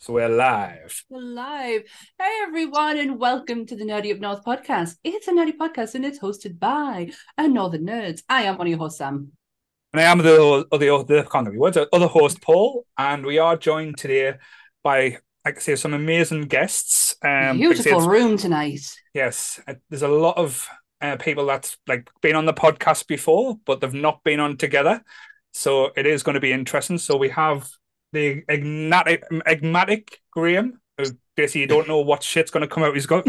So we're live. We're live. Hey everyone, and welcome to the Nerdy Up North podcast. It's a nerdy podcast and it's hosted by a Northern Nerds. I am one of your hosts, Sam. And I am the other other can't words, other host Paul, and we are joined today by I I say some amazing guests. Um, Beautiful like room tonight. Yes, uh, there's a lot of uh, people that's like been on the podcast before, but they've not been on together. So it is going to be interesting. So we have the enigmatic, enigmatic Graeme, who basically you don't know what shit's going to come out. He's got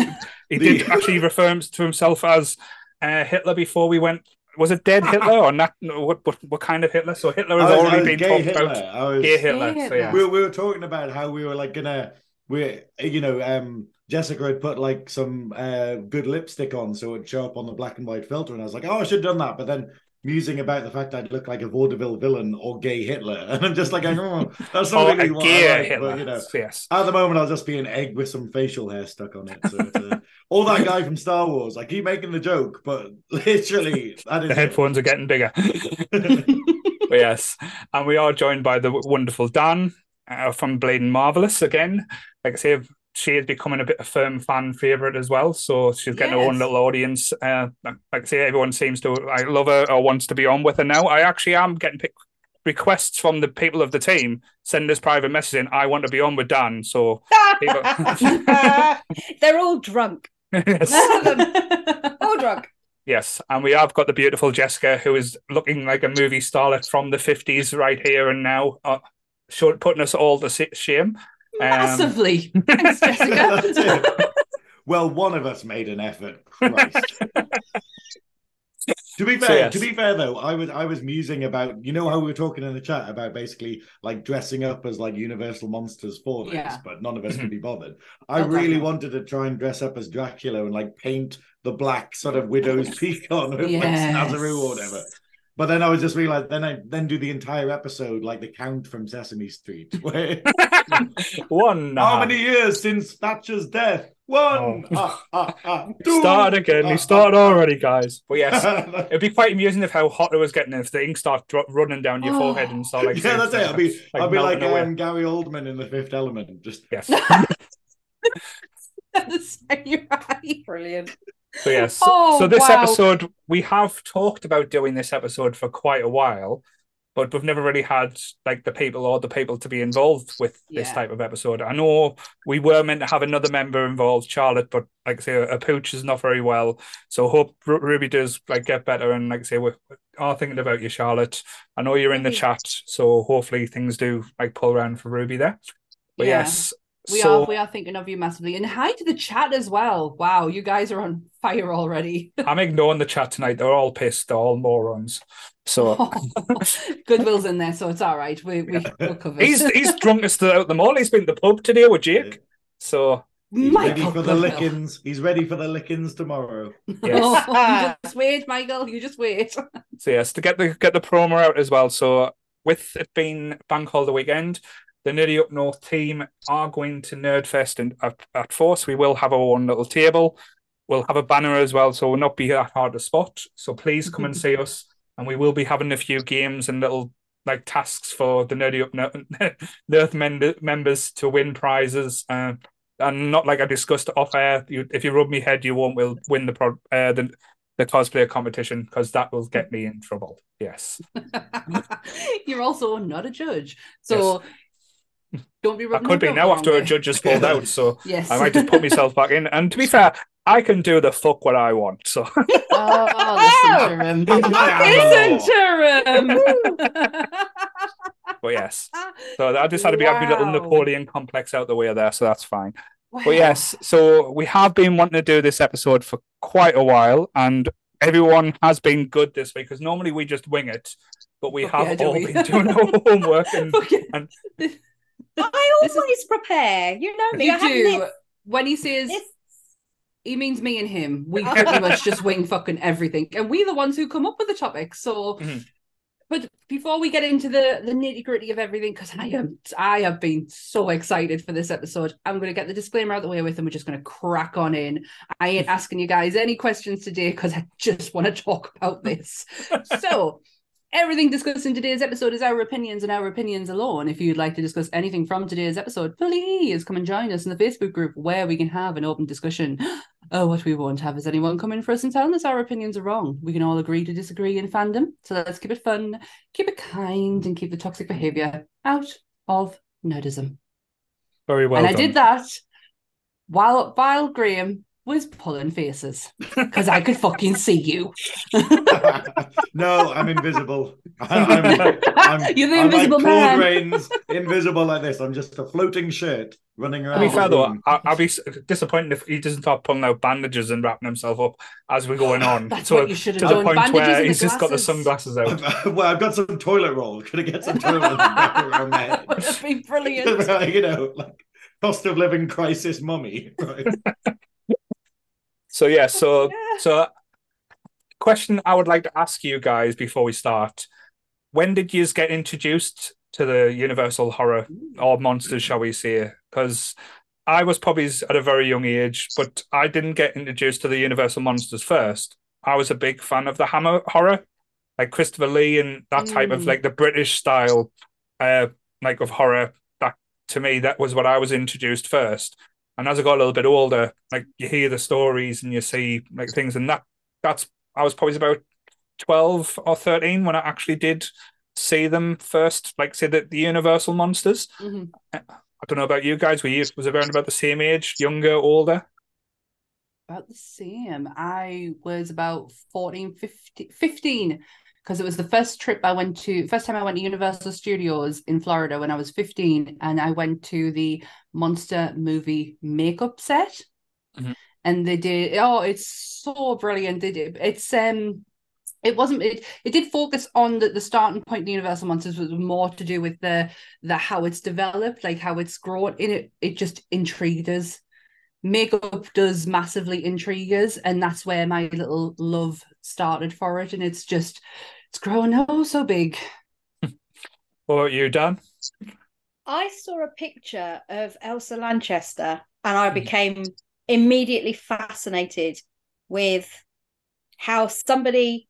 he the... did actually refer to himself as uh, Hitler before we went. Was it dead Hitler or not? What, what what kind of Hitler? So Hitler has already been talked Hitler. about. I was, gay Hitler. Gay Hitler. So, yeah. we, we were talking about how we were like gonna we you know um Jessica had put like some uh, good lipstick on so it'd show up on the black and white filter, and I was like, oh, I should have done that. But then musing about the fact I'd look like a vaudeville villain or gay Hitler. And I'm just like, oh, that's not really what I like. Hitler. But, you know, yes. At the moment, I'll just be an egg with some facial hair stuck on it. So uh, all that guy from Star Wars, I keep making the joke, but literally, the headphones it. are getting bigger. but yes, and we are joined by the wonderful Dan uh, from Bleading Marvelous again. Like I say, she is becoming a bit of a firm fan favorite as well. So she's getting yes. her own little audience. Uh, like I say, everyone seems to I love her or wants to be on with her now. I actually am getting pick, requests from the people of the team. Send us private messaging. I want to be on with Dan. So people... they're all drunk. yes. all drunk. Yes, and we have got the beautiful Jessica, who is looking like a movie starlet from the fifties, right here and now, uh, putting us all to shame. Massively. Um, Thanks, Jessica. well, one of us made an effort. To be fair, so, yes. to be fair though, I was I was musing about you know how we were talking in the chat about basically like dressing up as like universal monsters for this, yeah. but none of us could be bothered. I okay. really wanted to try and dress up as Dracula and like paint the black sort of widow's peak on with yes. like Snazaroo or whatever. But then I was just realized then I then do the entire episode like the count from Sesame Street. Where one how many years since Thatcher's death? One. Oh. Ah, ah, ah, Start again. He started already, guys. But yes, it'd be quite amusing if how hot it was getting if the ink started dro- running down your oh. forehead and so like. Yeah, that's it. I'll be like, I'll be like um, Gary Oldman in The Fifth Element. Just yes. You're right. Brilliant. So yes, oh, so this wow. episode we have talked about doing this episode for quite a while, but we've never really had like the people or the people to be involved with yeah. this type of episode. I know we were meant to have another member involved, Charlotte, but like I say, a pooch is not very well. So hope Ruby does like get better. And like I say, we are thinking about you, Charlotte. I know you're in the chat, so hopefully things do like pull around for Ruby there. But yeah. yes, we so, are we are thinking of you massively. And hi to the chat as well. Wow, you guys are on fire already. I'm ignoring the chat tonight. They're all pissed, they're all morons. So Goodwill's in there, so it's all right. We we will cover He's he's drunkest out them all. He's been to the pub today with Jake. So He's Michael ready for the lickings. He's ready for the lickings tomorrow. Yes. Oh, you just wait, Michael. You just wait. so yes, to get the get the promo out as well. So with it being bank holiday weekend, the Nerdy Up North team are going to Nerdfest and at, at Force. We will have our own little table. We'll have a banner as well, so we'll not be that hard to spot. So please come and see us, and we will be having a few games and little like tasks for the Nerdy Up Nerth members to win prizes. Uh, and not like I discussed off air. You, if you rub me head, you won't will win the pro, uh, the the cosplayer competition because that will get me in trouble. Yes. You're also not a judge, so yes. Don't be. I could be now after a judge has pulled out, so yes. I might just put myself back in. And to be fair, I can do the fuck what I want. So. oh, listen listen but yes, so I just had to be wow. a little Napoleon complex out the way there, so that's fine. Wow. But yes, so we have been wanting to do this episode for quite a while, and everyone has been good this week because normally we just wing it, but we okay, have all we? been doing our homework and, okay. and I always is... prepare. You know me. You I do. When he says he means me and him, we pretty much just wing fucking everything, and we're the ones who come up with the topics. So. Mm-hmm. But before we get into the, the nitty gritty of everything, because I am I have been so excited for this episode, I'm going to get the disclaimer out the way with, and we're just going to crack on in. I ain't asking you guys any questions today because I just want to talk about this. so Everything discussed in today's episode is our opinions and our opinions alone. If you'd like to discuss anything from today's episode, please come and join us in the Facebook group where we can have an open discussion. Oh, what we won't have is anyone coming for us and telling us our opinions are wrong. We can all agree to disagree in fandom. So let's keep it fun, keep it kind, and keep the toxic behavior out of nerdism. Very well. and I did that while while Graeme was pulling faces because I could fucking see you. no, I'm invisible. I'm, I'm, You're the I'm invisible like man. Claude Rains, invisible like this. I'm just a floating shirt running To around. be fair though, room. I, I'll be disappointed if he doesn't start pulling out bandages and wrapping himself up as we're going on. That's so what you should have to the done. point Bandages where the he's just got the sunglasses out. Well, I've got some toilet roll. Could I get some toilet roll around there? Would have been brilliant. you know, like cost of living crisis mummy. Right? So yeah, so Yeah. so question I would like to ask you guys before we start: When did you get introduced to the Universal horror or monsters, shall we say? Because I was probably at a very young age, but I didn't get introduced to the Universal monsters first. I was a big fan of the Hammer horror, like Christopher Lee and that type of Mm. like the British style, uh, like of horror. That to me, that was what I was introduced first. And as I got a little bit older, like you hear the stories and you see like things, and that that's I was probably about twelve or thirteen when I actually did see them first, like say the, the Universal monsters. Mhm. I don't know about you guys. Were you was around about the same age, younger, older? About the same. I was about 14, 15, 15 because it was the first trip I went to, first time I went to Universal Studios in Florida when I was 15. And I went to the monster movie makeup set. Mhm. And they did, oh, it's so brilliant. They did, it's, um, it wasn't it, it did focus on the, the starting point the universal monsters was more to do with the the how it's developed like how it's grown in it it just intrigued us makeup does massively intrigue us and that's where my little love started for it and it's just it's growing oh so big What about you, Dan? I saw a picture of Elsa Lanchester and I Mhm. became immediately fascinated with how somebody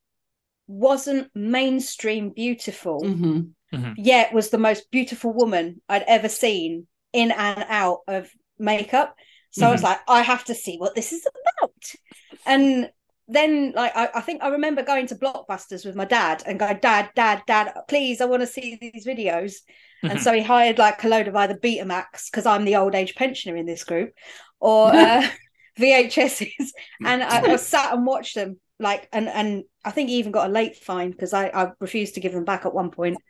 wasn't mainstream beautiful, Mhm. yet was the most beautiful woman I'd ever seen in and out of makeup. So I was like, I have to see what this is about. And then like I, I think I remember going to Blockbusters with my dad and going, Dad, Dad, Dad, please, I want to see these videos. And Mhm. so he hired like a load of either Betamax, because I'm the old age pensioner in this group, or uh, VHSs. And I, I sat and watched them like and and I think he even got a late fine because I, I refused to give them back at one point.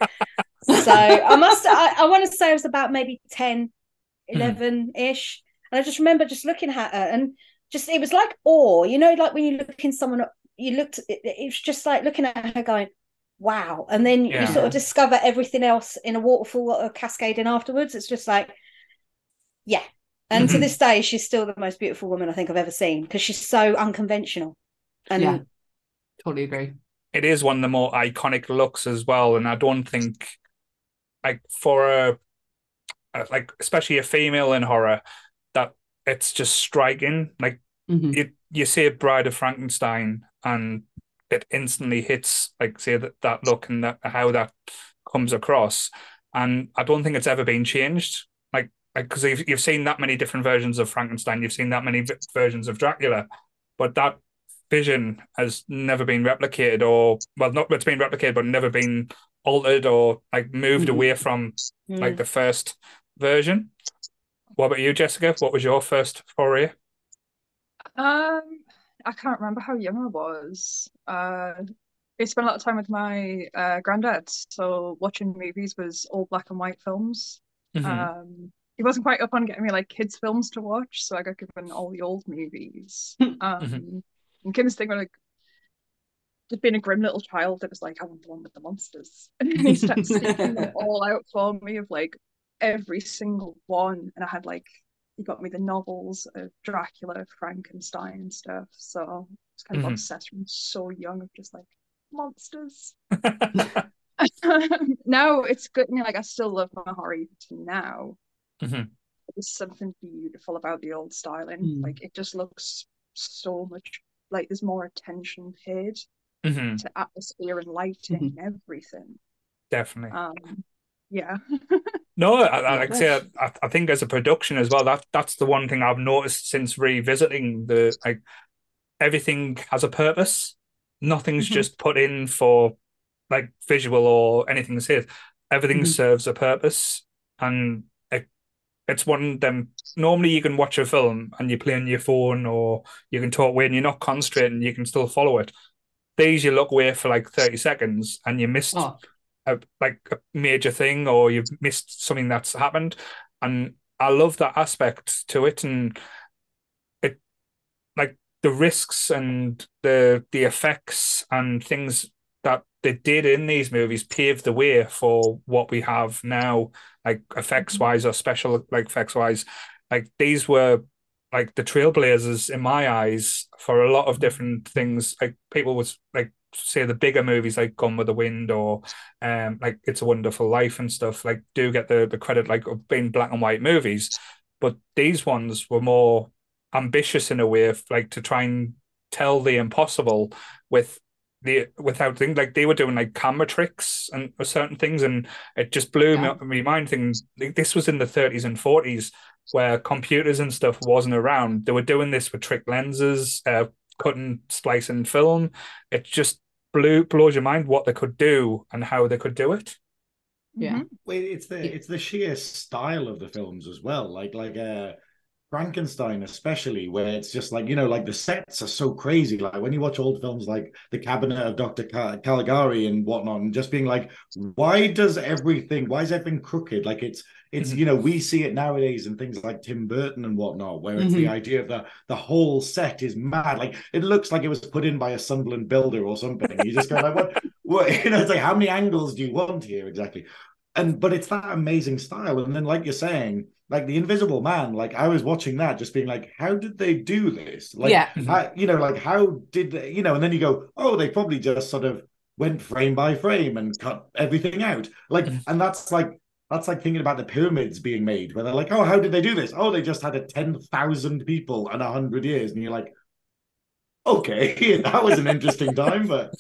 so I must I, I want to say I was about maybe 10, 11 ish. And I just remember just looking at her and just it was like awe, you know, like when you look in someone you looked it, it was just like looking at her going, wow. And then Yeah. you sort of discover everything else in a waterfall or cascading afterwards. It's just like, yeah. And to Mhm. this day, she's still the most beautiful woman I think I've ever seen because she's so unconventional. And Yeah. totally agree it is one of the more iconic looks as well, and I don't think like for a, a like especially a female in horror that it's just striking. Like Mhm. you you say Bride of Frankenstein and it instantly hits like say that that look and that how that comes across, and I don't think it's ever been changed. Like because you've you've seen that many different versions of Frankenstein, you've seen that many v- versions of Dracula, but that vision has never been replicated or well not it's been replicated but never been altered or like moved Mhm. away from mm. like the first version what about you jessica what was your first foray Um, I can't remember how young I was. Uh, I spent a lot of time with my uh, granddad, so watching movies was all black and white films. Mhm. Um, he wasn't quite up on getting me like kids' films to watch, so I got given all the old movies. Um, and Kim's thing were like just being a grim little child, it was like, I want the one with the monsters. And he started them all out for me of like every single one. And I had like he got me the novels of Dracula, Frankenstein and stuff. So I was kind of Mhm. obsessed from so young of just like monsters. now it's good, you know, like I still love my horror even to now. Mhm. There's something beautiful about the old styling. Mm. Like it just looks so much like there's more attention paid mm-hmm. to atmosphere and lighting and everything. Definitely. Um, yeah. no, I, I, like I say, I, I think as a production as well, that that's the one thing I've noticed since revisiting the like everything has a purpose. Nothing's Mm-hmm. just put in for like visual or anything to say. Everything Mhm. serves a purpose, and it, it's one of them. Normally, you can watch a film and you play on your phone, or you can talk away, and you're not concentrating. You can still follow it. These you look away for like thirty seconds, and you missed Oh, a like a major thing or you've missed something that's happened. And i love that aspect to it and it like the risks and the the effects and things that they did in these movies paved the way for what we have now like mm-hmm. effects wise or special like effects wise like these were like the trailblazers in my eyes for a lot of mm-hmm. different things. Like people was like say the bigger movies like Gone with the Wind or um like It's a Wonderful Life and stuff like do get the the credit like of being black and white movies, but these ones were more ambitious in a way of like to try and tell the impossible with the without things like they were doing like camera tricks and certain things and it just blew Yeah. me, mind things like, this was in the 30s and 40s where computers and stuff wasn't around they were doing this with trick lenses uh, cutting splicing film it just blew blows your mind what they could do and how they could do it Yeah. It's the it's the sheer style of the films as well. Like like uh Frankenstein, especially where it's just like you know, like the sets are so crazy. Like when you watch old films like The Cabinet of Doctor Caligari and whatnot, and just being like, why does everything? Why is everything crooked? Like it's it's Mhm. you know we see it nowadays in things like Tim Burton and whatnot, where it's the idea of the the whole set is mad. Like it looks like it was put in by a Sunderland builder or something. You just go like, what? What? You know, it's like how many angles do you want here exactly? and but it's that amazing style and then like you're saying like the invisible man like i was watching that just being like how did they do this? Like yeah. I, you know like how did they you know and then you go oh they probably just sort of went frame by frame and cut everything out. Like Mhm. and that's like that's like thinking about the pyramids being made where they're like oh how did they do this? Oh they just had a 10,000 people and 100 years. And you're like okay that was an interesting time but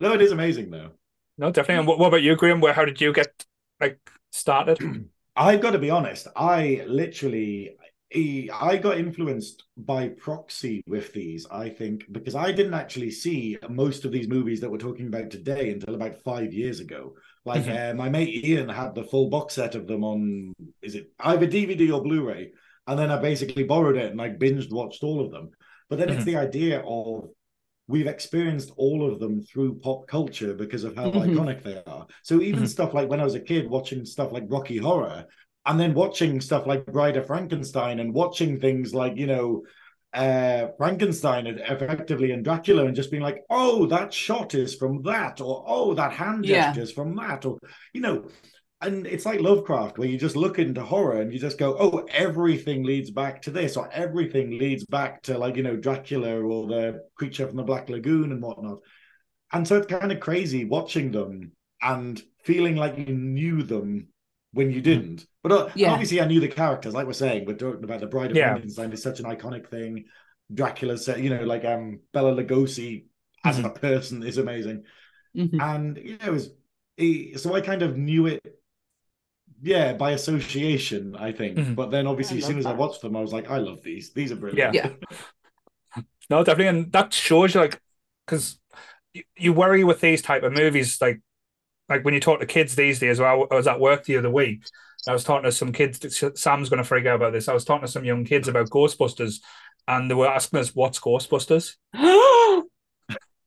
no it is amazing though. No definitely. And what, what about you Graeme? Where how did you get like started I've got to be honest. I literally, I got influenced by proxy with these. I think because I didn't actually see most of these movies that we're talking about today until about five years ago. Like Mhm. uh, my mate Ian had the full box set of them on, is it either DVD or Blu-ray? And then I basically borrowed it and like binged watched all of them. But then it's the idea of we've experienced all of them through pop culture because of how Mhm. iconic they are. So even Mhm. stuff like when I was a kid watching stuff like Rocky Horror, and then watching stuff like Bride of Frankenstein, and watching things like you know uh Frankenstein and effectively and Dracula, and just being like, oh, that shot is from that, or oh, that hand Yeah. gesture is from that, or you know. And it's like Lovecraft, where you just look into horror and you just go, oh, everything leads back to this, or everything leads back to like, you know, Dracula or the creature from the Black Lagoon and whatnot. And so it's kind of crazy watching them and feeling like you knew them when you didn't. But uh, Yeah. obviously, I knew the characters. Like we're saying, we're talking about the Bride of Yeah. Frankenstein is such an iconic thing. Dracula uh, you know, like um Bela Lugosi as a person is amazing Mhm. and yeah, it was so I kind of knew it, yeah, by association, I think. Mhm. But then obviously, I as soon love as I watched them, I was like, I love these. These are brilliant. Yeah. yeah. No, definitely, and that shows you like because you, you worry with these type of movies, like like when you talk to kids these days. Well, I was at work the other week. I was talking to some kids. Sam's going to freak out about this. I was talking to some young kids about Ghostbusters, and they were asking us, "What's Ghostbusters?"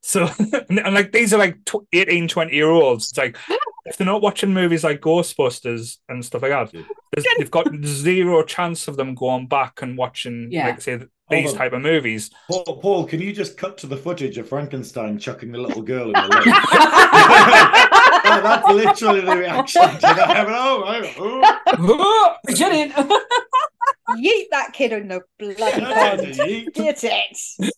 So, and, and, like these are like tw- 18, 20 year olds. It's like if they're not watching movies like Ghostbusters and stuff like that, they've got zero chance of them going back and watching, Yeah. like say, these type of movies. Paul, Paul, can you just cut to the footage of Frankenstein chucking the little girl in the lake? Oh, that's literally the reaction to that. I went, oh, I- oh. oh. Shut in. Yeet that kid in the blood. pond. Yeet. Get it.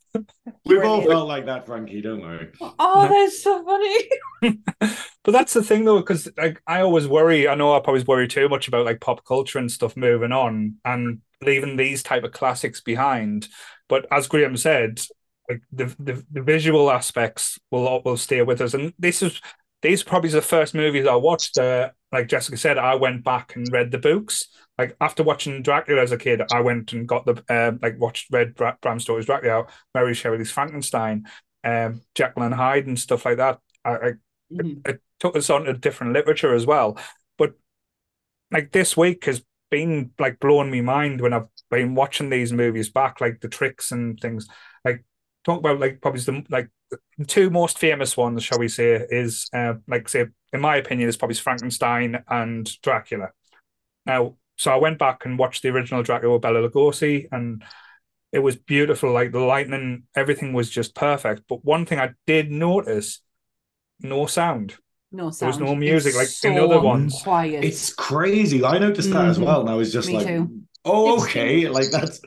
We've all felt like that, Frankie. Don't worry. oh, that's so funny. But that's the thing though, because like I always worry. I know I probably worry too much about like pop culture and stuff moving on and leaving these type of classics behind. But as Graeme said, like the, the the visual aspects will will stay with us. And this is these are probably the first movies I watched. Uh, like Jessica said, I went back and read the books. Like after watching Dracula as a kid, I went and got the uh, like watched read Bram Stoker's Dracula, Mary Shelley's Frankenstein, um, Jekyll and Hyde, and stuff like that. I, I mm-hmm. it, it took us on to different literature as well. But like this week has been like blowing me mind when I've been watching these movies back, like the tricks and things. Like talk about like probably the like two most famous ones, shall we say, is uh, like say in my opinion is probably Frankenstein and Dracula. Now, so I went back and watched the original Dracula with Bela Lugosi, and it was beautiful. Like the lightning, everything was just perfect. But one thing I did notice: no sound. No sound. There was no music it's like so in other ones. Quiet. It's crazy. I noticed that mm-hmm. as well, and I was just Me like, too. "Oh, it's okay." Like that's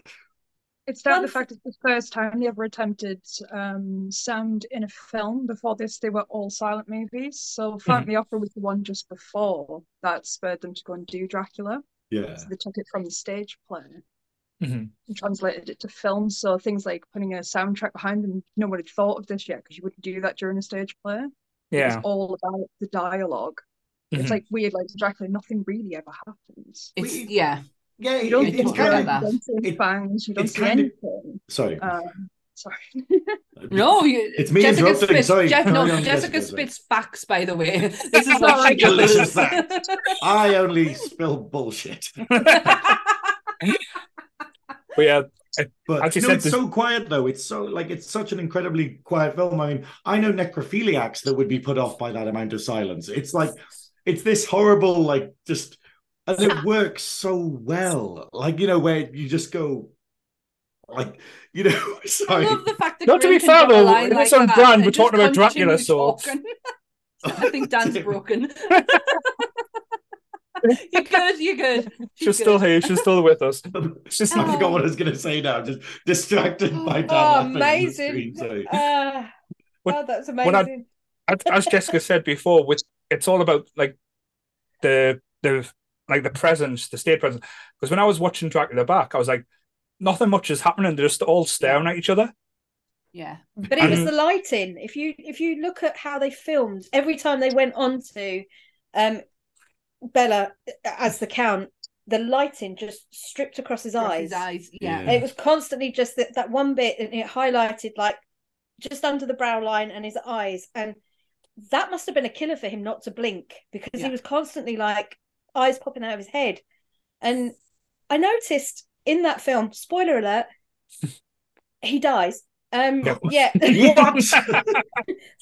it's down to the fact it's the first time they ever attempted um, sound in a film. Before this, they were all silent movies. So Phantom mm-hmm. the Opera was the one just before that spurred them to go and do Dracula. Yeah. So they took it from the stage play mm-hmm. and translated it to film. So things like putting a soundtrack behind them, no one had thought of this yet because you wouldn't do that during a stage play. Yeah. It's all about the dialog mm-hmm. It's like weird, like Dracula, nothing really ever happens. It's, yeah. Yeah, you don't, it, it's kind of, you don't you don't see anything. Of, sorry. Um, sorry. no, you, it's me Jessica interrupting. Spits, sorry, Jeff, no, Jessica, Jessica spits facts. By the way, this is what she delicious fact. I only spill bullshit. but yeah, but no, said, it's this... so quiet though. It's so like it's such an incredibly quiet film. I mean, I know necrophiliacs that would be put off by that amount of silence. It's like it's this horrible, like just and it works so well. Like you know, where you just go, like you know. Sorry. I love the fact that not to be fair though, it's on brand. We're talking about Dracula, so I think Dan's broken. you're good. You're good. She's, She's still here. She's still with us. She's. Oh. I forgot what I was going to say now. Just distracted by Dan. Oh, amazing! Screen, uh, oh, that's amazing. I, as Jessica said before, with it's all about like the the like the presence, the state presence. Because when I was watching Dracula back, I was like, nothing much is happening. They're just all staring at each other. Yeah, but it was the lighting. If you if you look at how they filmed, every time they went on to um, Bela as the Count, the lighting just stripped across his across eyes. His eyes, yeah. yeah. It was constantly just that, that one bit, and it highlighted like just under the brow line and his eyes, and that must have been a killer for him not to blink because yeah. he was constantly like eyes popping out of his head. And I noticed in that film, spoiler alert, he dies. Um, yeah. the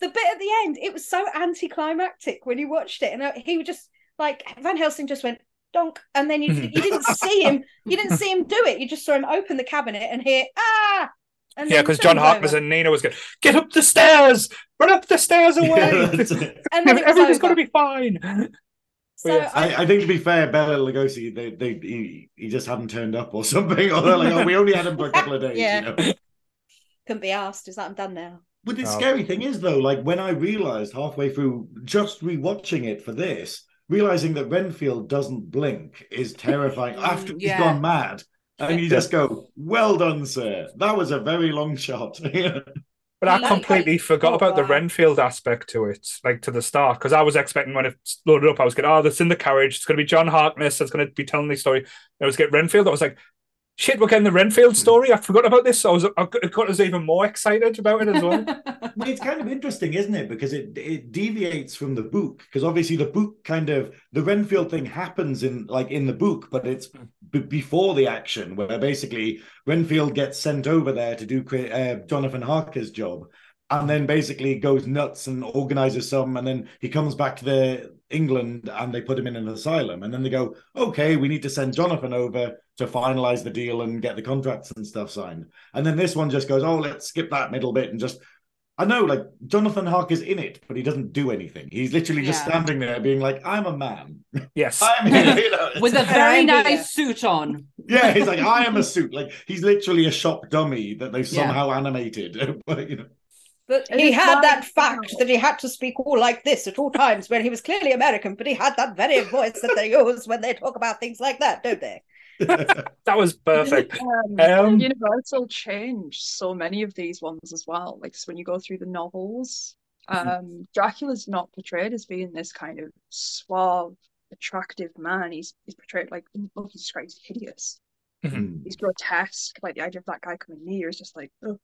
bit at the end, it was so anticlimactic when you watched it, and he would just like Van Helsing just went donk, and then you you didn't see him, you didn't see him do it. You just saw him open the cabinet and hear ah. And yeah, because John Harkness and Nina was going, get up the stairs, run up the stairs away, yeah, and then everything's going to be fine. So yeah. I, I, think to be fair, Bela Lugosi, they, they he, he just hadn't turned up or something, or they're like, oh, we only had him for a couple of days. yeah. You know? Couldn't be asked. Is that I'm done now? But the oh. scary thing is though, like when I realized halfway through just rewatching it for this, realizing that Renfield doesn't blink is terrifying after yeah. he's gone mad. And you just go, Well done, sir. That was a very long shot. But I completely forgot about the Renfield aspect to it, like to the start, because I was expecting when it loaded up, I was going, oh, that's in the carriage. It's going to be John Harkness. It's going to be telling the story. I was get Renfield. I was like, shit, we're getting the Renfield story. I forgot about this. So I was, I got us even more excited about it as well. it's kind of interesting, isn't it? Because it it deviates from the book. Because obviously the book kind of the Renfield thing happens in like in the book, but it's b- before the action where basically Renfield gets sent over there to do uh, Jonathan Harker's job. And then basically goes nuts and organizes some, and then he comes back to the England and they put him in an asylum. And then they go, okay, we need to send Jonathan over to finalize the deal and get the contracts and stuff signed. And then this one just goes, oh, let's skip that middle bit and just. I know, like Jonathan Hark is in it, but he doesn't do anything. He's literally yeah. just standing there, being like, "I'm a man. Yes, I'm here." You know, with a very nice suit on. Yeah, he's like, "I am a suit." Like he's literally a shop dummy that they've somehow yeah. animated. but, you know. But he had that fact that he had to speak all like this at all times when he was clearly American, but he had that very voice that they use when they talk about things like that, don't they? that was perfect. Um, Um, Universal change so many of these ones as well. Like so when you go through the novels, um, Dracula's not portrayed as being this kind of suave, attractive man. He's he's portrayed like look, he's described as hideous. Mm. He's grotesque. Like the idea of that guy coming near is just like, ugh.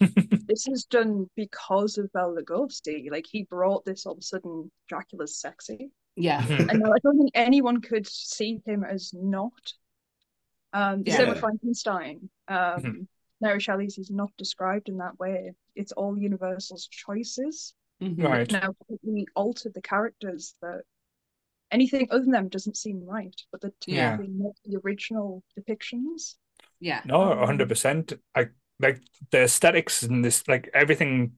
this is done because of Bela Lugosi. Like he brought this all of a sudden Dracula's sexy. Yeah. Mhm. And I don't think anyone could see him as not. Um, the same with Frankenstein. Um, Mhm. Mary Shelley's is not described in that way. It's all Universal's choices. Mhm. Right. Now completely altered the characters that anything other than them doesn't seem right, but they're Yeah. totally not the original depictions. Yeah. No, hundred percent. I like the aesthetics and this, like everything,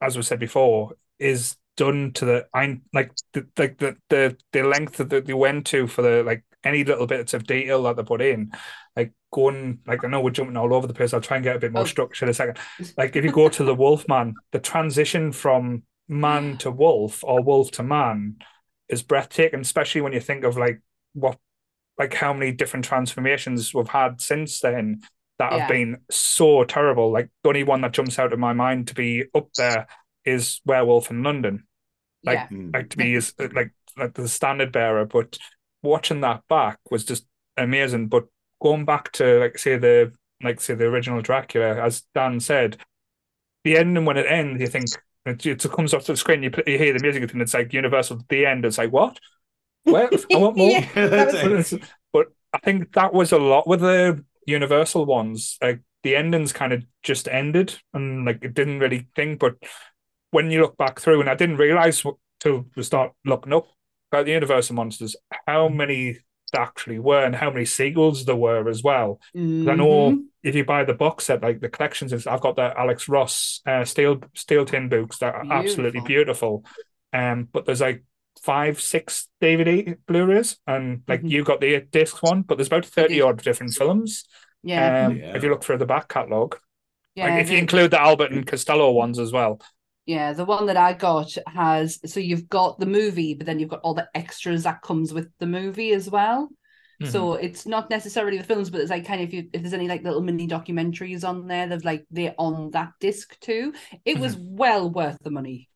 as we said before, is done to the I like the like the the the length that they went to for the like any little bits of detail that they put in, like going like I know we're jumping all over the place. I'll try and get a bit more Oh. structure in a second. Like if you go to the Wolfman, the transition from man to wolf or wolf to man is breathtaking, especially when you think of like what like how many different transformations we've had since then that Yeah. have been so terrible. Like the only one that jumps out of my mind to be up there is Werewolf in London. Like yeah. Mm. like to be is like like the standard bearer, but watching that back was just amazing. But going back to like say the like say the original Dracula, as Dan said, the ending when it ends, you think it, it comes off the screen, you, play, you hear the music, and it's like Universal. The end, it's like what? Well, I want more. Yeah, was- but I think that was a lot with the Universal ones. Like the endings kind of just ended, and like it didn't really think. But when you look back through, and I didn't realize till we start looking up about the Universal monsters, how many there actually were, and how many sequels there were as well. 'Cause I know Mhm. if you buy the box set, like the collections, stuff, I've got the Alex Ross uh, steel steel tin books that are absolutely beautiful. Um, but there's like five, six DVD Blu-rays, and like Mhm. you got the eight disc one, but there's about thirty odd different films. Yeah. Um, Yeah. if you look through the back catalogue, yeah. like if you include the Abbott and Costello ones as well. Yeah, the one that I got has so you've got the movie, but then you've got all the extras that comes with the movie as well. Mm-hmm. So it's not necessarily the films, but it's like kind of if, you, if there's any like little mini documentaries on there, they've like they're on that disc too. It was well worth the money.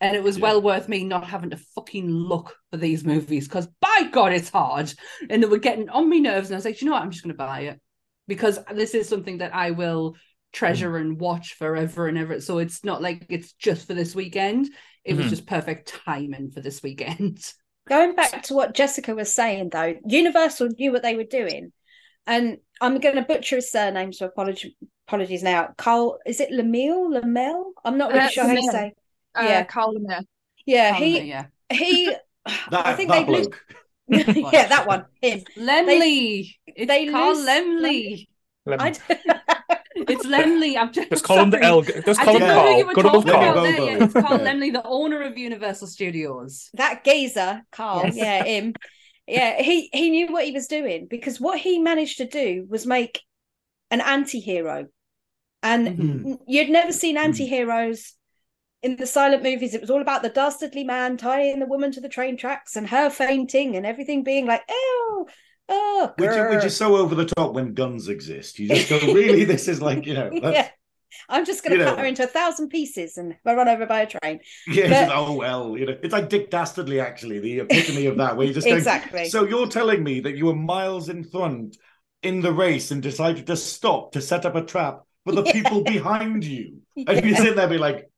And it was Yeah. well worth me not having to fucking look for these movies because by God, it's hard. And they were getting on my nerves. And I was like, you know what? I'm just going to buy it because this is something that I will treasure and watch forever and ever. So it's not like it's just for this weekend. It was Mhm. just perfect timing for this weekend. Going back to what Jessica was saying, though, Universal knew what they were doing, and I'm going to butcher his surname, so apologies, apologies now. Carl, is it Lamille? Lamel? I'm not really Uh, sure how to Lamel. say. Uh, Yeah. Carl Yeah, he yeah. he. That, I think they bloke. yeah, that one, him. Laemmle. it's they Carl lose- Laemmle. Lem- I, It's Laemmle. I'm just, just call him the sorry. L. Just I call him didn't know who you Carl. were Good old talking about Carl. There. Yeah, it's Carl Laemmle, the owner of Universal Studios. that geezer, Carl. Yes. Yeah, him. Yeah, he he knew what he was doing because what he managed to do was make an anti-hero, and Mhm. you'd never seen anti-heroes in the silent movies. It was all about the dastardly man tying the woman to the train tracks and her fainting and everything being like, oh, oh, Which, grr." which is so over the top when guns exist. You just go, really? This is like, you know, yeah. I'm just going you to know. cut her into a thousand pieces and run over by a train. yeah, But- oh, well, you know, it's like Dick Dastardly, actually, the epitome of that, where you just Exactly. So you're telling me that you were miles in front in the race and decided to stop to set up a trap for the Yeah. people behind you? And you Yeah. sit there and be like,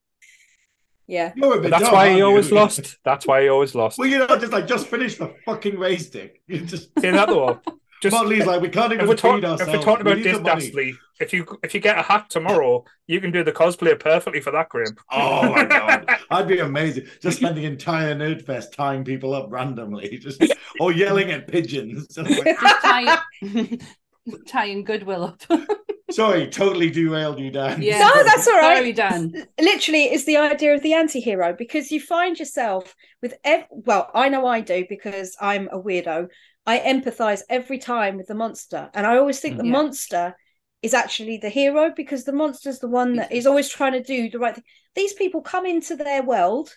yeah. you're a bit that's dumb, why aren't he you?" always lost. That's why he always lost. Well, you know, just like, just finish the fucking race, Dick. You just, See that though? Just Muttley's like, we can't even if we're, feed talk, if we're talking about need Dick the money." Dastardly, if you if you get a hat tomorrow, you can do the cosplay perfectly for that, Graeme. Oh my god, I'd be amazing. Just spend the entire nerd fest tying people up randomly, just or yelling at pigeons. Just like, Just tying, tying Goodwill up. Sorry, totally derailed you, Dan. Yeah. No, that's all right. Sorry, Dan. literally it's the idea of the anti-hero because you find yourself with ev- well i know i do because i'm a weirdo i empathize every time with the monster and i always think the Yeah. monster is actually the hero because the monster's the one that is always trying to do the right thing these people come into their world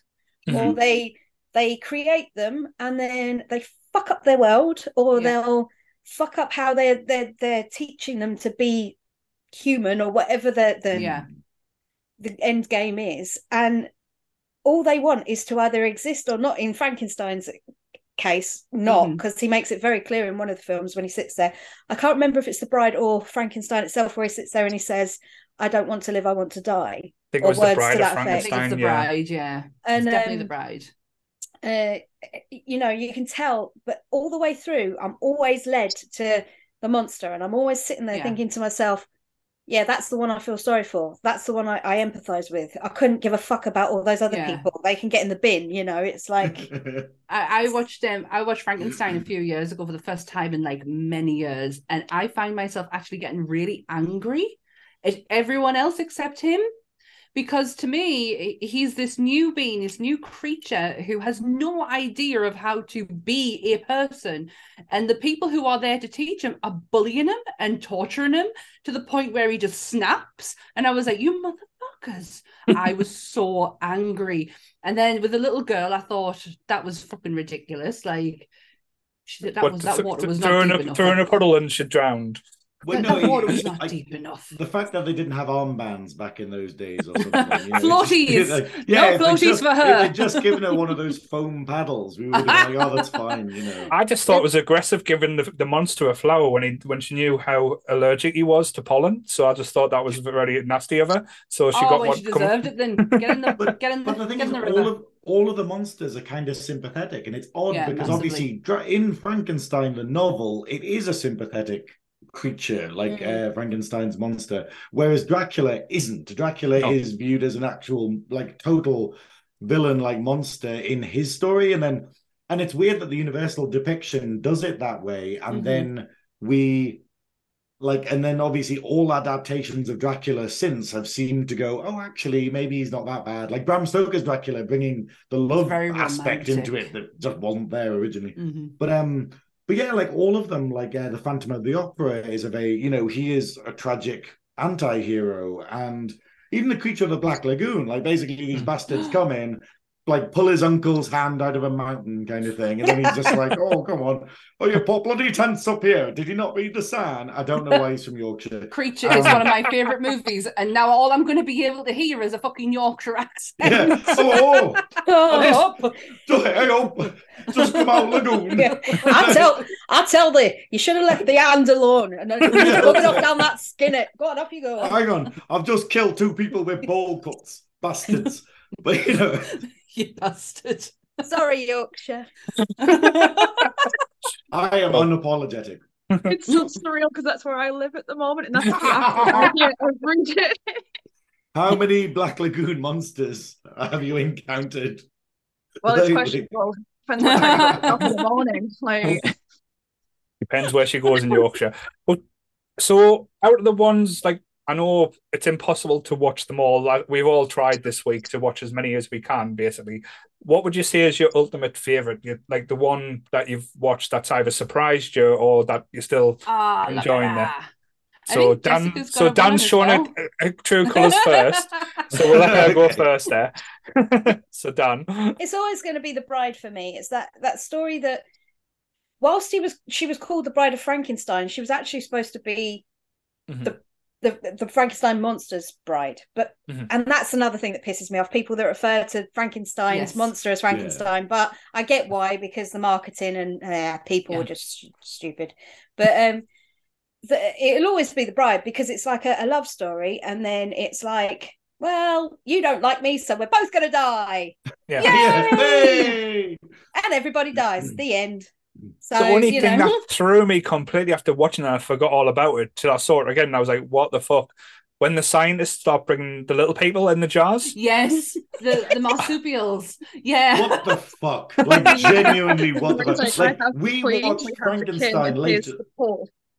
or Mhm. they they create them and then they fuck up their world or Yeah. they'll fuck up how they're they're they're teaching them to be human or whatever the the Yeah. the end game is and all they want is to either exist or not in frankenstein's case not because he makes it very clear in one of the films when he sits there i can't remember if it's the bride or frankenstein itself where he sits there and he says i don't want to live i want to die I think it Or was the words to Bride of that effect. I think it's Frankenstein. the Yeah. bride, yeah. and it's definitely um, the bride. uh, you know, you can tell, but all the way through, I'm always led to the monster, and I'm always sitting there Yeah. thinking to myself, "Yeah, that's the one I feel sorry for. That's the one I, I empathize with. I couldn't give a fuck about all those other Yeah. people. They can get in the bin, you know. It's like, I, I watched um I watched Frankenstein a few years ago for the first time in like many years, and I find myself actually getting really angry at everyone else except him. Because to me, he's this new being, this new creature who has no idea of how to be a person. And the people who are there to teach him are bullying him and torturing him to the point where he just snaps. And I was like, You motherfuckers. I was so angry. And then with the little girl, I thought that was fucking ridiculous. Like she, that What, was th- that water was not deep a, enough. a puddle and she drowned. Well, no, that water was not I- deep enough. the fact that they didn't have armbands back in those days or something. You know, Floaties. it's- like, No if floaties just, for If her. they'd just given her one of those foam paddles, we would have been like, oh, that's fine, you know. I just thought it was aggressive giving the, the monster a flower when he when she knew how allergic he was to pollen. So I just thought that was very nasty of her. So she oh, got well, one. she come- deserved it then. Get in the But, get in the but the thing get is, in the all river. of all of the monsters are kind of sympathetic, and it's odd Yeah, because massively. obviously in Frankenstein the novel, it is a sympathetic creature like Mm. uh, Frankenstein's monster, whereas Dracula isn't. Dracula No. is viewed as an actual like total villain like monster in his story, and then and it's weird that the Universal depiction does it that way, and Mhm. then we like and then obviously all adaptations of dracula since have seemed to go oh actually maybe he's not that bad like bram stoker's dracula bringing the love aspect romantic. into it that just wasn't there originally Mhm. but um but yeah like all of them like uh, the phantom of the opera is a very you know he is a tragic anti-hero and even the creature of the black lagoon like basically these Mm. bastards come in like pull his uncle's hand out of a mountain kind of thing and then he's just like oh come on. Oh you put bloody tents up here. Did you not read the sign? I don't know why he's from yorkshire. Creature is Um, one of my favorite movies, and now all I'm going to be able to hear is a fucking Yorkshire accent. yeah. Oh, oh, oh, just, hey, oh just come out lagoon yeah. I tell, I tell thee, you should have left the hand alone and then going off down that skinnet. Go on, off you go. hang on. I've just killed two people with ball cuts bastards. But you know you bastard. Sorry, Yorkshire. i am unapologetic It's so surreal because that's where I live at the moment, and that's the accent every day. How many Black Lagoon monsters have you encountered? Well, it's Like- questionable. Depends what time you wake up in the morning. Like, Depends where she goes in Yorkshire. But so out of the ones like I know it's impossible to watch them all. We've all tried this week to watch as many as we can, basically. What would you say is your ultimate favorite? Like the one that you've watched that's either surprised you or that you're still look Enjoying at that. that. So Dan so got Dan's as showing well. her, her true colours first. So we'll let her go first there. so Dan. It's always going to be the bride for me. It's that that story that whilst he was she was called the bride of Frankenstein, she was actually supposed to be Mhm. the the, the Frankenstein monster's bride. But Mhm. and that's another thing that pisses me off. People that refer to Frankenstein's Yes. monster as Frankenstein, but I get why because the marketing and uh, people Yeah. are just st- stupid. But um, the, it'll always be the bride because it's like a, a love story, and then it's like, well, you don't like me, so we're both gonna die, Yeah. Yay! Hey! and everybody dies. The end. So the only thing know, that threw me completely after watching it, I forgot all about it till I saw it again. And I was like, "What the fuck?" When the scientists start bringing the little people in the jars, Yes, the the marsupials. Yeah. What the fuck? Like genuinely, what the fuck? like, Like I we queen, watched we have the king, Frankenstein later,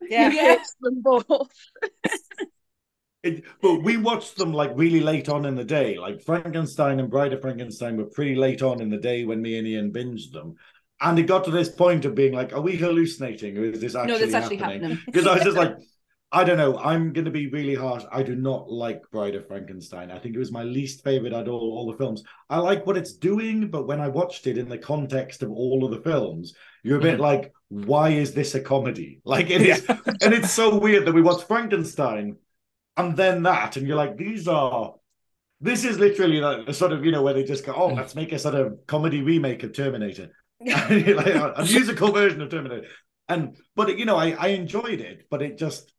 yeah. Yeah. Them both. it, but we watched them like really late on in the day. Like Frankenstein and Bride of Frankenstein were pretty late on in the day when me and Ian binged them, and it got to this point of being like, are we hallucinating or is this actually no, that's actually happening? because I was just like, I don't know. I'm going to be really harsh. I do not like Bride of Frankenstein. I think it was my least favorite out of all, all the films. I like what it's doing, but when I watched it in the context of all of the films, you're a bit mm-hmm. like, why is this a comedy? Like it is, and it's so weird that we watch Frankenstein and then that, and you're like, these are. This is literally like a sort of, you know, where they just go, oh, mm. let's make a sort of comedy remake of Terminator. like a, a musical version of Terminator. And but you know, I, I enjoyed it, but it just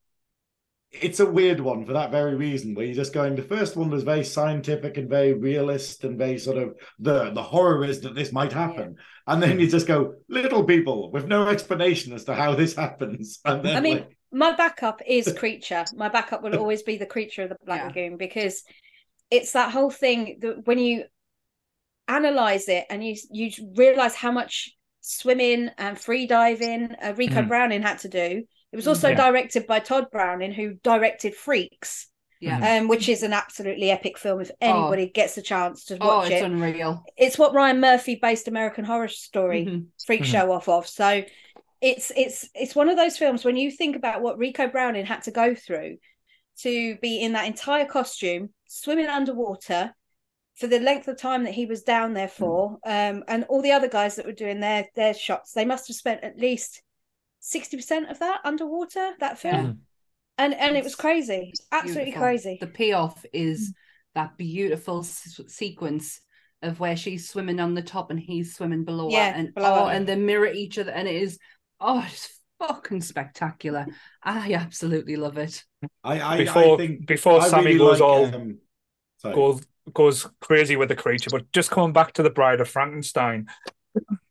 it's a weird one for that very reason, where you're just going. The first one was very scientific and very realist and very sort of the the horror is that this might happen, yeah. and then you just go little people with no explanation as to how this happens. And then, I mean, like... my backup is creature. My backup will always be the creature of the Black yeah. Lagoon because it's that whole thing that when you analyze it and you you realize how much swimming and free diving uh, Ricou mm. Browning had to do it was also yeah. directed by Tod Browning, who directed Freaks. Yeah. Um, which is an absolutely epic film if anybody oh. gets a chance to oh, watch oh, it's it. unreal. It's what Ryan Murphy based American Horror Story mm-hmm. Freak mm-hmm. Show off of. So it's it's it's one of those films when you think about what Ricou Browning had to go through to be in that entire costume, swimming underwater for the length of time that he was down there for, mm. um, and all the other guys that were doing their their shots, they must have spent at least 60% of that underwater that film yeah. and and it's it was crazy absolutely beautiful. crazy the payoff is that beautiful s- sequence of where she's swimming on the top and he's swimming below yeah, her and below oh her. and they mirror each other and it is oh it's fucking spectacular i absolutely love it i i, before I think before I sammy really goes like, all um, goes goes crazy with the creature but just coming back to the bride of frankenstein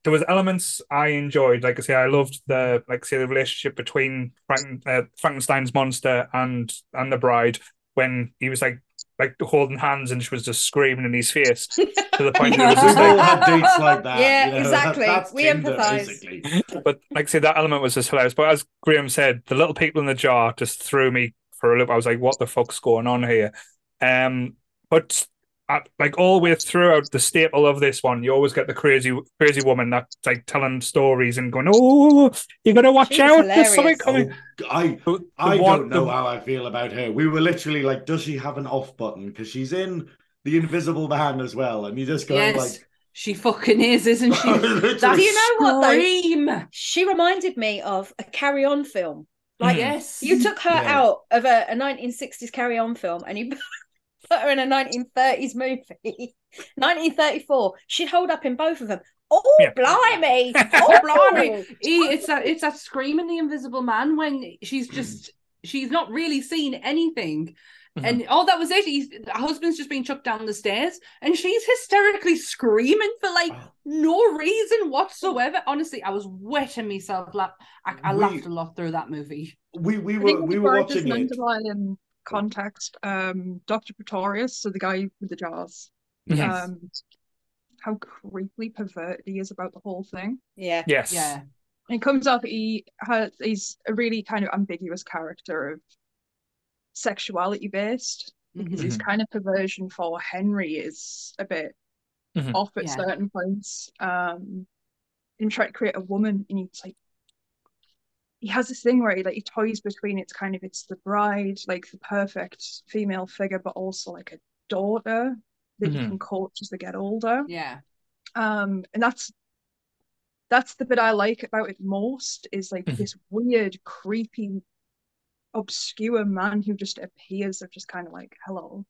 there was elements I enjoyed. Like I say, I loved the like say the relationship between Frank, uh, Frankenstein's monster and and the bride when he was like like holding hands and she was just screaming in his face to the point that it was just like, had dates like that. Yeah, you know, exactly. That, we Tinder, empathize. Basically. But like I say, that element was just hilarious. But as Graham said, the little people in the jar just threw me for a loop. I was like, what the fuck's going on here? Um, but at, like all the way throughout the staple of this one, you always get the crazy, crazy woman that's like telling stories and going, "Oh, you got to watch She's out! There's something coming." Oh, I the, I one, don't know the... how I feel about her. We were literally like, "Does she have an off button?" Because she's in the Invisible Man as well, and you just go yes. like. She fucking is, isn't she? Do you know what though? She reminded me of a Carry On film. Like, hmm. yes, you took her yeah. out of a, a 1960s Carry On film and you put her in a 1930s movie, 1934, she'd hold up in both of them. Oh, yeah. blimey! Oh, blimey! it's that it's that screaming the Invisible Man when she's just she's not really seen anything. Mm-hmm. And oh, that was it. He's, the husband's just being chucked down the stairs, and she's hysterically screaming for like oh. no reason whatsoever. Honestly, I was wetting myself. La- I, I we, laughed a lot through that movie. We we were we were watching it context, um, Dr. Pretorius, so the guy with the jars, yes. um, how creepily perverted he is about the whole thing. Yeah. Yes. Yeah. It comes up, he has, he's a really kind of ambiguous character of sexuality based because mm-hmm. his kind of perversion for Henry is a bit mm-hmm. off at yeah. certain points. Um, him trying to create a woman, and he's like he has this thing where he like he toys between it's kind of it's the bride, like the perfect female figure, but also like a daughter that mm-hmm. you can coach as they get older. Yeah. Um, and that's that's the bit I like about it most is like mm-hmm. this weird, creepy, obscure man who just appears of just kind of like, hello.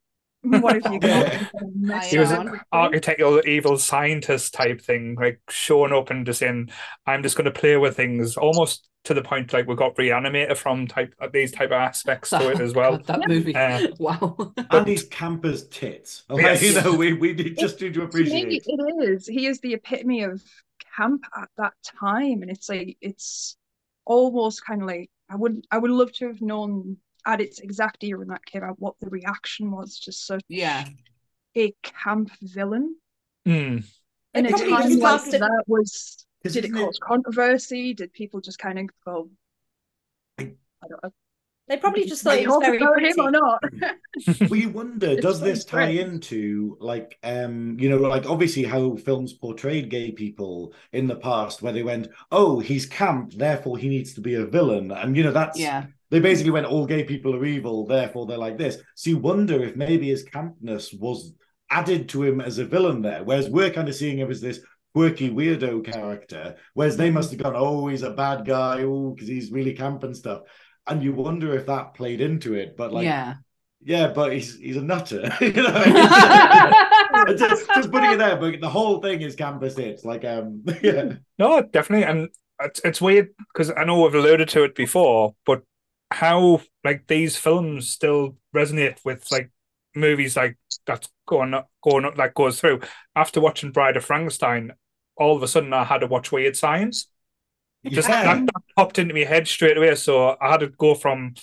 What have you got? he was an architectural evil scientist type thing, like showing up and just saying, "I'm just going to play with things," almost to the point like we got reanimator from type these type of aspects to it as well. God, that movie, uh, wow! and these campers tits. Like, yes. You know, we we just need to appreciate. It, it is. He is the epitome of camp at that time, and it's like it's almost kind of like I would I would love to have known at its exact year when that came out what the reaction was to such yeah a camp villain. Mm. And it time like that was did it cause it... controversy? Did people just kind of go? I, I don't know. They probably just thought it was very pretty. him or not. we wonder, does this tie into like um, you know, like obviously how films portrayed gay people in the past, where they went, Oh, he's camp, therefore he needs to be a villain. And you know, that's yeah. They basically went, All gay people are evil, therefore they're like this. So you wonder if maybe his campness was added to him as a villain there, whereas we're kind of seeing him as this quirky weirdo character, whereas they must have gone, oh, he's a bad guy, oh, because he's really camp and stuff. And you wonder if that played into it, but like, yeah. yeah, but he's he's a nutter, you know. just, just putting it there, but the whole thing is campus hits, like, um, yeah. No, definitely, and it's, it's weird because I know we've alluded to it before, but how like these films still resonate with like movies like that's going up, going up, that goes through. After watching Bride of Frankenstein, all of a sudden I had to watch Weird Science. Just Yeah. that, that popped into my head straight away, so I had to go from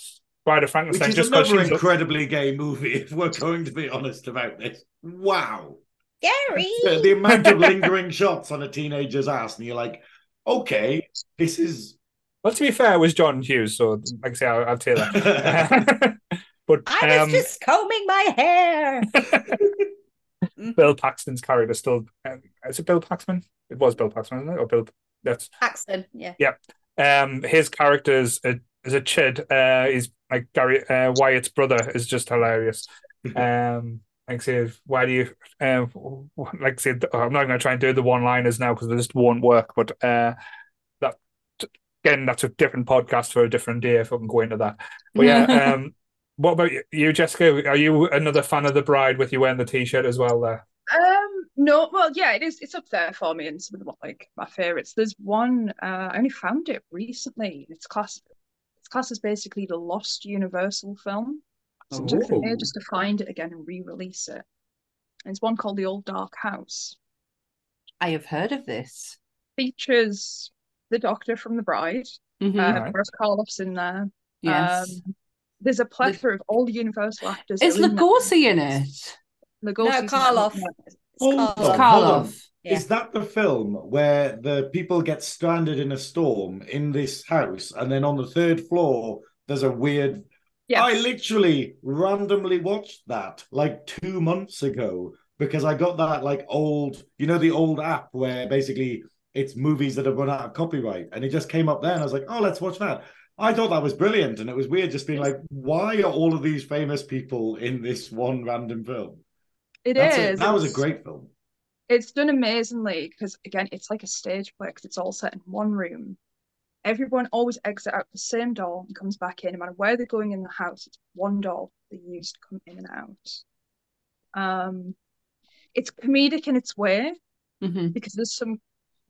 Bride of Which Frankenstein is just because another she's incredibly gay movie, if we're going to be honest about this. Wow. Gary. The, the amount of lingering shots on a teenager's ass, and you're like, okay, this is. Well. To be fair, it was John Hughes, so like I say, I'll, I'll tell that. but I was um, just combing my hair. Bill Paxton's character still um, is it Bill Paxton? It was Bill Paxton, isn't it? Or Bill that's Paxton, yeah. um his character is a is a chid. Uh he's like Gary uh Wyatt's brother is just hilarious. Um like I say, why do you um like I said I'm not gonna try and do the one liners now because they just won't work, but uh that again that's a different podcast for a different day if I can go into that. But yeah, um what about you- you, Jessica? Are you another fan of the bride with you wearing the t-shirt as well there? Um, no, well, yeah, it is. It's up there for me and some of the like my favorites. There's one. Uh, I only found it recently. It's class. It's classed as basically the lost Universal film. So it took me Oh. just to find it again and re-release it. And it's one called The Old Dark House. I have heard of this. Features the Doctor from The Bride. Mhm. Uh, Right. Boris Karloff's in there. yes. Um, there's a plethora of all the Universal actors. is are in. Lugosi in it? Lugosi's No, Karloff. It's Hold Karloff. on, hold on. Karloff. Yeah. Is that the film where the people get stranded in a storm in this house, and then on the third floor there's a weird? Yes. I literally randomly watched that like two months ago because I got that like old, you know, the old app where basically it's movies that have run out of copyright, and it just came up there, and I was like, oh, let's watch that. I thought that was brilliant, and it was weird just being like, why are all of these famous people in this one random film? It That's is. a- that was a great film. It's done amazingly because again, it's like a stage play because it's all set in one room. Everyone always exit out the same door and comes back in, no matter where they're going in the house. It's one door they use to come in and out. Um, it's comedic in its way Mhm. because there's some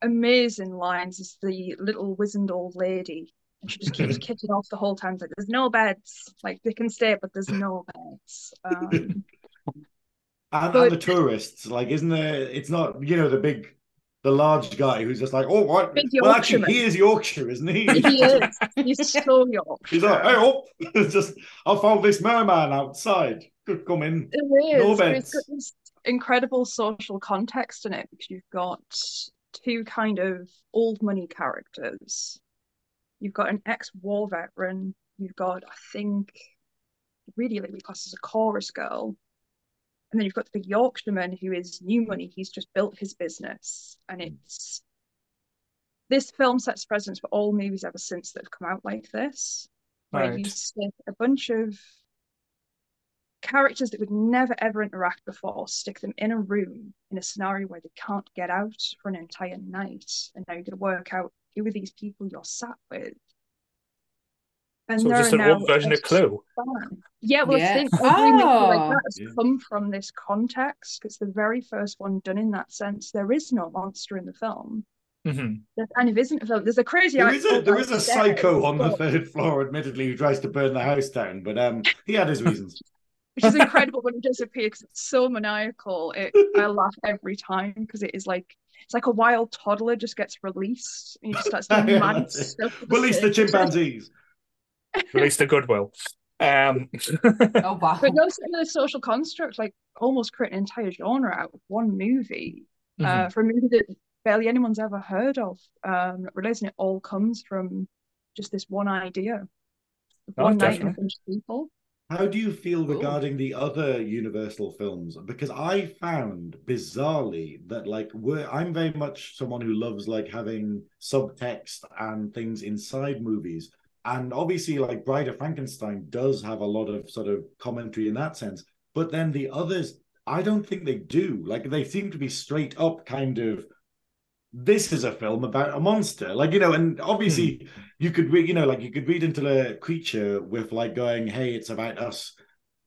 amazing lines. There's the little wizened old lady, and she just keeps kicking off the whole time. It's Like, there's no beds. Like they can stay, but there's no beds. Um, And, But- and the tourists, like, isn't there? It's not, you know, the big, the large guy who's just like, oh, what? Big Well, actually, he is Yorkshire, isn't he? he is. He's so Yorkshire. He's like, hey, oh, just, I found this merman outside. Could come in. It No is. It's beds. incredible social context in it because you've got two kind of old money characters. You've got an ex-war veteran. You've got, I think, really like classed as a chorus girl. And then you've got the big Yorkshireman who is new money. He's just built his business. And hmm. it's this film sets precedence for all movies ever since that have come out like this. Where you see a bunch of characters that would never ever interact before, stick them in a room in a scenario where they can't get out for an entire night, and now you're going to work out who are these people you're sat with. And So there just are an now old version of Clue. span. Yeah, well, Yeah. I think every movie like Oh. that has Yeah. come from this context. It's the very first one done in that sense. There is no monster in the film. hmm There kind of isn't a film. There's a crazy. There act- is a there is a upstairs, psycho on the third floor, admittedly, who tries to burn the house down, but um, he had his reasons. which is incredible when it does appear because it's so maniacal. It, I laugh every time because it is like it's like a wild toddler just gets released and he just starts doing Yeah, mad stuff. Release the sake chimpanzees. Release the goodwill. Um, Oh wow. But no, the social construct, like almost create an entire genre out of one movie. Uh, for a movie that barely anyone's ever heard of. Um, realizing it all comes from just this one idea. of Oh, One night and a bunch of people. How do you feel Ooh. regarding the other Universal films? Because I found bizarrely that like we're I'm very much someone who loves like having subtext and things inside movies. And obviously like Bride of Frankenstein does have a lot of sort of commentary in that sense. But then the others, I don't think they do. Like they seem to be straight up kind of this is a film about a monster like you know and obviously hmm. you could read you know like you could read into the creature with like going hey it's about us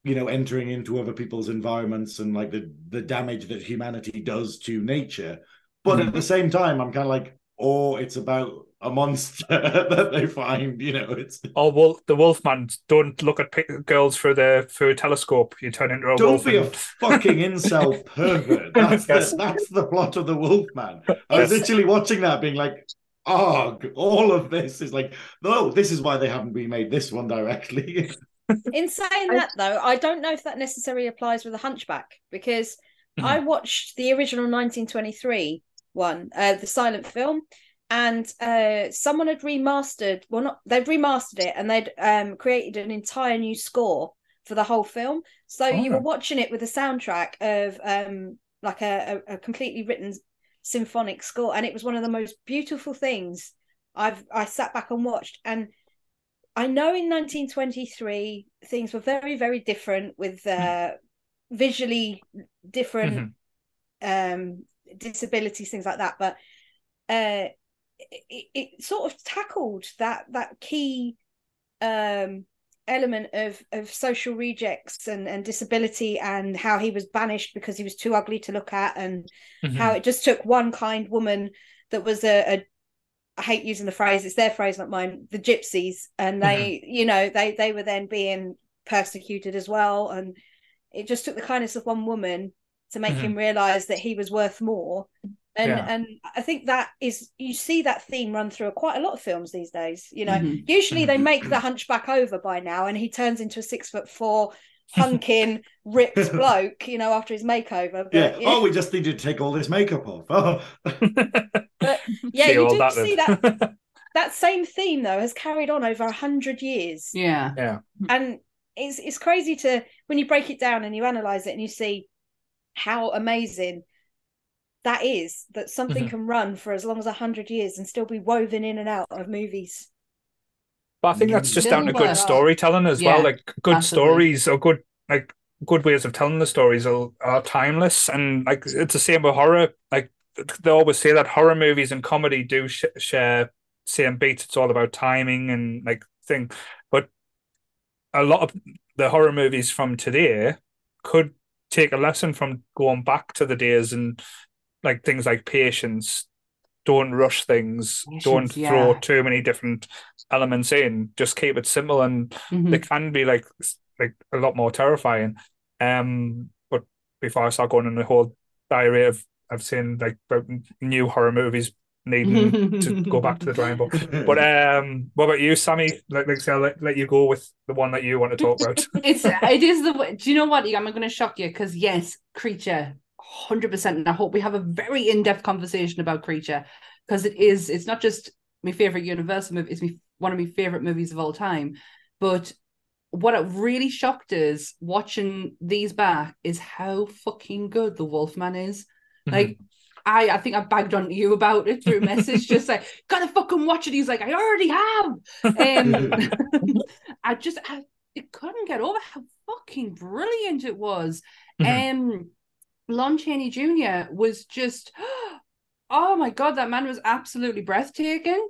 you know entering into other people's environments and like the the damage that humanity does to nature but mm-hmm. at the same time i'm kind of like or it's about a monster that they find. You know, it's oh well, the Wolfman. Don't look at girls through the through a telescope. You turn into a don't wolf. Don't be and... a fucking incel pervert. That's yes. the, that's the plot of the Wolfman. I was literally watching that, being like. Oh, all of this is like, no, this is why they haven't remade this one directly. In saying that, though, I don't know if that necessarily applies with the Hunchback because mm-hmm. I watched the original 1923 one, uh, the silent film, and uh, someone had remastered. Well, not they'd remastered it, and they'd um, created an entire new score for the whole film. So oh. you were watching it with a soundtrack of um, like a, a, completely written symphonic score, and it was one of the most beautiful things I've I sat back and watched. And I know in 1923 things were very very different with uh, visually different mm-hmm. um, disabilities, things like that. But uh, it, it sort of tackled that that key um, element of of social rejects and and disability and how he was banished because he was too ugly to look at and mm-hmm. how it just took one kind woman that was a, a I hate using the phrase it's their phrase not mine the gypsies and they mm-hmm. you know they they were then being persecuted as well and it just took the kindness of one woman to make mm-hmm. him realize that he was worth more and yeah. and I think that is you see that theme run through quite a lot of films these days. You know, mm-hmm. usually they make the Hunchback over by now, and he turns into a six foot four hunking ripped bloke. You know, after his makeover. But, yeah. Oh, we just need to take all this makeup off. Oh. but yeah, see you do see that. that same theme though has carried on over a hundred years. Yeah, yeah, and it's it's crazy to when you break it down and you analyze it and you see how amazing that is that something mm-hmm. can run for as long as 100 years and still be woven in and out of movies. But i think that's just down to good storytelling as yeah, well like good absolutely. stories or good like good ways of telling the stories are, are timeless. And like it's the same with horror like they always say that horror movies and comedy do sh- share same beats. It's all about timing and like thing. But a lot of the horror movies from today could take a lesson from going back to the days and like things like patience don't rush things patience, don't yeah. throw too many different elements in. Just keep it simple and mm-hmm. they can be like like a lot more terrifying. Um but before i start going on the whole diary of i've seen like new horror movies needing to go back to the drawing board. But um what about you sammy? Like, like say i'll let, let you go with the one that you want to talk about? It's it is the do you know what? I'm going to shock you because yes creature 100% and i hope we have a very in-depth conversation about creature because it is it's not just my favorite universal movie it's me, one of my favorite movies of all time but what it really shocked us watching these back is how fucking good the wolfman is mm-hmm. like I, I think I bagged on you about it through message, just like, gotta fucking watch it. He's like, I already have. Um, I just, I, I couldn't get over how fucking brilliant it was. Mm-hmm. Um, Lon Chaney Jr. was just, oh my god, that man was absolutely breathtaking.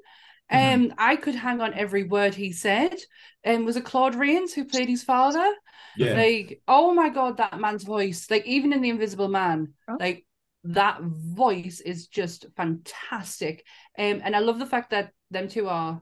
Mm-hmm. Um, I could hang on every word he said. And um, was it Claude Rains who played his father? Yeah. Like, oh my god, that man's voice. Like, even in The Invisible Man, oh. like that voice is just fantastic. Um, and I love the fact that them two are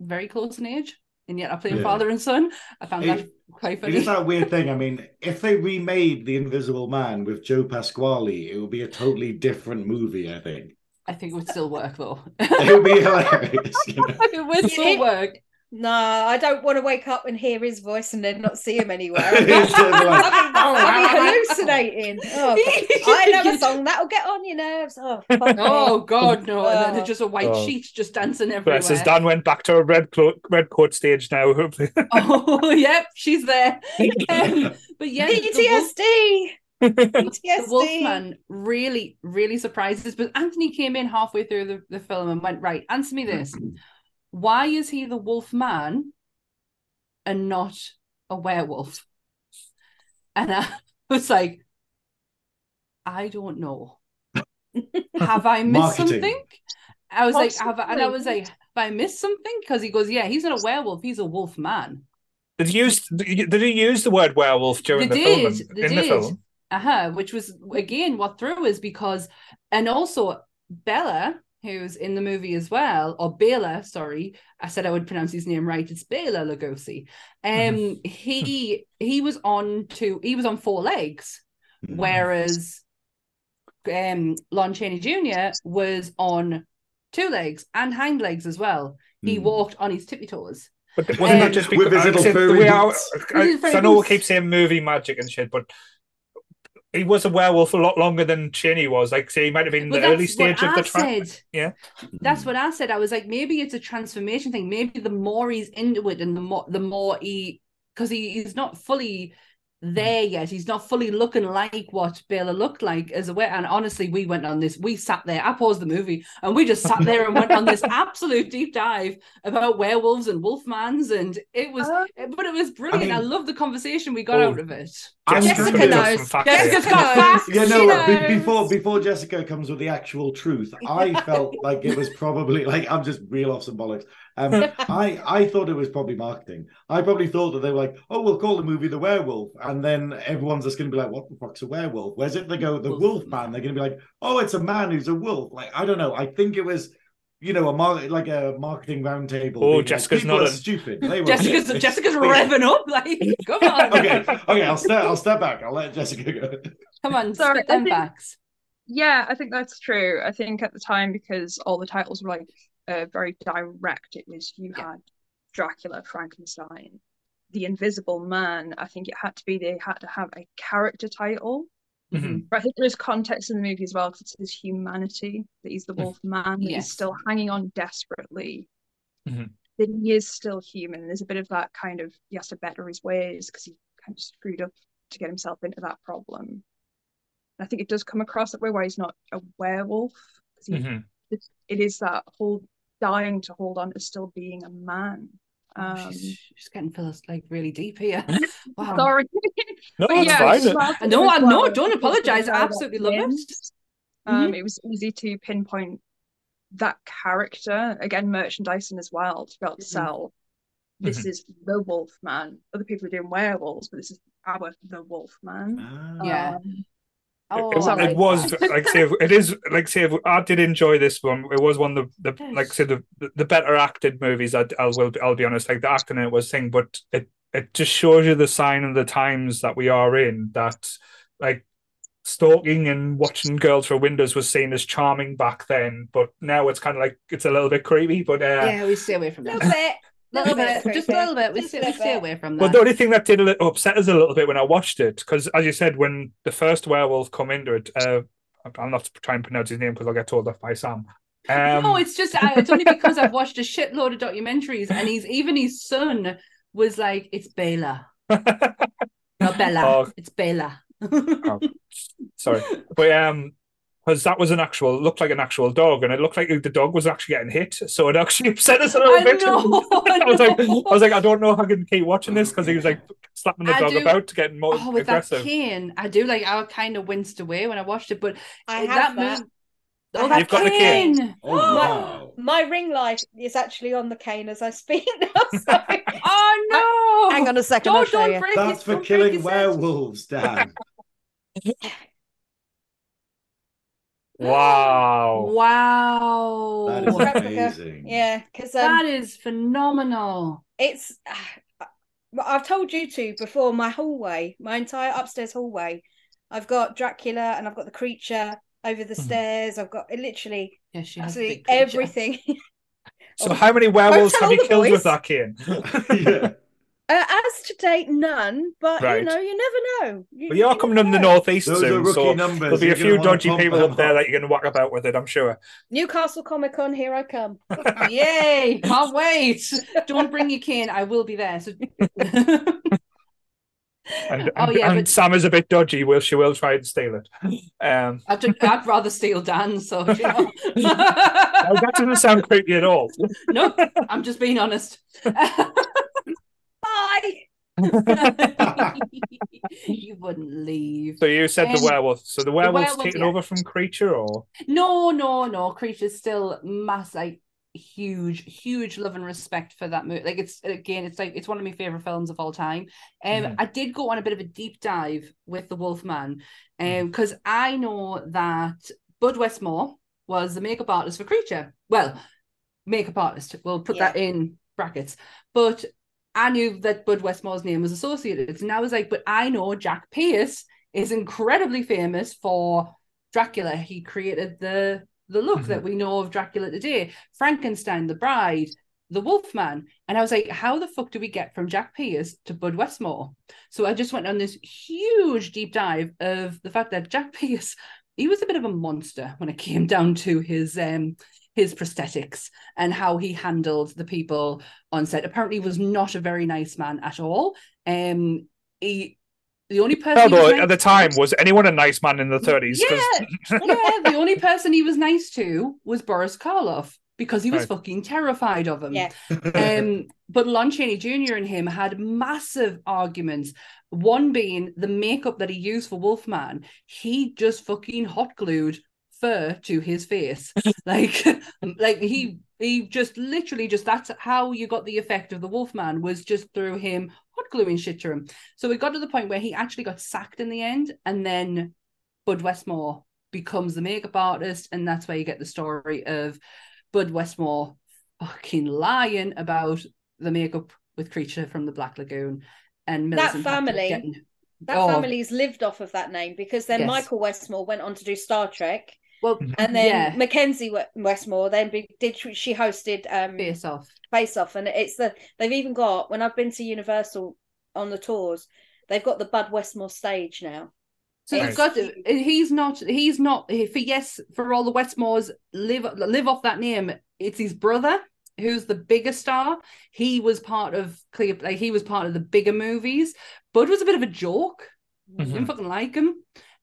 very close in age and yet I play yeah. father and son. I found it, that quite funny. It is that weird thing. I mean, if they remade The Invisible Man with Joe Pasquale, it would be a totally different movie, I think. I think it would still work though. it would be hilarious. You know? it would still work. No, I don't want to wake up and hear his voice and then not see him anywhere. I'll, be, hallucinating. Oh, I know a song that'll get on your nerves. Oh, oh God, no! Oh. And then there's just a white oh. sheet just dancing everywhere. Bless Dan went back to a red coat, red coat stage now. Hopefully. oh, yep, she's there. Um, but yeah, PTSD. The Wolfman really, really surprises. But Anthony came in halfway through the, the film and went, Right, answer me this why is he the wolf man and not a werewolf? And I was like, I don't know. have I missed Marketing. something? I was like, have I, and I was like, have I missed something? Because he goes, yeah, he's not a werewolf, he's a wolf man. Did he use did he use the word werewolf during They the film? did, in they the did. film? Uh-huh. Which was again what threw us because and also Bella, who's in the movie as well, or Bela, sorry, I said I would pronounce his name right. It's Bela Lugosi. Um Mm-hmm. he he was on two he was on four legs, whereas um Lon Chaney Jr. was on two legs and hind legs as well. He Mm. walked on his tippy toes. But wasn't that Um, just With because his little I- the furry way I, boots. I, With his furry I know we boots. keep saying movie magic and shit, but he was a werewolf a lot longer than Chaney was. Like, say, he might have been in the early stage of I the track. said. Yeah. That's what I said. I was like, maybe it's a transformation thing. Maybe the more he's into it, and the more the more he, because he, he's not fully there yet. He's not fully looking like what Bela looked like as a way. And honestly, we went on this. We sat there. I paused the movie, and we just sat there and went on this absolute deep dive about werewolves and wolfmans, and it was. Uh, but it was brilliant. I, mean- love the conversation we got Oh. out of it. I'm Jessica gonna knows. some facts Jessica's here. got facts. Yeah, She no, be- before before Jessica comes with the actual truth, I felt like it was probably like I'm just real off some bollocks. Um, I I thought it was probably marketing. I probably thought that they were like, oh, we'll call the movie The Werewolf, and then everyone's just going to be like, what the fuck's a werewolf? Where's it? they go The Wolf Wolf Man. Man, they're going to be like, oh, it's a man who's a wolf. Like I don't know. I think it was. You know, a mar- like a marketing roundtable. Oh, being like, Jessica's People are stupid. They were Jessica's Jessica's revving up. Like, come on, okay, okay. I'll step. I'll step back. I'll let Jessica go. come on, Sorry, spit them think- facts. Yeah, I think that's true. I think at the time, because all the titles were like uh, very direct, it was you Yeah. had Dracula, Frankenstein, the Invisible Man. I think it had to be they had to have a character title. Mhm. But I think there is context in the movie as well because it's his humanity that he's the Wolf Man, that Yes. he's still hanging on desperately. Mhm. That he is still human. There's a bit of that kind of he has to better his ways because he kind of screwed up to get himself into that problem. And I think it does come across that way where he's not a werewolf. he, Mhm. it's, it is that whole dying to hold on to still being a man. Um, Oh, she's, she's getting feels like really deep here. Wow. sorry. No, But that's yeah, fine. it's about I know, as I know, well, don't apologise, I absolutely love it. ends. Mm-hmm. Um, it was easy to pinpoint that character again, merchandising as well to be able to Mhm. sell. This is the Wolf Man. Other people are doing werewolves, but this is our the Wolf Man. Ah. Yeah. Oh, it, sorry. it was like say it is like say I did enjoy this one. It was one of the, the like say the the better acted movies. I I will I'll be honest. Like the acting in it was thing, but it it just shows you the sign of the times that we are in. That like stalking and watching girls through windows was seen as charming back then, but now it's kind of like it's a little bit creepy. But uh, yeah, we stay away from A that. Little bit. little bit, just a little bit. We Just stay, a we little stay away from But that. the only thing that did a little, upset us a little bit when I watched it, because as you said, when the first werewolf come into it, uh, I'm not trying to pronounce his name because I'll get told off by Sam. Um, no, it's just I, it's only because I've watched a shitload of documentaries, and he's even his son was like, "It's Bela, not Bella, Oh. it's Bela." sorry, but um, because that was an actual looked like an actual dog, and it looked like the dog was actually getting hit, so it actually upset us a little I bit. know, I I was like, I was like, I don't know if I can keep watching this because he was like slapping the I dog do- about, get more Oh, with that aggressive. cane, I do like. I kind of winced away when I watched it, but I that have that. move- I Oh, have You've got the cane. Oh, oh wow. My ring light is actually on the cane as I speak now. So. Oh no! Hang on a second, I'll Don't, show don't you. break That's it, for don't killing his werewolves, Dan. Wow. Wow. That is amazing. Yeah, because um, That is phenomenal. it's. I've told you two before. My hallway, my entire upstairs hallway, I've got Dracula and I've got the creature over the Mhm. stairs. I've got literally Yeah, she has a absolutely everything. So how many werewolves have you killed boys. with that cane? yeah. Uh, as to date, none. But Right. you know, you never know. You, Well, you are coming never from the northeast Those soon, so numbers. there'll be a You're few dodgy people them up there up. that you're going to whack about with it. I'm sure. Newcastle Comic Con, here I come. Yay! Can't wait. Don't bring your cane. I will be there. So... And, oh yeah, and but Sam is a bit dodgy. Will she will try and steal it? Um, I'd, I'd rather steal Dan. So you know. now, that doesn't sound creepy at all. no, I'm just being honest. Bye. you wouldn't leave. So you said Um, the werewolf. So the werewolf's werewolf, taken yeah. over from Creature, or No, no, no. Creature's still mass like huge, huge love and respect for that movie. Like it's again, it's like it's one of my favorite films of all time. Um, Mhm. I did go on a bit of a deep dive with the Wolfman, um, because I know that Bud Westmore was the makeup artist for Creature. Well, makeup artist. We'll put that in brackets, but. I knew that Bud Westmore's name was associated. And I was like, but I know Jack Pierce is incredibly famous for Dracula. He created the the look Mhm. that we know of Dracula today. Frankenstein, the Bride, the Wolfman. And I was like, how the fuck do we get from Jack Pierce to Bud Westmore? So I just went on this huge deep dive of the fact that Jack Pierce, he was a bit of a monster when it came down to his um his prosthetics and how he handled the people on set. Apparently, he was not a very nice man at all. Um, he the only person he although nice at the to- time was anyone a nice man in the thirties? yeah, yeah, the only person he was nice to was Boris Karloff because he was Right. fucking terrified of him. Yeah. Um, but Lon Chaney Jr. and him had massive arguments. One being the makeup that he used for Wolfman, he just fucking hot glued fur to his face. like, like he he just literally just that's how you got the effect of the Wolfman was just through him hot gluing shit to him. So it got to the point where he actually got sacked in the end, and then Bud Westmore becomes the makeup artist, and that's where you get the story of Bud Westmore fucking lying about the makeup with Creature from the Black Lagoon and Millicent Patrick family- getting That Oh. family's lived off of that name because then Yes. Michael Westmore went on to do Star Trek, well and then Yeah. Mackenzie Westmore then be, did she hosted um face off. Face Off, and it's the they've even got when I've been to Universal on the tours, they've got the Bud Westmore stage now. So Nice. they've got to, he's not he's not for yes for all the Westmores live live off that name. It's his brother who's the bigger star. He was part of Cleo, like he was part of the bigger movies. Bud was a bit of a joke. Mhm. Didn't fucking like him.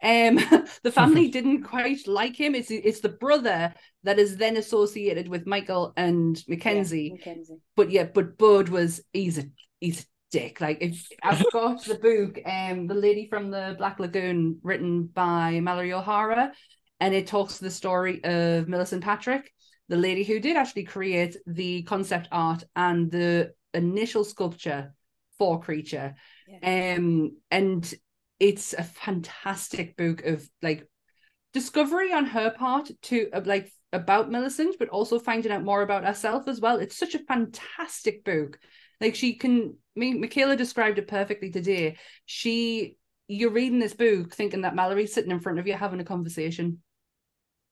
Um, the family didn't quite like him. It's it's the brother that is then associated with Michael and Mackenzie Yeah, Mackenzie. but yeah, but Bud was he's a he's a dick. Like if I've got the book, um, the lady from the Black Lagoon, written by Mallory O'Meara, and it talks the story of Millicent Patrick, the lady who did actually create the concept art and the initial sculpture for Creature. Um, and it's a fantastic book of like discovery on her part to uh, like about Millicent, but also finding out more about herself as well. It's such a fantastic book. Like she can, me, Michaela described it perfectly today. She, you're reading this book thinking that Mallory's sitting in front of you having a conversation.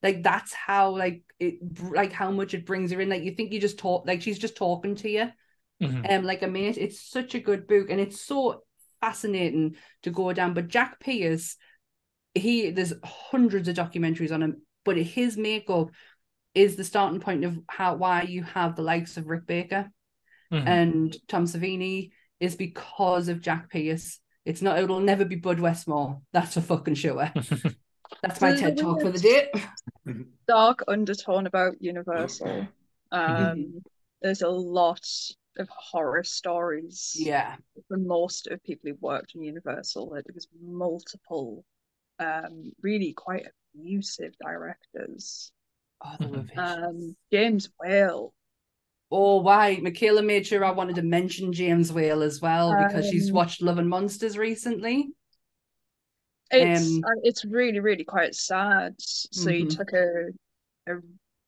Like that's how like it like how much it brings her in. Like you think you just talk like she's just talking to you Mhm. um like a mate. It's such a good book and it's so fascinating to go down. But Jack Pierce, he there's hundreds of documentaries on him, but his makeup is the starting point of how why you have the likes of Rick Baker Mhm. and Tom Savini is because of Jack Pierce. It's not it'll never be Bud Westmore. That's for fucking sure. That's my TED talk for the day. dark undertone about Universal. Um, there's a lot of horror stories Yeah. for most of people who worked in Universal. Like, there was multiple, um, really quite abusive directors. Oh, they were vicious. Um, James Whale. Oh, why? Michaela made sure I wanted to mention James Whale as well because she's Um, watched Love and Monsters recently. It's Um, uh, it's really really quite sad. So he Mhm. took a, a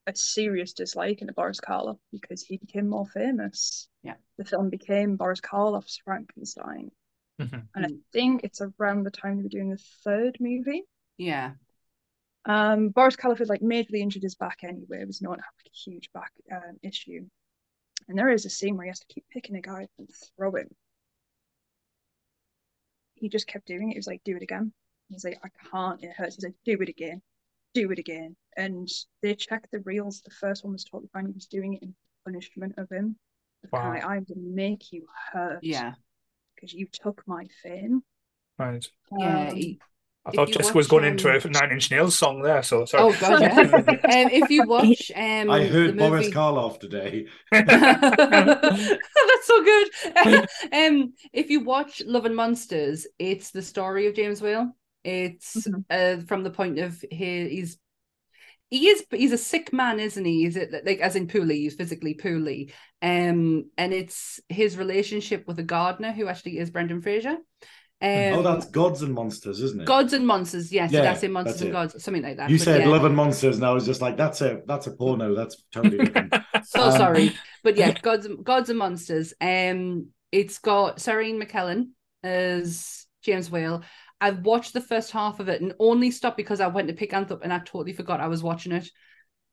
a serious dislike into Boris Karloff because he became more famous. Yeah. the film became Boris Karloff's Frankenstein, Mhm. and I think it's around the time they were doing the third movie. Yeah. Um, Boris Karloff had like majorly injured his back anyway. It was known to have like, a huge back um, issue, and there is a scene where he has to keep picking a guy up and throw him. He just kept doing it. He was like, "Do it again." He's like, "I can't. It hurts." He's like, "Do it again, do it again." And they checked the reels. The first one was totally fine. He was doing it in punishment of him. Of kind of Wow. like, I'm gonna make you hurt Yeah. because you took my fame. Right. Yeah. Um, he- I thought Jessica was going um, into a Nine Inch Nails song there. So sorry. Oh god, yeah. um, if you watch, um, I heard Boris Karloff today. That's so good. um, if you watch Love and Monsters, it's the story of James Whale. It's mm-hmm. uh, from the point of his, he's he is he's a sick man isn't he is it like as in poorly he's physically poorly um and it's his relationship with a gardener who actually is brendan fraser um, oh, that's Gods and Monsters, isn't it? Gods and Monsters, yes. Yeah, that's in Monsters that's and Gods, something like that. You said yeah. Love and Monsters, and I was just like, that's a that's a porno. That's totally different. so um, sorry, but yeah, Gods Gods and Monsters. Um, it's got Sir Ian McKellen as James Whale. I've watched the first half of it and only stopped because I went to pick Anth up and I totally forgot I was watching it.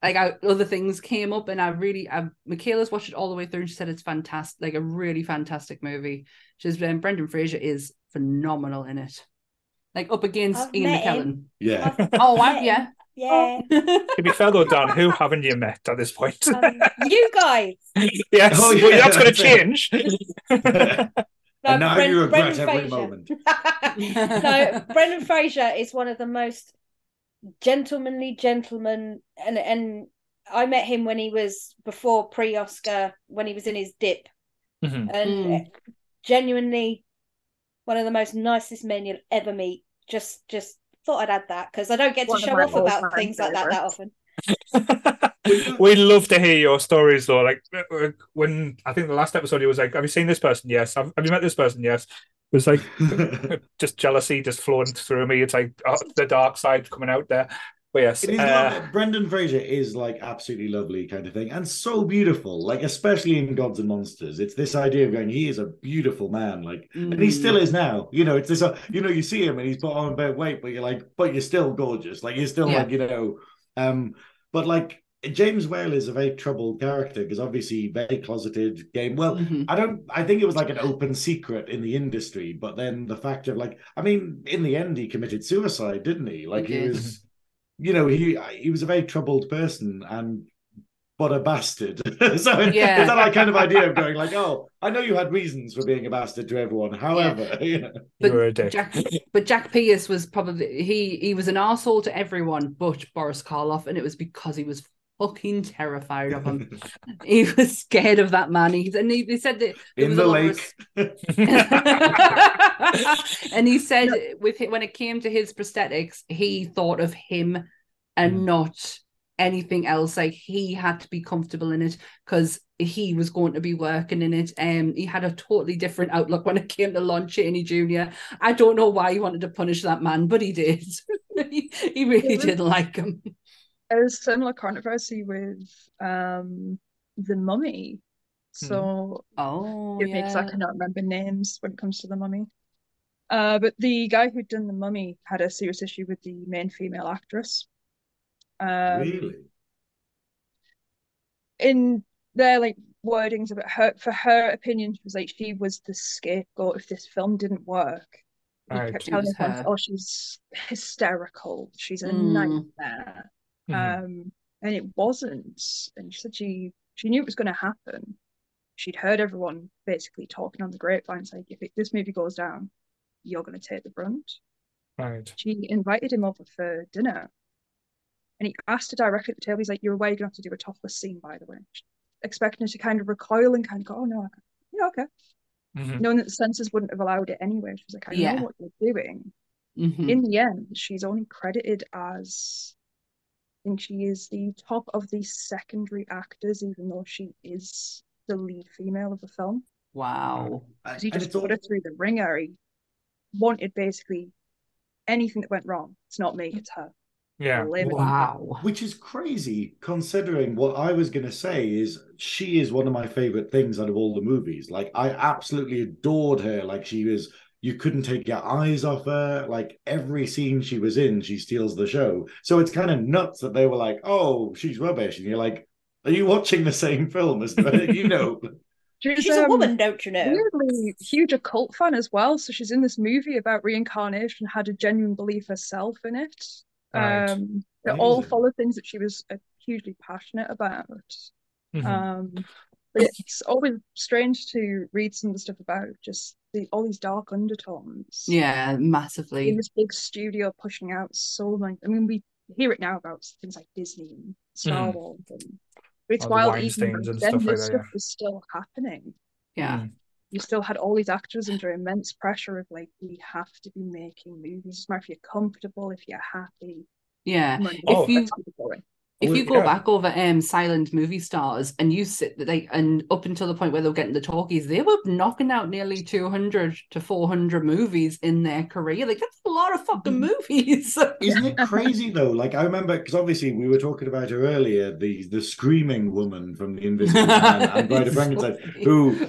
Like I, other things came up and I really I, Michaela's watched it all the way through and she said it's fantastic like a really fantastic movie. She's um, Brendan Fraser is phenomenal in it. Like up against I've Ian McKellen. Yeah. Oh I, yeah. Yeah. to be fair though, Dan, who haven't you met at this point? Um, you guys. yes, oh, yeah, that's going to change. No, and now Brent, you regret Brendan every Fraser. moment. no, Brendan Fraser is one of the most gentlemanly gentlemen, and and I met him when he was before pre-Oscar when he was in his dip mm-hmm. and mm. genuinely one of the most nicest men you'll ever meet just just thought I'd add that because I don't get to show off about things like that that often we love to hear your stories though like when I think the last episode he was like have you seen this person yes have, have you met this person yes it was like just jealousy just flowing through me. It's like oh, the dark side coming out there. But yes, uh, Brendan Fraser is like absolutely lovely kind of thing, and so beautiful. Like especially in Gods and Monsters, it's this idea of going. He is a beautiful man, like, mm. and he still mm. is now. You know, it's this. Uh, you know, you see him and he's put on a bit of weight, but you're like, but you're still gorgeous. Like you're still yeah. like you know, um, but like James Whale is a very troubled character because obviously very closeted game. Well, mm-hmm. I don't. I think it was like an open secret in the industry, but then the fact of like, I mean, in the end, he committed suicide, didn't he? Like he, he was, you know, he he was a very troubled person and but a bastard. so yeah. is that like kind of idea of going like, oh, I know you had reasons for being a bastard to everyone. However, yeah. you know. but Jack, but Jack Pierce was probably he he was an asshole to everyone but Boris Karloff, and it was because he was fucking terrified of him. he was scared of that man. He, and he, he said that in the lake. and he said with when it came to his prosthetics, he thought of him and mm. not anything else. Like he had to be comfortable in it because he was going to be working in it. And um, he had a totally different outlook when it came to Lon Chaney Jr. I don't know why he wanted to punish that man, but he did. he, he really didn't like him a similar controversy with um the mummy. So hmm. oh it yeah. makes I cannot remember names when it comes to the mummy. Uh, but the guy who'd done the mummy had a serious issue with the main female actress. Um, really? In their like wordings about her, for her opinion, she was like she was the scapegoat if this film didn't work. He kept telling her, "Oh, she's hysterical. She's a mm. nightmare." Mm-hmm. Um, and it wasn't. And she said she she knew it was going to happen. She'd heard everyone basically talking on the grapevine, saying, "If it, this movie goes down, you're going to take the brunt." Right. She invited him over for dinner, and he asked her directly at the table. He's like, "You're away. You're going to have to do a topless scene, by the way." Expecting her to kind of recoil and kind of go, "Oh no, yeah, okay." Mm-hmm. Knowing that the censors wouldn't have allowed it anyway, she was like, "I yeah. know what you're doing." Mm-hmm. In the end, she's only credited as think she is the top of the secondary actors, even though she is the lead female of the film. Wow. Because he just put her through the ringer. He wanted basically anything that went wrong. It's not me, it's her. Yeah. Wow. Which is crazy considering what I was going to say is she is one of my favorite things out of all the movies. Like, I absolutely adored her. Like, she was you couldn't take your eyes off her. Like every scene she was in, she steals the show. So it's kind of nuts that they were like, "Oh, she's rubbish," and you're like, "Are you watching the same film as you know?" She's, she's um, a woman, don't you know? Weirdly huge occult fan as well. So she's in this movie about reincarnation, had a genuine belief herself in it. Right. Um, it all followed things that she was uh, hugely passionate about. Mm-hmm. Um, it's always strange to read some of the stuff about just the, all these dark undertones. Yeah, massively. In this big studio pushing out so much. I mean, we hear it now about things like Disney and Star Mm. Wars. And, but it's All the wild even Weinsteins and then stuff like this that, stuff yeah. was still happening. Yeah. Mm. You still had all these actors under immense pressure of like, we have to be making movies. It doesn't matter if you're comfortable, if you're happy. Yeah. Money. Oh. If you Let's keep it going. if you go yeah. back over um silent movie stars and you sit like and up until the point where they were getting the talkies, they were knocking out nearly 200 to 400 movies in their career. Like that's a lot of fucking movies. Isn't it crazy though? Like I remember because obviously we were talking about her earlier, the the screaming woman from the Invisible Man and Bride of Frankenstein, who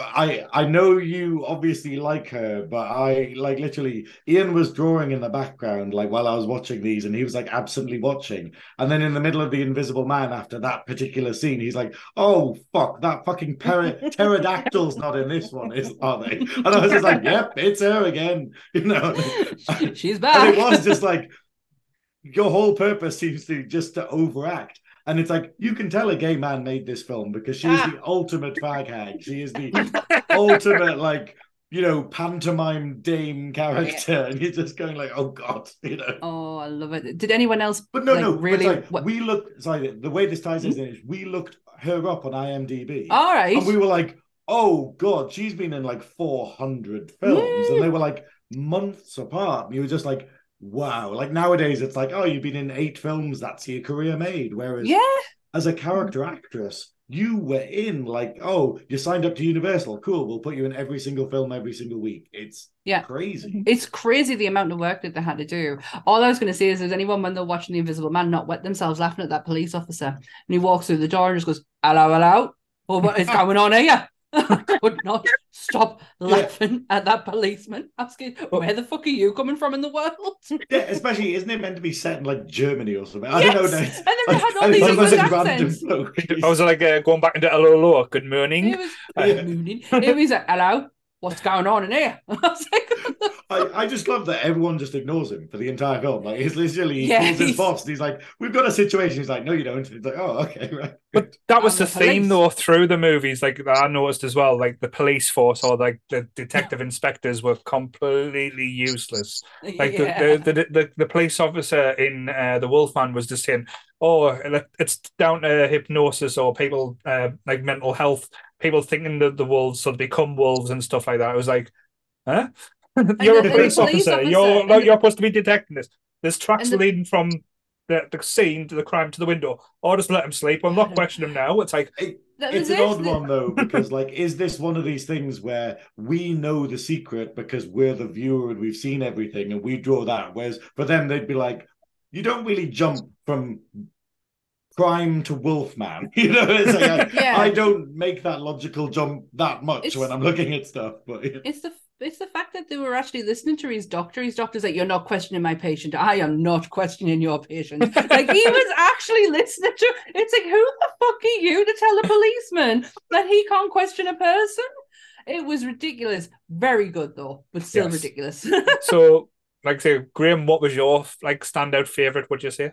I I know you obviously like her, but I like literally Ian was drawing in the background like while I was watching these, and he was like absently watching. And then in the middle of the Invisible Man, after that particular scene, he's like, "Oh fuck, that fucking pter- pterodactyl's not in this one, is are they?" And I was just like, "Yep, it's her again," you know. She's And back. it was just like your whole purpose seems to just to overact. And it's like you can tell a gay man made this film because she's the ultimate fag hag. She is the ultimate like you know pantomime dame character, and you're just going like, oh god, you know. Oh, I love it. Did anyone else But no, like, no, really like, what- we looked. Sorry, the way this ties hmm? in is we looked her up on IMDb, all right. and we were like, oh god, she's been in like 400 films, and they hmm. were like months apart. And you were just like, wow. Like nowadays, it's like, oh, you've been in eight films, that's your career made. Whereas yeah. as a character actress, you were in like, oh, you signed up to Universal, cool. We'll put you in every single film every single week. It's Yeah. crazy. It's crazy the amount of work that they had to do. All I was going to say is, does anyone when they're watching The Invisible Man not wet themselves laughing at that police officer? And he walks through the door and just goes, "Hello, hello. Well, what is going on here?" I could not stop laughing at that policeman, asking, "Where the fuck are you coming from in the world?" Yeah, especially isn't it meant to be set in like Germany or something? I don't know. No, And then they had all I- these I- English I- random accents. I was like uh, going back into hello, hello, good morning. It was Yeah. mooning. It was like, "Hello, what's going on in here?" I like, I, I just love that everyone just ignores him for the entire film. Like he's literally he Yeah, calls his he's- boss and he's like, We've got a situation. He's like, No, you don't. He's like, Oh, okay, right. But that was And the the theme though through the movies, like that I noticed as well. Like the police force or like the detective inspectors were completely useless. Like yeah. the, the, the the the police officer in uh, the Wolfman was just saying, "Oh, it's down to hypnosis or people uh, like mental health, people thinking that the wolves sort of become wolves and stuff like that." I was like, "Huh? you're the- a police, the police officer. officer You're and like, you're supposed to be detecting this. There's tracks the- leading from." The, the scene to the crime to the window, or just let him sleep. I'm not questioning him now. It's like, That It's was an it. odd one though, because like, is this one of these things where we know the secret because we're the viewer and we've seen everything and we draw that? Whereas for them, they'd be like, you don't really jump from crime to Wolfman. You know, it's like I, Yeah. I don't make that logical jump that much It's- when I'm looking at stuff. But It's the it's the fact that they were actually listening to his doctor. His doctor's like, "You're not questioning my patient. I am not questioning your patient." like he was actually listening to. It's like, who the fuck are you to tell a policeman that he can't question a person? It was ridiculous. Very good though, but still Yes. ridiculous. so, like, say, Graeme, what was your like standout favorite? Would you say?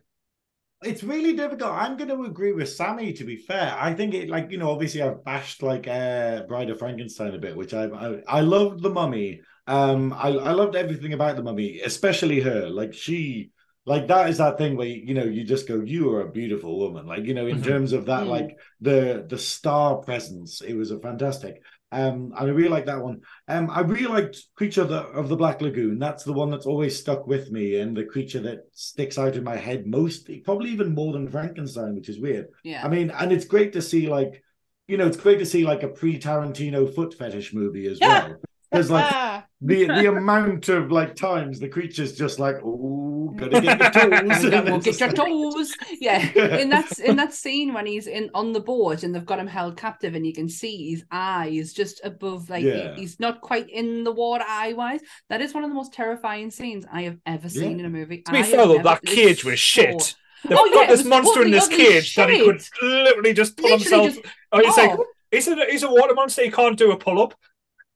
It's really difficult. I'm going to agree with Sammy. To be fair, I think it like you know obviously I've bashed like uh, Bride of Frankenstein a bit, which I I, I loved the Mummy. Um, I I loved everything about the Mummy, especially her. Like she, like that is that thing where you know you just go, you are a beautiful woman. Like you know in Mhm. terms of that, Mm. like the the star presence, it was a fantastic. Um, and I really like that one. Um, I really liked Creature of the, of the Black Lagoon. That's the one that's always stuck with me, and the creature that sticks out in my head most, probably even more than Frankenstein, which is weird. yeah, I mean, and it's great to see like, you know, it's great to see like a pre-Tarantino foot fetish movie as well. Because like the the amount of like times the creature's just like, oh, gotta get your toes. And we'll get your like- toes. Yeah, in that in that scene when he's in on the boat and they've got him held captive, and you can see his eyes just above, like he- he's not quite in the water eye wise. That is one of the most terrifying scenes I have ever seen Yeah. in a movie. To be I fair though, that cage was so- shit. Oh, they've Oh, got it this monster in this ugly cage that he could literally just pull Literally himself. just- oh, he's like, oh, he's a he's a water monster. He can't do a pull up.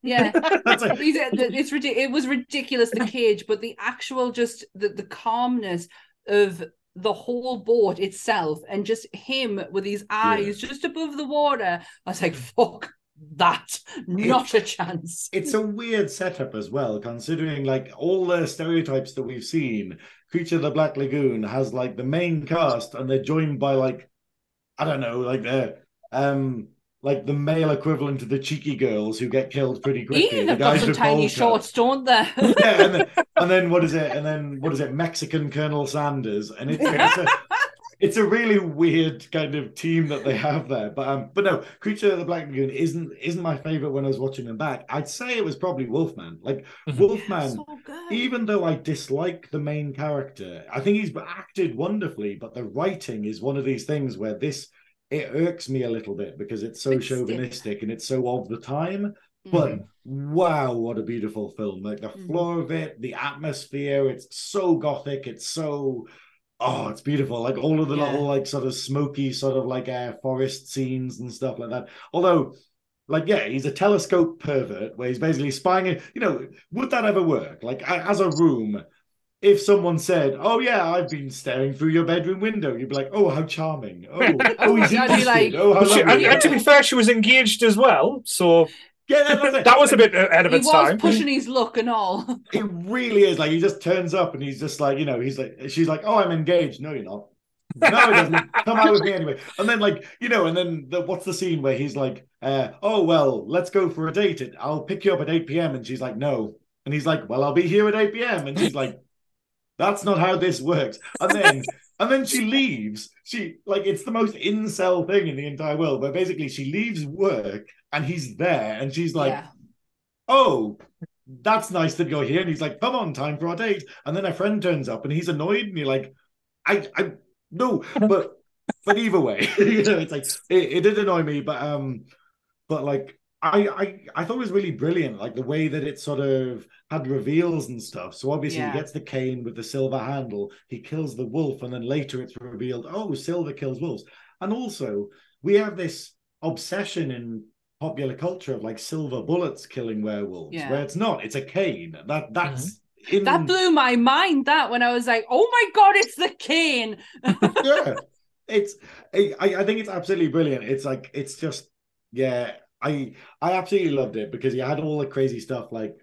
Yeah. That's like- He's, it's ridiculous. It was ridiculous the cage, but the actual just the, the calmness of the whole boat itself and just him with his eyes yeah. just above the water. I was like, fuck that. Not a chance. It's a weird setup as well, considering like all the stereotypes that we've seen. Creature of the Black Lagoon has like the main cast and they're joined by like I don't know, like the um like the male equivalent of the cheeky girls who get killed pretty quickly. Yeah, they've got some tiny shorts, don't they? yeah, and then, and then, what is it? And then what is it? Mexican Colonel Sanders, and it's, it's, a, it's a really weird kind of team that they have there. But um, but no, Creature of the Black Lagoon isn't isn't my favorite when I was watching them back. I'd say it was probably Wolfman. Like mm-hmm. Wolfman, so even though I dislike the main character, I think he's acted wonderfully. But the writing is one of these things where this it irks me a little bit because it's so chauvinistic and it's so of the time. But mm. wow, what a beautiful film! Like the mm. floor of it, the atmosphere, it's so gothic, it's so oh, it's beautiful. Like all of the yeah. little like sort of smoky, sort of like uh, forest scenes and stuff like that. Although like yeah he's a telescope pervert where he's basically spying you know would that ever work like as a room if someone said, "Oh yeah, I've been staring through your bedroom window," you'd be like, "Oh, how charming! Oh, oh, he's interested. Like, oh, how she, and, and, to be fair, she was engaged as well, so yeah, that, that was a bit ahead of he its time. He was pushing his look and all. It really is like he just turns up and he's just like, you know, he's like, she's like, "Oh, I'm engaged." No, you're not. No, it doesn't. Come out with me anyway. And then, like, you know, and then the, what's the scene where he's like, uh, "Oh well, let's go for a date. I'll pick you up at 8 p.m." And she's like, "No." And he's like, "Well, I'll be here at 8 p.m." And she's like, that's not how this works. And then and then she leaves. She like it's the most incel thing in the entire world, where basically she leaves work and he's there, and she's like, yeah. "Oh, that's nice that you're here." And he's like, "Come on, time for our date." And then a friend turns up, and he's annoyed, and you're like, "I, I, no," but but either way, you know, it's like it, it did annoy me, but um, but like I, I I thought it was really brilliant, like the way that it sort of had reveals and stuff. So obviously yeah. he gets the cane with the silver handle, he kills the wolf, and then later it's revealed, oh, silver kills wolves. And also we have this obsession in popular culture of like silver bullets killing werewolves, yeah. where it's not, it's a cane. That that's mm-hmm. in... that blew my mind. That when I was like, oh my god, it's the cane. yeah, it's I I think it's absolutely brilliant. It's like it's just yeah I I absolutely loved it because he had all the crazy stuff like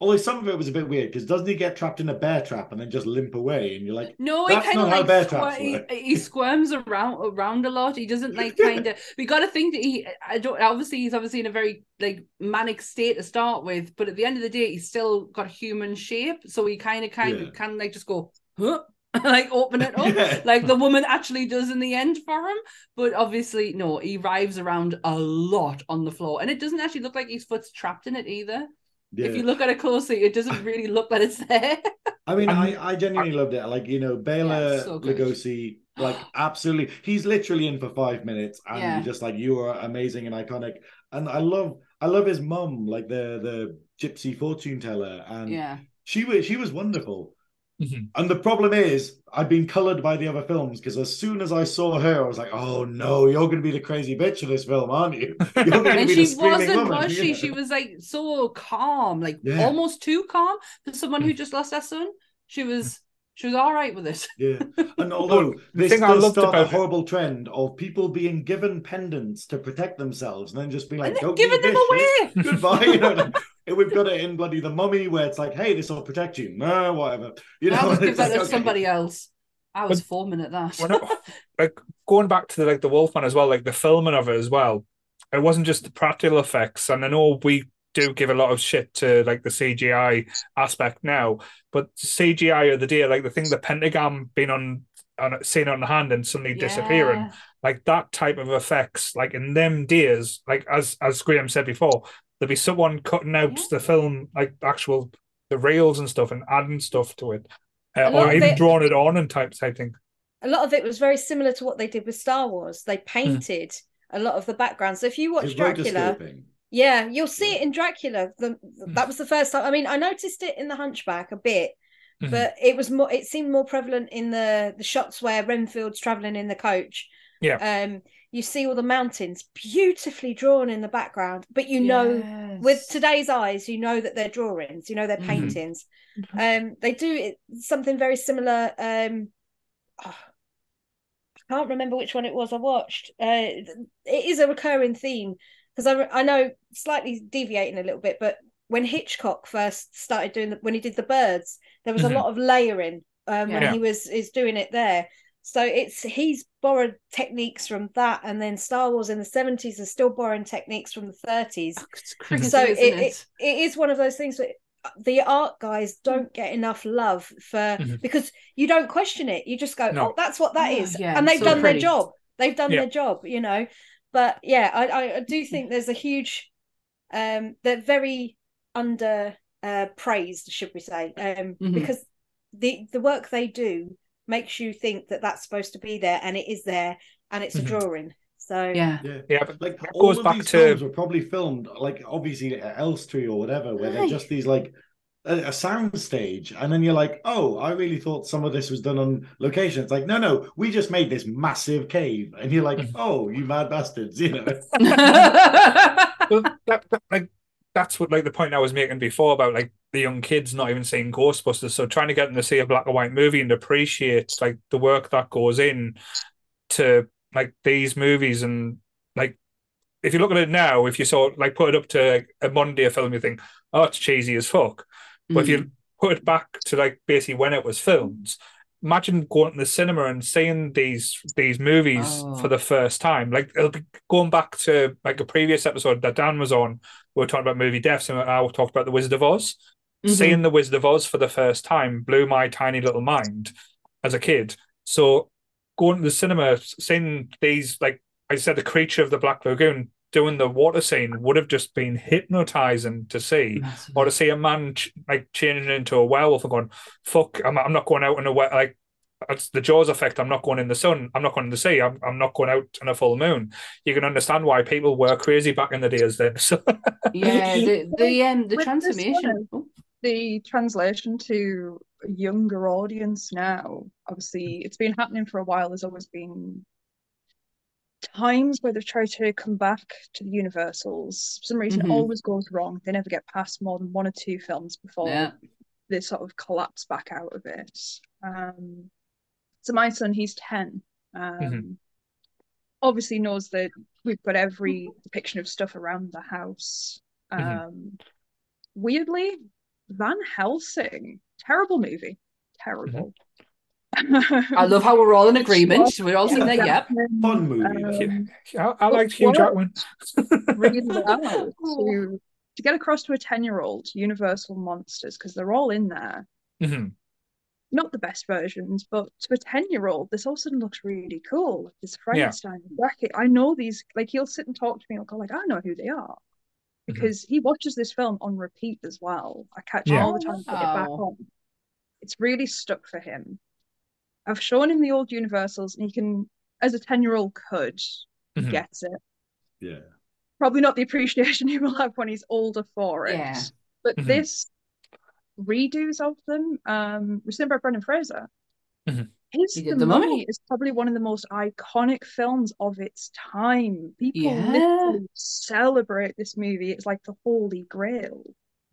although some of it was a bit weird because doesn't he get trapped in a bear trap and then just limp away? And you're like no he kind of like bear squ- he, he, squirms around around a lot. He doesn't like kind of we got to think that he I don't obviously he's obviously in a very like manic state to start with but at the end of the day he's still got human shape. So he kind of kind of can like just go huh like open it up. Yeah. like the woman actually does in the end for him but obviously no he writhes around a lot on the floor and it doesn't actually look like his foot's trapped in it either. Yeah. if you look at it closely it doesn't really look that it's there. I mean um, i i genuinely loved it. Like you know Bela yeah, so lugosi like absolutely he's literally in for five minutes and yeah. you're just like you are amazing and iconic. And i love i love his mum like the the gypsy fortune teller and yeah. she was she was wonderful Mm-hmm. And the problem is, I'd been colored by the other films because as soon as I saw her, I was like, "Oh no, you're going to be the crazy bitch of this film, aren't you?" You're and be she the wasn't, woman. was she? She was like so calm, like yeah. almost too calm for someone who mm. just lost their son. She was. She was all right with it. yeah, and although this does start a horrible it. trend of people being given pendants to protect themselves, and then just being like, "Don't giving them away." Goodbye. You know, we've got it in bloody the mummy where it's like, hey, this will protect you. No, whatever. You know, I'll give that to okay. somebody else. I was but, foaming at that. It, like going back to the, like the Wolfman as well, like the filming of it as well. It wasn't just the practical effects, and I know we do give a lot of shit to like the CGI aspect now, but CGI of the day, like the thing the pentagon being on on seen on the hand and suddenly yeah. disappearing, like that type of effects, like in them days, like as as Graeme said before, there'd be someone cutting out yeah. the film, like actual the rails and stuff, and adding stuff to it, uh, or even it, drawing it on and type type thing. A lot of it was very similar to what they did with Star Wars. They hmm. painted mm. a lot of the background. So if you watch Dracula, yeah, you'll see yeah. it in Dracula. The, mm. That was the first time. I mean, I noticed it in The Hunchback a bit, mm. but it was more. It seemed more prevalent in the the shots where Renfield's traveling in the coach. Yeah. Um, you see all the mountains beautifully drawn in the background but you know with today's eyes you know that they're drawings you know they're mm-hmm. paintings mm-hmm. um they do it, something very similar um oh, I can't remember which one it was I watched. Uh, it is a recurring theme because I I know slightly deviating a little bit, but when Hitchcock first started doing the, when he did the birds, there was Mhm. a lot of layering um, when he was is doing it there. So it's he's borrowed techniques from that, and then Star Wars in the seventies is still borrowing techniques from the thirties. It's crazy, So isn't it, it? it it is one of those things that the art guys don't get enough love for Mhm. because you don't question it. You just go, No. oh, that's what that Oh, is, yeah, and they've so done pretty. their job. They've done Yeah. their job, you know. But yeah, I, I, I do think there's a huge, um, they're very under uh, praised, should we say, um, Mhm. because the the work they do makes you think that that's supposed to be there, and it is there, and it's a drawing. So yeah. Yeah. Yeah, but Like that all goes of back these to films were probably filmed, like obviously at Elstree or whatever, where they're just these like a, a sound stage, and then you're like, oh, I really thought some of this was done on location. It's like, no, no, we just made this massive cave, and you're like, Mhm. oh, you mad bastards, you know? well, that, that- like that's what like the point I was making before about like the young kids not even seeing Ghostbusters. So trying to get them to see a black and white movie and appreciate like the work that goes in to like these movies and like if you look at it now, if you saw like put it up to a Monday film, you think, oh, it's cheesy as fuck. But if Mm. you put it back to like basically when it was filmed, imagine going to the cinema and seeing these these movies Oh. for the first time. Like it'll be going back to like a previous episode that Dan was on. We were talking about movie deaths, and I talked about the Wizard of Oz. Mhm. Seeing the Wizard of Oz for the first time blew my tiny little mind as a kid. So going to the cinema, seeing these like I said, the creature of the Black Lagoon doing the water scene would have just been hypnotizing to see Massive. or to see a man ch- like changing into a werewolf and going, "Fuck, I'm, I'm not going out in a wet like." It's the Jaws effect. I'm not going in the sun. I'm not going in the sea. I'm, I'm not going out in a full moon. You can understand why people were crazy back in the days then. So, yeah, the the um the With transformation. Oh, the translation to a younger audience now, obviously, it's been happening for a while. There's always been times where they've tried to come back to the Universals. For some reason, it Mhm. always goes wrong. They never get past more than one or two films before yeah. they sort of collapse back out of it. Um, so my son, he's 10. Um, Mhm. Obviously knows that we've got every depiction of stuff around the house. Um, Mhm. Weirdly, Van Helsing, terrible movie. Terrible. I love how we're all in agreement. We're all saying that, yep. Fun movie. though. Um, I, I liked Hugh Jackman. really well to to get across to a 10 year old Universal monsters because they're all in there. Not the best versions, but to a 10 year old, this all of a sudden looks really cool. Like this Frankenstein bracket. I know these, like, he'll sit and talk to me and go, like, I know who they are. Because he watches this film on repeat as well. I catch him Yeah. all the time, put it back on. It's really stuck for him. I've shown him the old Universals, and he can, as a 10 year old could, he Mhm. gets it. Yeah. probably not the appreciation he will have when he's older for it. Yeah. But Mhm. this redos of them, um, written by Brendan Fraser. Mhm. His The, did The Mummy. Mummy. is probably one of the most iconic films of its time. People Yeah. literally celebrate this movie. It's like the holy grail.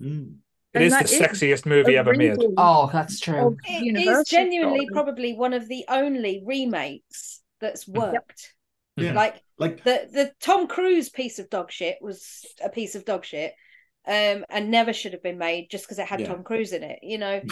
Mm. It And is the that is sexiest movie ever made. Oh, that's true. it is genuinely story. probably one of the only remakes that's worked. Yeah. Like Like the the Tom Cruise piece of dog shit was a piece of dog shit, um, and never should have been made just because it had Yeah. Tom Cruise in it. You know,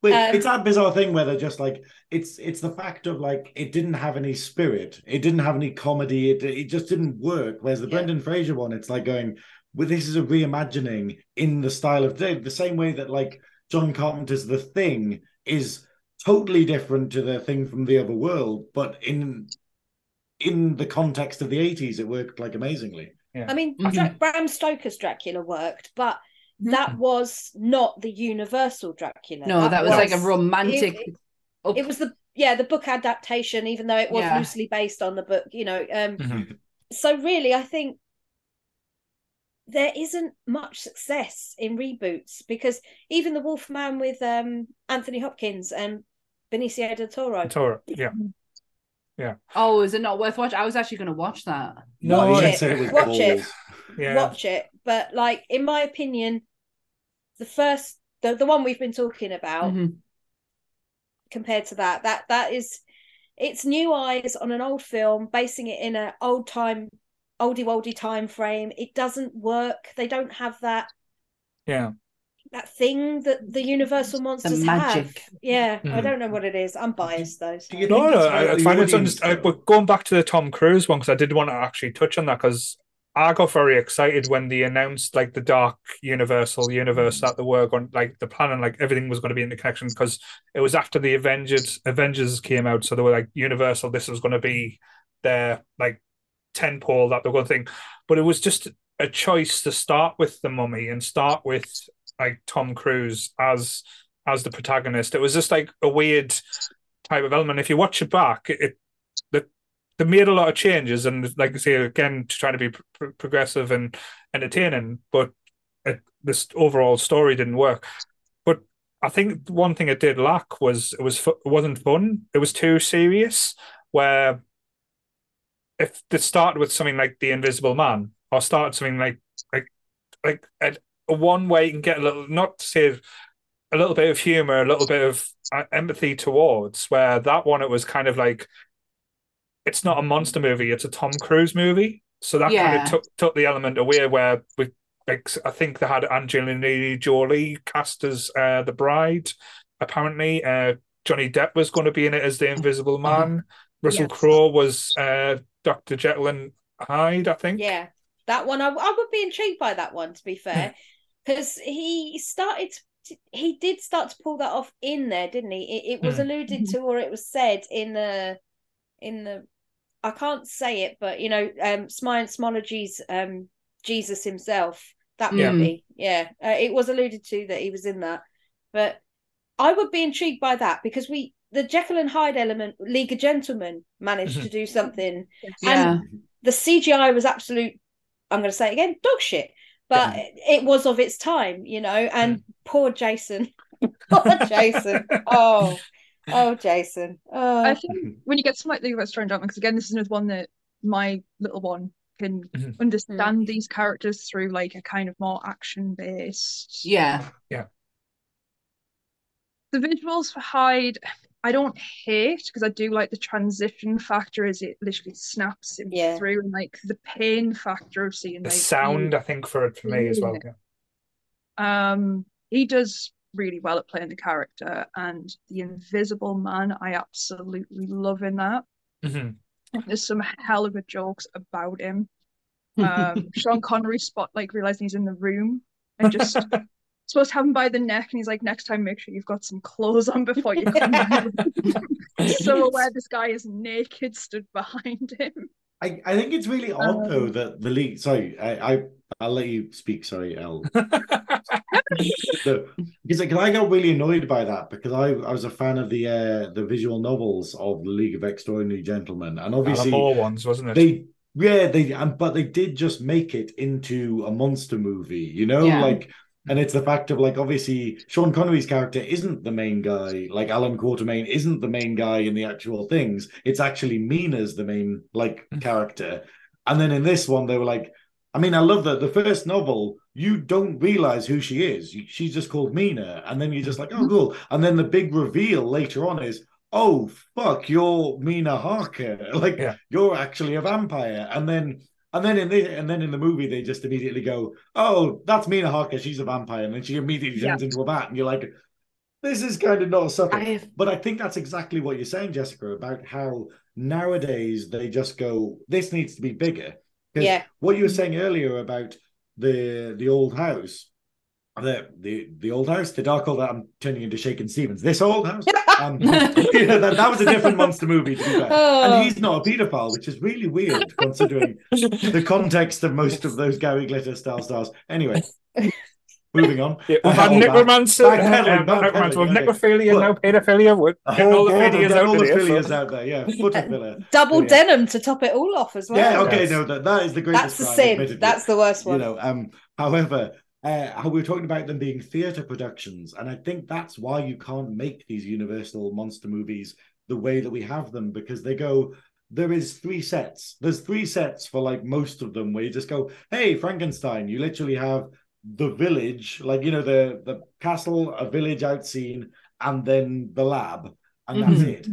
But Um, it's that bizarre thing where they're just like it's it's the fact of like it didn't have any spirit, it didn't have any comedy, it it just didn't work. Whereas the Yeah. Brendan Fraser one, it's like going, well, this is a reimagining in the style of the, the same way that like John Carpenter's The Thing is totally different to the thing from the other world, but in in the context of the 80s, it worked like amazingly. I mean, Mhm. Dra- Bram Stoker's Dracula worked, but Mhm. that was not the Universal Dracula. No, that was like a romantic. It, up- it was the yeah the book adaptation, even though it was Yeah. loosely based on the book. You know, um, Mhm. so really, I think there isn't much success in reboots because even the Wolfman with um, Anthony Hopkins and Benicio del Toro. Toro, yeah. Oh, is it not worth watching? I was actually going to watch that. No, Watch you it. said it was Watch it. Yeah. Watch it, but like in my opinion, the first the, the one we've been talking about Mhm. compared to that that that is it's new eyes on an old film, basing it in an old time, oldie oldie time frame. It doesn't work. They don't have that. Yeah. That thing that the Universal monsters magic. have. Yeah, I Mhm. don't know what it is. I'm biased though. so- Do you No, no, I, about I find it's audience, underst- I, but going back to the Tom Cruise one because I did want to actually touch on that because I got very excited when they announced like the Dark Universal universe that they were going like the plan and like everything was going to be in the connection because it was after the Avengers Avengers came out, so they were like Universal. This was going to be their like tentpole that they were going to think, but it was just a choice to start with the Mummy and start with like Tom Cruise as as the protagonist. It was just like a weird type of element. If you watch it back, it, the they made a lot of changes, and like I say again, to try to be pr- progressive and entertaining, but it, this overall story didn't work. But I think one thing it did lack was it was it wasn't fun. It was too serious. Where if they started with something like the Invisible Man, or started something like like like one way you can get a little not to say a little bit of humor, a little bit of uh, empathy towards. Where that one, it was kind of like it's not a monster movie; it's a Tom Cruise movie. So that kind of took took the element away. Where we, like, I think they had Angelina Jolie cast as uh, the bride. Apparently, uh, Johnny Depp was going to be in it as the Invisible Man. Russell Yes. Crowe was uh, Doctor Jekyll and Hyde. I think. Yeah, that one. I, I would be intrigued by that one. To be fair, because he started. To, he did start to pull that off in there, didn't he? It, it was Hmm. alluded to, or it was said in the in the. I can't say it, but you know, um, Scientology's um Jesus himself. That Yeah. movie, yeah, uh, it was alluded to that he was in that, but I would be intrigued by that because we the Jekyll and Hyde element, League of Gentlemen, managed Mhm. to do something Yeah. the CGI was absolute. I'm going to say it again, dog shit. But it was of its time, you know. And poor Jason, poor Jason. Oh, oh, Jason. Oh, I think when you get to like the about Strange Gentleman, because again, this is another one that my little one can Mhm. understand these characters through like a kind of more action based. Yeah. Yeah. The visuals for Hyde, I don't hate because I do like the transition factor as it literally snaps him Yeah. through and like the pain factor of seeing The like sound, I think, for it for me as well. Yeah. Um, he does really well at playing the character, and the Invisible Man, I absolutely love in that. Mhm. There's some hell of a jokes about him. Um, Sean Connery spot like realizing he's in the room and just supposed to have him by the neck, and he's like, "Next time, make sure you've got some clothes on before you come." in." so aware this guy is naked, stood behind him. I, I think it's really odd Um, though that the league. Sorry, I, I I'll let you speak. Sorry, El. So, because because I got really annoyed by that because I, I was a fan of the uh, the visual novels of the League of Extraordinary Gentlemen, and Alan obviously Moore ones, wasn't it? they yeah they um, but they did just make it into a monster movie, you know, Yeah. like. And it's the fact of like obviously Sean Connery's character isn't the main guy, like Alan Quatermain isn't the main guy in the actual things. It's actually Mina's the main like hmm. character. And then in this one, they were like, I mean, I love that the first novel, you don't realize who she is. She's just called Mina. And then you're just like, oh, hmm. cool. And then the big reveal later on is, oh, fuck, you're Mina Harker. Like, Yeah. you're actually a vampire. And then. And then in the and then in the movie they just immediately go, "Oh, that's Mina Harker. She's a vampire," and then she immediately turns into a bat, and you're like, "This is kind of not subtle." I But I think that's exactly what you're saying, Jessica, about how nowadays they just go, this needs to be bigger. 'Cause Yeah. What you were saying earlier about the the old house, the the the old house, the dark old. House, I'm turning into Shakin' Stevens. This old house. Um, you know, that, that was a different monster movie to be fair. Oh. And he's not a paedophile, which is really weird considering the context of most of those Gary Glitter style stars. Anyway, moving on. Yeah, we've had Oh, back- necromancer, backpedaling, um, not necromancer, we've okay. necrophilia, Look. now paedophilia. We're getting all the whole board of- phileas get out all the there. so- out there, yeah. Footophila. double yeah. denim to top it all off as well. Yeah, okay, Yes. no, that, that is the greatest That's the crime, sin. admittedly. That's the worst one. you one. know. Um, however, uh, how we were talking about them being theatre productions, and I think that's why you can't make these Universal monster movies the way that we have them because they go. There is three sets. There's three sets for like most of them where you just go, "Hey, Frankenstein." You literally have the village, like you know the the castle, a village out scene, and then the lab, and that's Mhm. it.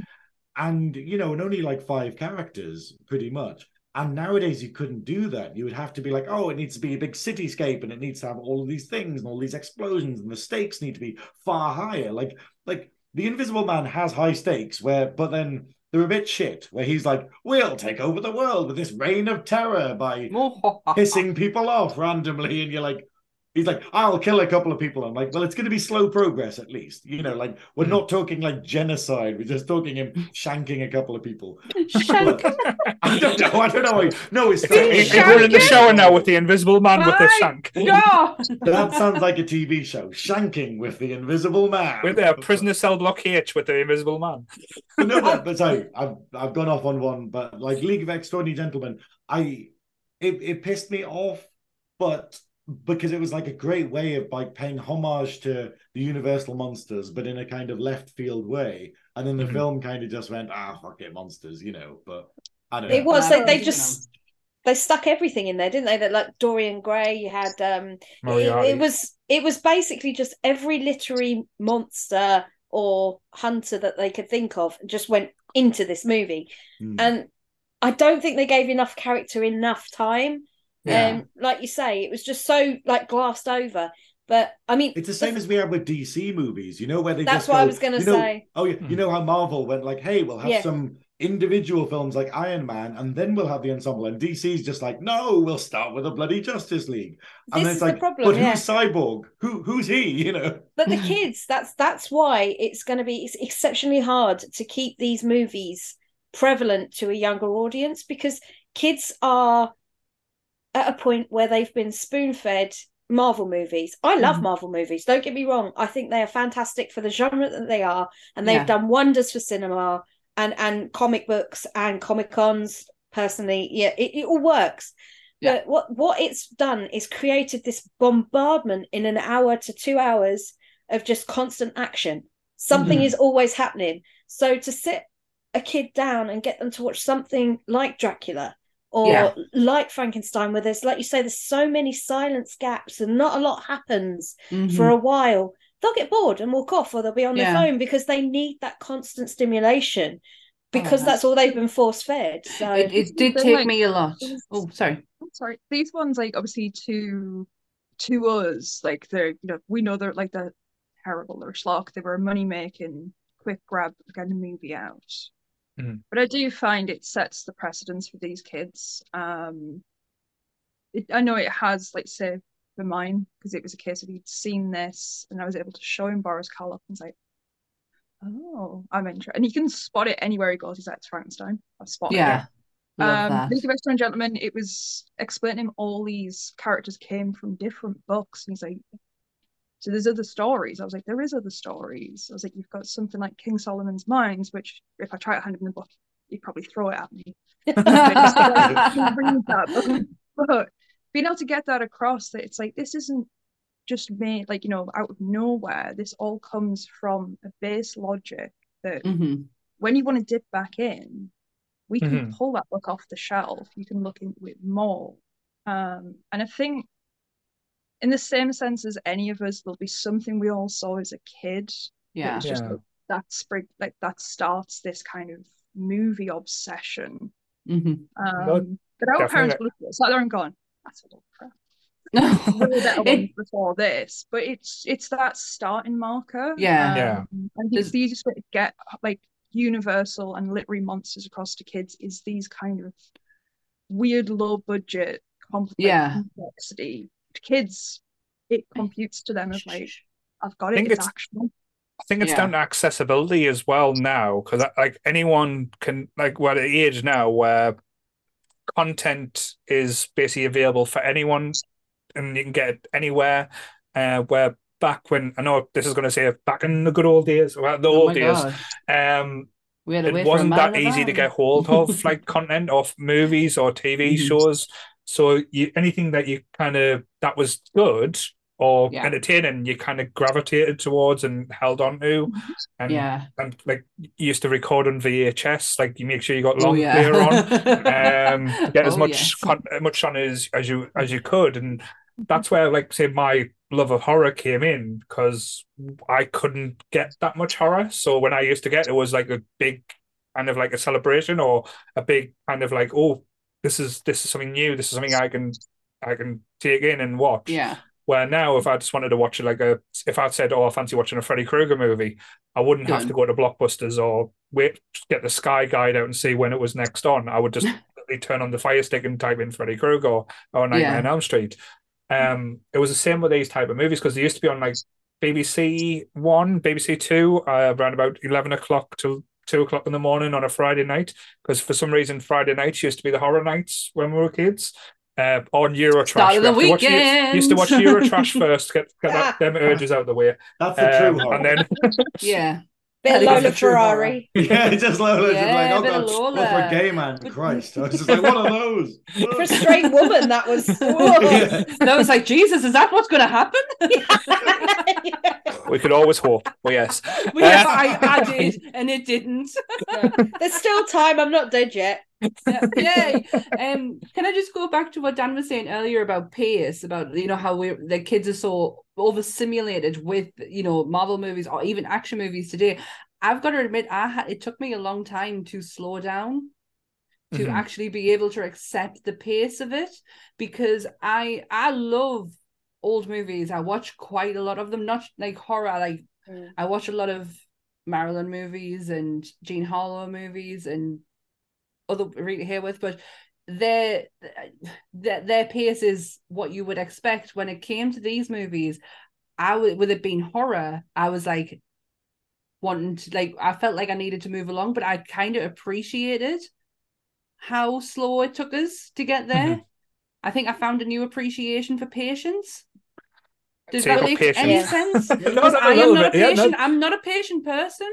and you know, and only like five characters, pretty much. And nowadays you couldn't do that. You would have to be like, oh, it needs to be a big cityscape and it needs to have all of these things and all these explosions and the stakes need to be far higher. Like, like the Invisible Man has high stakes where, but then they're a bit shit. Where he's like, we'll take over the world with this reign of terror by pissing people off randomly, and you're like, he's like, I'll kill a couple of people. I'm like, well, it's going to be slow progress at least. You know, like we're not talking like genocide. We're just talking him shanking a couple of people. Shank. I don't know. I don't know. No, it's we're in the shower now with the Invisible Man with the shank. No. that sounds like a TV show. Shanking with the Invisible Man. With the prisoner cell block H with the Invisible Man. no, but, but sorry, I've I've gone off on one. But like League of Extraordinary Gentlemen, I it, it pissed me off, but because it was like a great way of like paying homage to the Universal monsters, but in a kind of left field way. And then the mm-hmm. film kind of just went, ah, fuck it, monsters, you know. But I don't know. It was like they just they stuck everything in there, didn't they? That like Dorian Gray, you had um it, it, was it was basically just every literary monster or hunter that they could think of just went into this movie. Mm. And I don't think they gave enough character enough time yeah. Um, like you say, it was just so like glassed over. But I mean, it's the same as we have with DC movies, you know, where they that's just what go, I was going to you know, say. Oh, yeah, you know how Marvel went like, hey, we'll have yeah. some individual films like Iron Man, and then we'll have the ensemble. And DC's just like, no, we'll start with a bloody Justice League. And this then it's like, problem, but yeah. who's Cyborg? Who who's he? You know. But the kids, that's that's why it's going to be it's exceptionally hard to keep these movies prevalent to a younger audience because kids are at a point where they've been spoon fed Marvel movies. I love mm. Marvel movies. Don't get me wrong. I think they are fantastic for the genre that they are, and they've yeah. done wonders for cinema and and comic books and comic cons. Personally, yeah, it, it all works. Yeah. But what what it's done is created this bombardment in an hour to two hours of just constant action. Something mm-hmm. is always happening. So to sit a kid down and get them to watch something like Dracula or yeah. like Frankenstein, where there's, like you say, there's so many silence gaps and not a lot happens mm-hmm. for a while, they'll get bored and walk off or they'll be on yeah. their phone because they need that constant stimulation because oh, that's, that's, all they've been force fed. So it, it did take like, me a lot. Oh, sorry. I'm sorry. These ones, like, obviously, to to us, like, they're, you know, we know they're like the terrible, they're schlock, they were a money making, quick grab, get a movie out. Mm. But I do find it sets the precedence for these kids. Um, it, I know it has, like, say, for mine, because it was a case of he'd seen this and I was able to show him Boris Karloff and say, oh, I'm interested. And he can spot it anywhere he goes. He's like, it's Frankenstein. I've spotted yeah. it. Um, League of Extraordinary Gentlemen, it was explaining him all these characters came from different books. And he's like, so there's other stories. I was like, there is other stories. I was like, you've got something like King Solomon's Mines, which if I try to hand him the book, he'd probably throw it at me. but being able to get that across that it's like this isn't just made like you know out of nowhere. This all comes from a base logic that mm-hmm. when you want to dip back in, we can mm-hmm. pull that book off the shelf. You can look into it more. Um, and I think in the same sense as any of us, there'll be something we all saw as a kid. Yeah. Just yeah. that spring like that starts this kind of movie obsession. Mm-hmm. Um, no, but our parents look at it, so they're going, that's a little crap. it, before this, but it's it's that starting marker. Yeah, um, yeah. And it's the easiest way to get like universal and literary monsters across to kids is these kind of weird low budget complex yeah. complexity kids, it computes to them as like, I've got it. It's, it's actual. I think it's yeah. down to accessibility as well now, because like anyone can like we're at the age now where content is basically available for anyone, and you can get it anywhere. Uh, where back when I know this is going to say back in the good old days, well, the oh old days, um, it wasn't that easy to get hold of like content of movies or TV mm-hmm. shows. So you, anything that you kind of that was good or yeah. entertaining, you kind of gravitated towards and held on to, mm-hmm. and yeah, and like you used to record on VHS. Like you make sure you got long oh, yeah. player on, um, get as oh, much yes. con- much on as as you as you could, and that's where like say my love of horror came in because I couldn't get that much horror. So when I used to get it was like a big kind of like a celebration or a big kind of like, oh, this is this is something new. This is something I can I can take in and watch. Yeah. Where now, if I just wanted to watch it, like a, if I'd said, "Oh, I fancy watching a Freddy Krueger movie," I wouldn't have to go to Blockbusters or wait, get the Sky Guide out and see when it was next on. I would just turn on the Fire Stick and type in Freddy Krueger or, or Nightmare Yeah. on Elm Street. Um, it was the same with these type of movies because they used to be on like BBC One, BBC Two, uh, around about eleven o'clock to two o'clock in the morning on a Friday night. Because for some reason, Friday nights used to be the horror nights when we were kids. Uh, on Eurotrash, Start of the have watch Eu- weekend. used to watch Eurotrash first, get, get that, them urges out of the way, That's the true um, horror. and then Yeah. Bit of think it's Lola the true horror. Ferrari. yeah, it's just Lola. just Yeah, like, oh bit of god, Lola. well, for a gay man, Christ. I was just like, one of those. For a straight woman, that was. Yeah. That was like, Jesus, is that what's going to happen? we could always hope. Well, yes, Well, yeah, but I, I did, and it didn't. There's still time. I'm not dead yet. Yeah, Yay. Um, can I just go back to what Dan was saying earlier about pace, about you know how we the kids are so overstimulated with you know Marvel movies or even action movies today. I've got to admit, I had it took me a long time to slow down to Mhm. actually be able to accept the pace of it because I I love old movies. I watch quite a lot of them, not like horror. Like Mm. I watch a lot of Marilyn movies and Jean Harlow movies and other Rita Hayworth, but their their their pace is what you would expect when it came to these movies. I would with it being horror, I was like wanting to like I felt like I needed to move along, but I kind of appreciated how slow it took us to get there. I think I found a new appreciation for patience. Does So that make patience. any sense? No, Because no, I a am not a bit, yeah, no. patient. I'm not a patient person.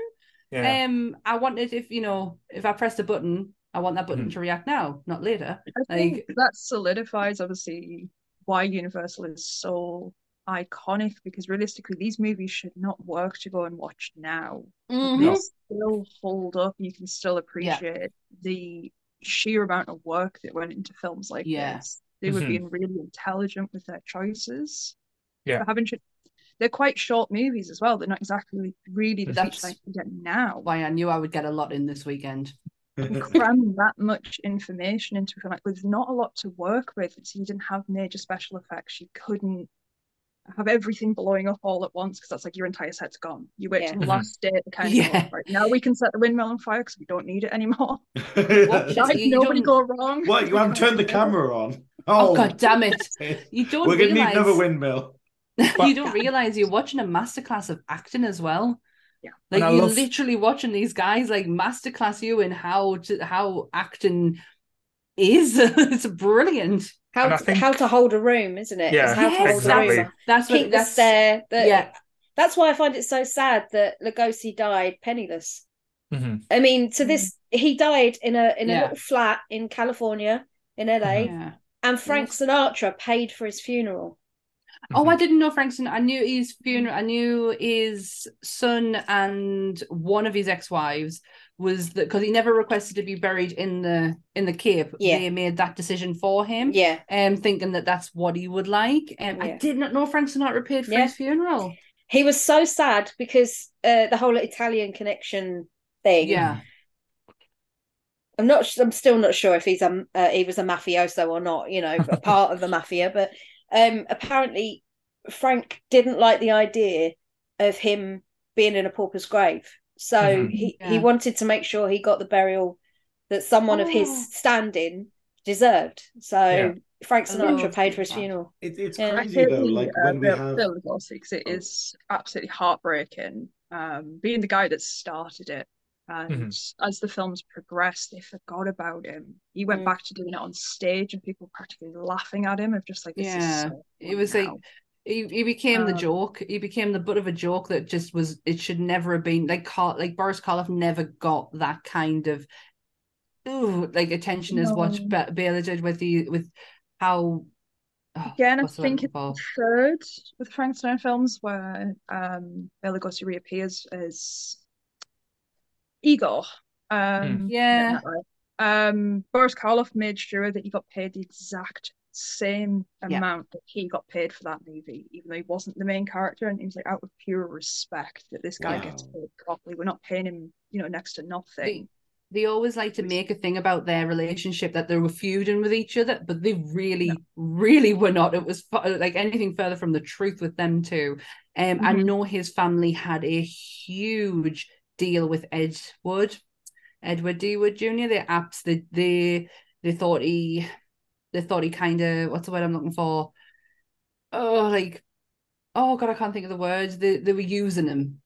yeah. Um, I wanted if you know if I pressed a button, I want that button Mhm. to react now, not later. I think Like- that solidifies obviously why Universal is so iconic because realistically these movies should not work to go and watch now. Mm-hmm. They still hold up. You can still appreciate the sheer amount of work that went into films like Yeah. this. They were Mhm. being really intelligent with their choices. Yeah. But having they're quite short movies as well. They're not exactly really the That's- feature length you get now. Why I knew I would get a lot in this weekend. And cram that much information into it. Like there's not a lot to work with. So you didn't have major special effects. You couldn't have everything blowing up all at once because that's like your entire set's gone. You wait Yeah. till the last day to kind Yeah. of right now we can set the windmill on fire because we don't need it anymore. Watch Like. You nobody don't- go wrong. what? You haven't turned the camera on? Oh, oh. god damn it. it! You don't We're gonna need another windmill. you don't realize you're watching a masterclass of acting as well. Yeah. Like And you're love- literally watching these guys like masterclass you in how to how acting is. it's brilliant. How to, think- how to hold a room, isn't it? Yeah, It's how to hold exactly. a room. That's Keep what the that's stare. That, yeah. That's why I find it so sad that Lugosi died penniless. Mhm. I mean, to this, he died in a in a Yeah. little flat in California, in LA, Yeah. and Frank Sinatra paid for his funeral. Oh, I didn't know Frankson. I knew his funeral. I knew his son and one of his ex-wives was that because he never requested to be buried in the in the cave. Yeah. They made that decision for him. Yeah, Um, thinking that that's what he would like. Um, I did not know Frank Sinatra paid for Yeah. his funeral. he was so sad because uh, the whole Italian connection thing. Yeah. I'm not. I'm still not sure if he's a uh, he was a mafioso or not. You know, a part of the mafia. But um, apparently, Frank didn't like the idea of him being in a pauper's grave. So Mhm. he Yeah. he wanted to make sure he got the burial that someone of Oh. his standing deserved. So Yeah. Frank I Sinatra love paid for his that. funeral. It, it's Yeah. crazy though. totally, Like uh, when we Bill- have Bill Lugosi, 'cause it is absolutely heartbreaking. Um, being the guy that started it, and as the films progressed, they forgot about him. He went Mm. back to doing it on stage, and people practically laughing at him of just like, this Yeah. is so It was now. like he, he became the Um, joke. He became the butt of a joke that just was. It should never have been like Car- like Boris Karloff never got that kind of ooh like attention as what No. Ba- Bela did with the with how. oh, Again, I what's the word think I'm it's the third with Frankenstein films where um Bela Lugosi reappears as Igor. Um, Yeah. getting that right. Um, Boris Karloff made sure that he got paid the exact same Yeah. amount that he got paid for that movie, even though he wasn't the main character. And he was like, out of pure respect that this guy Wow. gets paid properly, we're not paying him, you know, next to nothing. they always like to make a thing about their relationship that they were feuding with each other, but they really, yeah. really were not. It was like anything further from the truth with them too. Um, mm-hmm. I know his family had a huge deal with Ed Wood, Edward D. Wood Jr. The apps they they they thought he they thought he kind of what's the word I'm looking for? Oh, like oh god, I can't think of the words. They they were using him.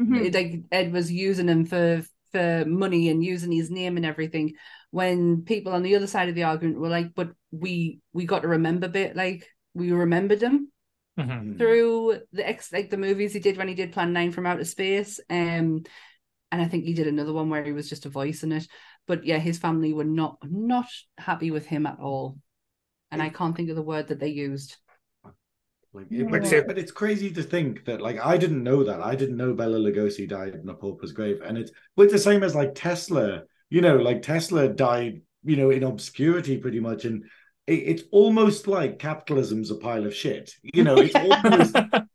Mm-hmm. Like Ed was using him for for money and using his name and everything when people on the other side of the argument were like but we we got to remember bit like we remembered him mm-hmm. through the ex like the movies he did when he did plan 9 from outer space um and i think he did another one where he was just a voice in it but yeah his family were not not happy with him at all and i can't think of the word that they used like, it, but, but, it's crazy to think that, like, I didn't know that. I didn't know Bela Lugosi died in a pauper's grave, and it's but it's the same as like Tesla. You know, like Tesla died, you know, in obscurity pretty much, and it, it's almost like capitalism's a pile of shit. You know, it's almost.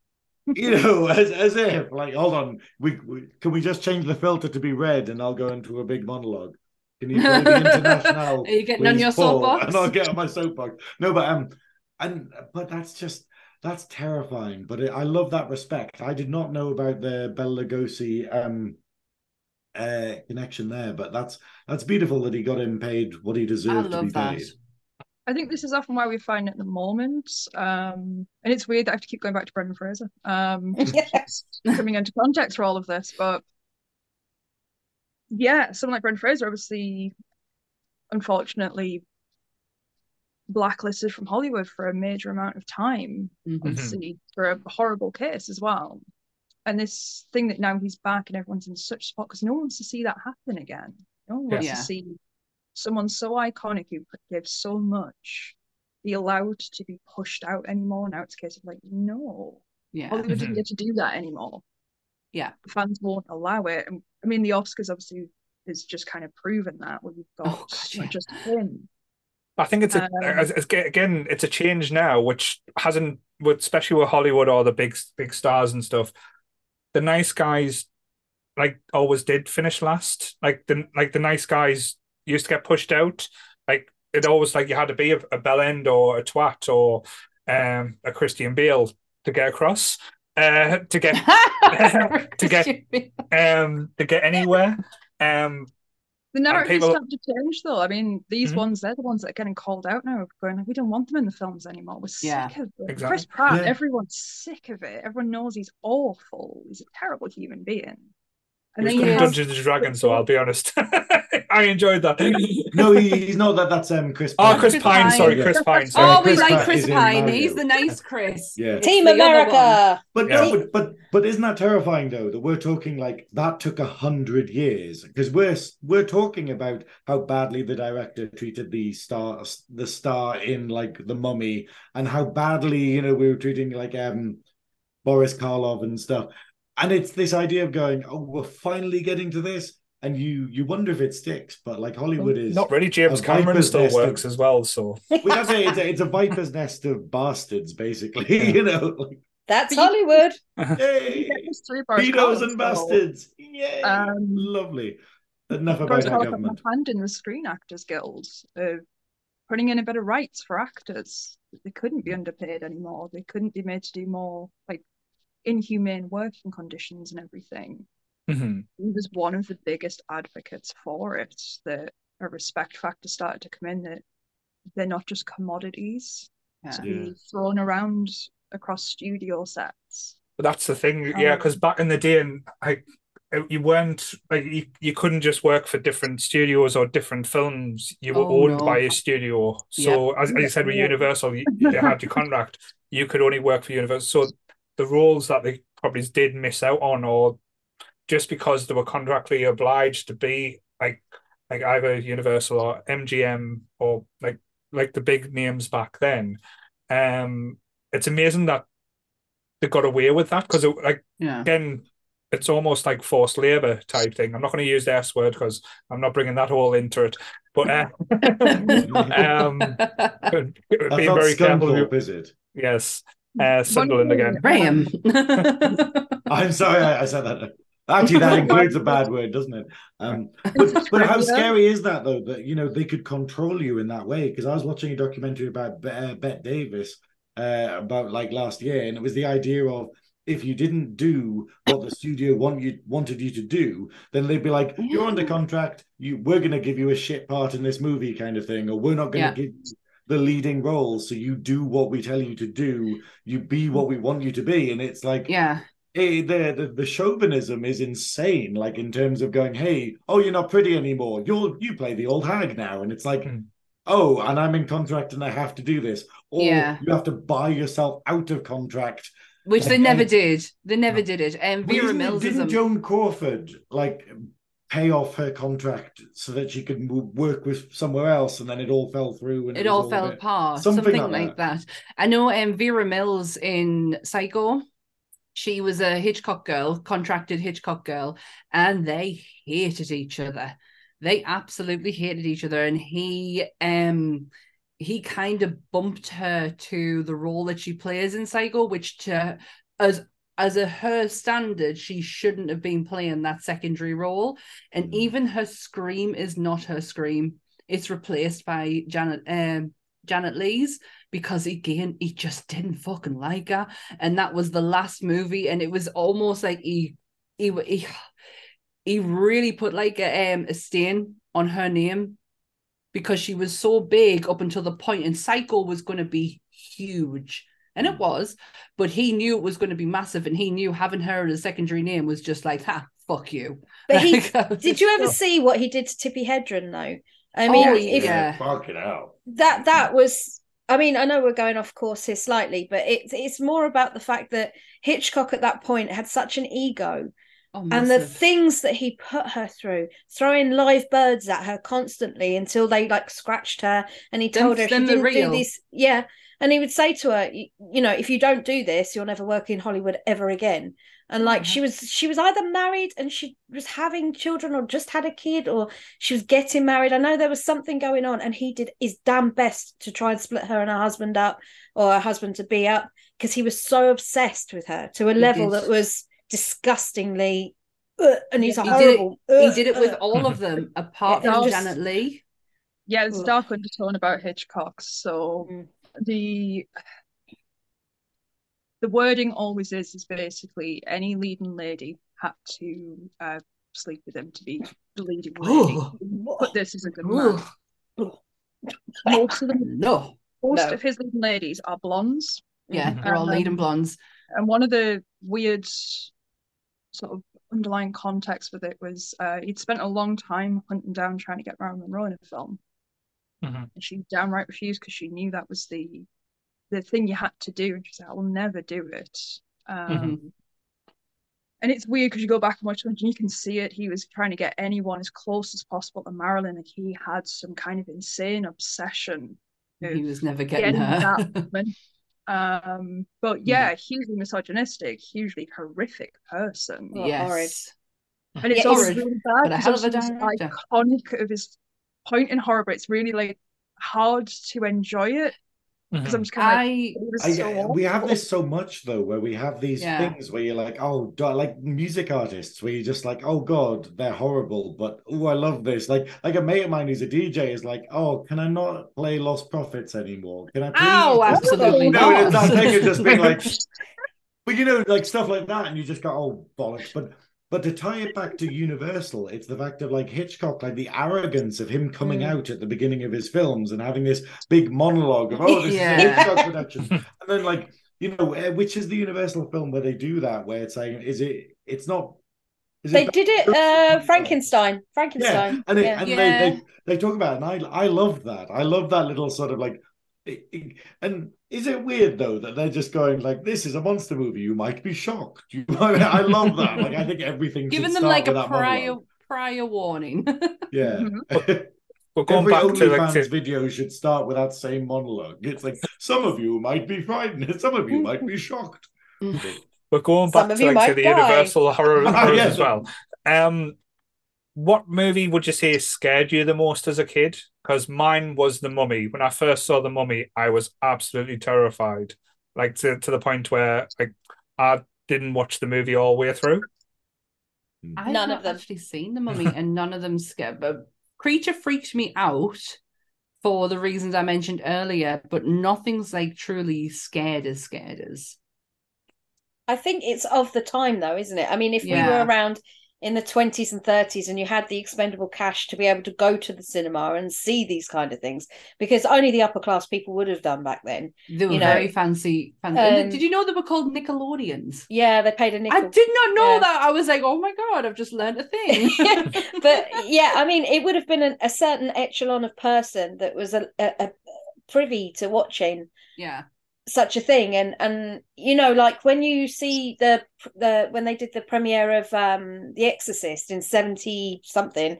you know, as, as if like, hold on, we, we can we just change the filter to be red, and I'll go into a big monologue. Can you play the international? Are you getting on your soapbox? And I'll get on my soapbox. No, but um, and but that's just that's terrifying. But it, I love that respect. I did not know about the Bela Lugosi um, uh, connection there, but that's that's beautiful that he got him paid what he deserved to be that. paid. I think this is often why we find at the moment, um, and it's weird that I have to keep going back to Brendan Fraser, um, yes. coming into context for all of this. But yeah, someone like Brendan Fraser, obviously, unfortunately, blacklisted from Hollywood for a major amount of time, mm-hmm. obviously for a horrible case as well. And this thing that now he's back and everyone's in such spot because no one wants to see that happen again. No one wants yeah. to see someone so iconic who gave so much be allowed to be pushed out anymore. Now it's a case of like, no, yeah, Hollywood mm-hmm. didn't get to do that anymore. Yeah, fans won't allow it. And I mean, the Oscars obviously is just kind of proven that where you've got oh, God, yeah. just him, I think it's a, um, again, it's a change now, which hasn't, especially with Hollywood or the big big stars and stuff. The nice guys, like always did finish last. Like the like the nice guys used to get pushed out. Like it always like you had to be a, a bell end or a twat or um, a Christian Bale to get across. Uh, to get to get um to get anywhere. Um, the narrative people... to change, though. I mean, these mm-hmm. ones, they're the ones that are getting called out now. Going, like, we don't want them in the films anymore. We're yeah, sick of it. Exactly. Chris Pratt, yeah. everyone's sick of it. Everyone knows he's awful. He's a terrible human being. And then has... Dungeons and Dragons, so I'll be honest. I enjoyed that. no, he, he's not that. That's um Chris. Oh, Pine. Oh, Chris, Chris Pine. Pine. Sorry, Chris Pine. Sorry. Oh, we Chris like Chris Pine. He's the nice Chris. Yeah. Team America. But yeah. no, but, but but isn't that terrifying though that we're talking like that took a hundred years because we're we're talking about how badly the director treated the star the star in like the Mummy and how badly you know we were treating like um Boris Karloff and stuff and it's this idea of going, oh, we're finally getting to this, and you you wonder if it sticks. But like Hollywood is not really. James Cameron still works of, as well, so we have to say it's a, it's a viper's nest of bastards, basically. Yeah. you know, like, that's Hollywood. Hey, pedos and bastards. Yay, um, lovely. Enough about our government. Hand in the Screen Actors Guild of putting in a bit of rights for actors. They couldn't be underpaid anymore. They couldn't be made to do more like inhumane working conditions and everything. Mm-hmm. He was one of the biggest advocates for it. That a respect factor started to come in that they're not just commodities yeah. to be thrown around across studio sets. But that's the thing, yeah. Because um, back in the day, and I, you weren't like you, you couldn't just work for different studios or different films. You were oh, owned no. by a studio. So as, as you said with Universal, you, you had your contract. You could only work for Universal. So the roles that they probably did miss out on, or just because they were contractually obliged to be like like either Universal or MGM or like like the big names back then. Um, it's amazing that they got away with that because like yeah. again, it's almost like forced labor type thing. I'm not going to use the S word because I'm not bringing that all into it. But uh, um, being very careful. Is it? Yes, uh, Sunderland again. Graeme. I'm sorry, I, I, said that. Actually, that includes a bad word, doesn't it? Um, but, but how scary is that, though? That you know they could control you in that way. Because I was watching a documentary about uh, Bette Davis uh, about like last year, and it was the idea of if you didn't do what the studio want you wanted you to do, then they'd be like, "You're under contract. You we're going to give you a shit part in this movie, kind of thing, or we're not going to yeah. give you the leading role. So you do what we tell you to do. You be what we want you to be." And it's like, yeah. Hey, the, the the chauvinism is insane. Like in terms of going, hey, oh, you're not pretty anymore. You'll you play the old hag now, and it's like, mm. oh, and I'm in contract and I have to do this, or yeah. you have to buy yourself out of contract which they never did. They never did it. And Vera well, Mills didn't Joan Crawford like pay off her contract so that she could work with somewhere else, and then it all fell through and it, it all fell apart. Something, something like, like that. that. I know. Um, Vera Mills in Psycho. She was a Hitchcock girl, contracted Hitchcock girl, and they hated each other. They absolutely hated each other, and he um he kind of bumped her to the role that she plays in Psycho, which to as as a her standard, she shouldn't have been playing that secondary role. And mm. even her scream is not her scream. It's replaced by Janet um Janet Leigh's because again he just didn't fucking like her. And that was the last movie, and it was almost like he he he, he really put like a um a stain on her name because she was so big up until the point and Psycho was going to be huge. And it mm. was, but he knew it was going to be massive, and he knew having her as a secondary name was just like, ha, fuck you. But he did you ever see what he did to Tippi Hedren though? I mean, oh, if, yeah, fucking hell. That that was I mean, I know we're going off course here slightly, but it's it's more about the fact that Hitchcock at that point had such an ego Oh, and the things that he put her through, throwing live birds at her constantly until they like scratched her, and he told her she didn't do this. Yeah, and he would say to her, you, you, know, if you don't do this, you'll never work in Hollywood ever again. And like she was, she was either married and she was having children, or just had a kid, or she was getting married. I know there was something going on, and he did his damn best to try and split her and her husband up, or her husband to be up, because he was so obsessed with her to a he level did. that was disgustingly uh, and he's yeah, he horrible. Did it, uh, he did it with all of them apart from just, Janet Leigh. Yeah, there's a dark undertone about Hitchcock. So mm. The the wording always is is basically any leading lady had to uh, sleep with him to be the leading lady. but this is a good man. Most of them, no, most no. of his leading ladies are blondes. Yeah, they're all leading blondes. And one of the weird sort of underlying context with it was uh, he'd spent a long time hunting down trying to get Marilyn Monroe in a film, mm-hmm. and she downright refused because she knew that was the the thing you had to do, and she said, "I will never do it." Um, mm-hmm. And it's weird because you go back and watch it, and you can see it. He was trying to get anyone as close as possible to Marilyn, and he had some kind of insane obsession. He was never getting, getting her. Um, but yeah, hugely misogynistic, hugely horrific person. Oh, yes. And it's yeah, also really bad because it's iconic of his point in horror, but it's really like hard to enjoy it because mm-hmm. I'm just kind of like, so we have this so much though, where we have these yeah. things where you're like, oh, like music artists, where you're just like, oh god, they're horrible, but oh, I love this. Like, like a mate of mine who's a DJ is like, oh, can I not play Lostprophets anymore? Can I? Please? Oh, absolutely no, not. I think it's just being like, but you know, like stuff like that, and you just go, oh bollocks. But but to tie it back to Universal, it's the fact of like Hitchcock, like the arrogance of him coming mm. out at the beginning of his films and having this big monologue of, oh, this yeah. is a Hitchcock production. and then, like, you know, eh, which is the Universal film where they do that, where it's saying, is it, it's not. Is they it did it, uh, Frankenstein. Frankenstein. Yeah, and, it, yeah. and yeah. They, they, they talk about it, and I, I love that. I love that little sort of like, and is it weird though that they're just going like, "This is a monster movie. You might be shocked." You, I love that. Like, I think everything giving them like a prior prior warning. yeah. Mm-hmm. But going Every back OnlyFans to like, video should start with that same monologue. It's like some of you might be frightened, some of you might be shocked. But going back to, like, to the die. Universal horror, horror as well. Um, what movie would you say scared you the most as a kid? Because mine was The Mummy. When I first saw The Mummy, I was absolutely terrified, like to, to the point where like I didn't watch the movie all the way through. Mm. I've None not of them. actually seen the mummy, and none of them scared. But creature freaked me out for the reasons I mentioned earlier. But nothing's like truly scared as scared as. I think it's of the time though, isn't it? I mean, if we were around in the 20s and 30s and you had the expendable cash to be able to go to the cinema and see these kind of things because only the upper class people would have done back then. They were You know, very fancy. fancy. um, did you know they were called Nickelodeons? Yeah, they paid a nickel. I did not know Yeah. that. I was like, oh my god, I've just learned a thing. but yeah, I mean, it would have been an, a certain echelon of person that was a, a, a privy to watching yeah, such a thing, and and you know, like when you see the the when they did the premiere of um The Exorcist in seventy something,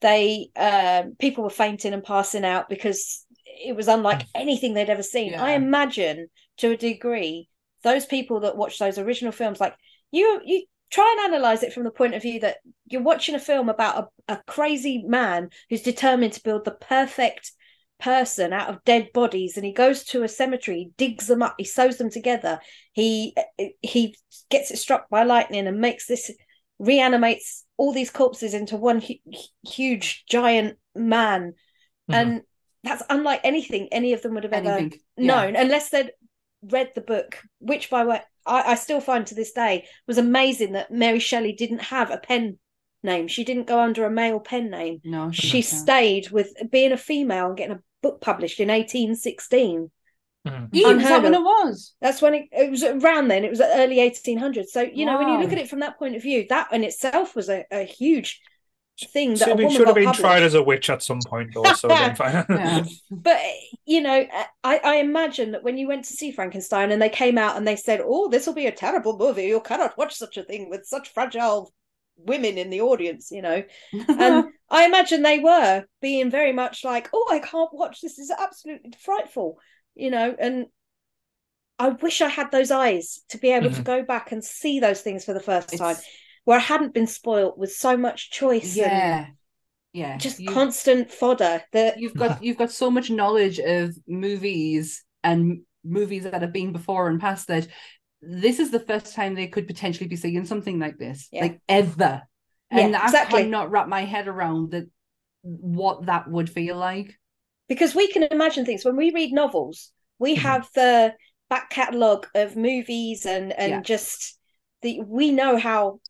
they um people were fainting and passing out because it was unlike anything they'd ever seen. I imagine to a degree those people that watch those original films, like you you try and analyze it from the point of view that you're watching a film about a, a crazy man who's determined to build the perfect person out of dead bodies and he goes to a cemetery he digs them up he sews them together he he gets it struck by lightning and makes this reanimates all these corpses into one hu- huge giant man Mhm. and that's unlike anything any of them would have ever anything. Yeah. known unless they'd read the book which by way I, I still find to this day was amazing that mary shelley didn't have a pen name she didn't go under a male pen name No, she stayed with being a female and getting a book published in 1816 Mhm. Yeah, was that when it was? that's when it, it was around then it was early 1800s so you know when you look at it from that point of view that in itself was a, a huge thing that So a woman should have been published. tried as a witch at some point, though. So. Yeah. but you know I, I imagine that when you went to see frankenstein and they came out and they said oh this will be a terrible movie you cannot watch such a thing with such fragile women in the audience you know and i imagine they were being very much like oh i can't watch this, is absolutely frightful you know and i wish i had those eyes to be able to Mhm. go back and see those things for the first time where i hadn't been spoilt with so much choice yeah, yeah. just You- constant fodder that you've got you've got so much knowledge of movies and movies that have been before and past that this is the first time they could potentially be seeing something like this Yeah. like ever Yeah, and i exactly. cannot wrap my head around that what that would feel like because we can imagine things when we read novels we Mhm. have the back catalogue of movies and and Yeah. just the we know how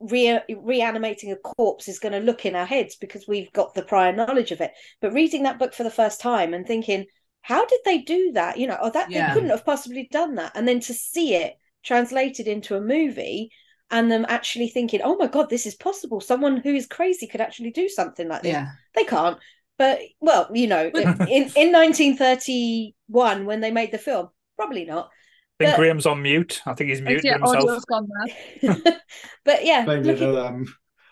re- reanimating a corpse is going to look in our heads because we've got the prior knowledge of it but reading that book for the first time and thinking how did they do that? You know or that Yeah. they couldn't have possibly done that. And then to see it translated into a movie and them actually thinking oh my god this is possible. Someone who is crazy could actually do something like this. Yeah. They can't. But well you know in in 1931 when they made the film probably not. I think But- Graeme's on mute. I think he's muted yeah, himself. gone but yeah Claimed look it, um,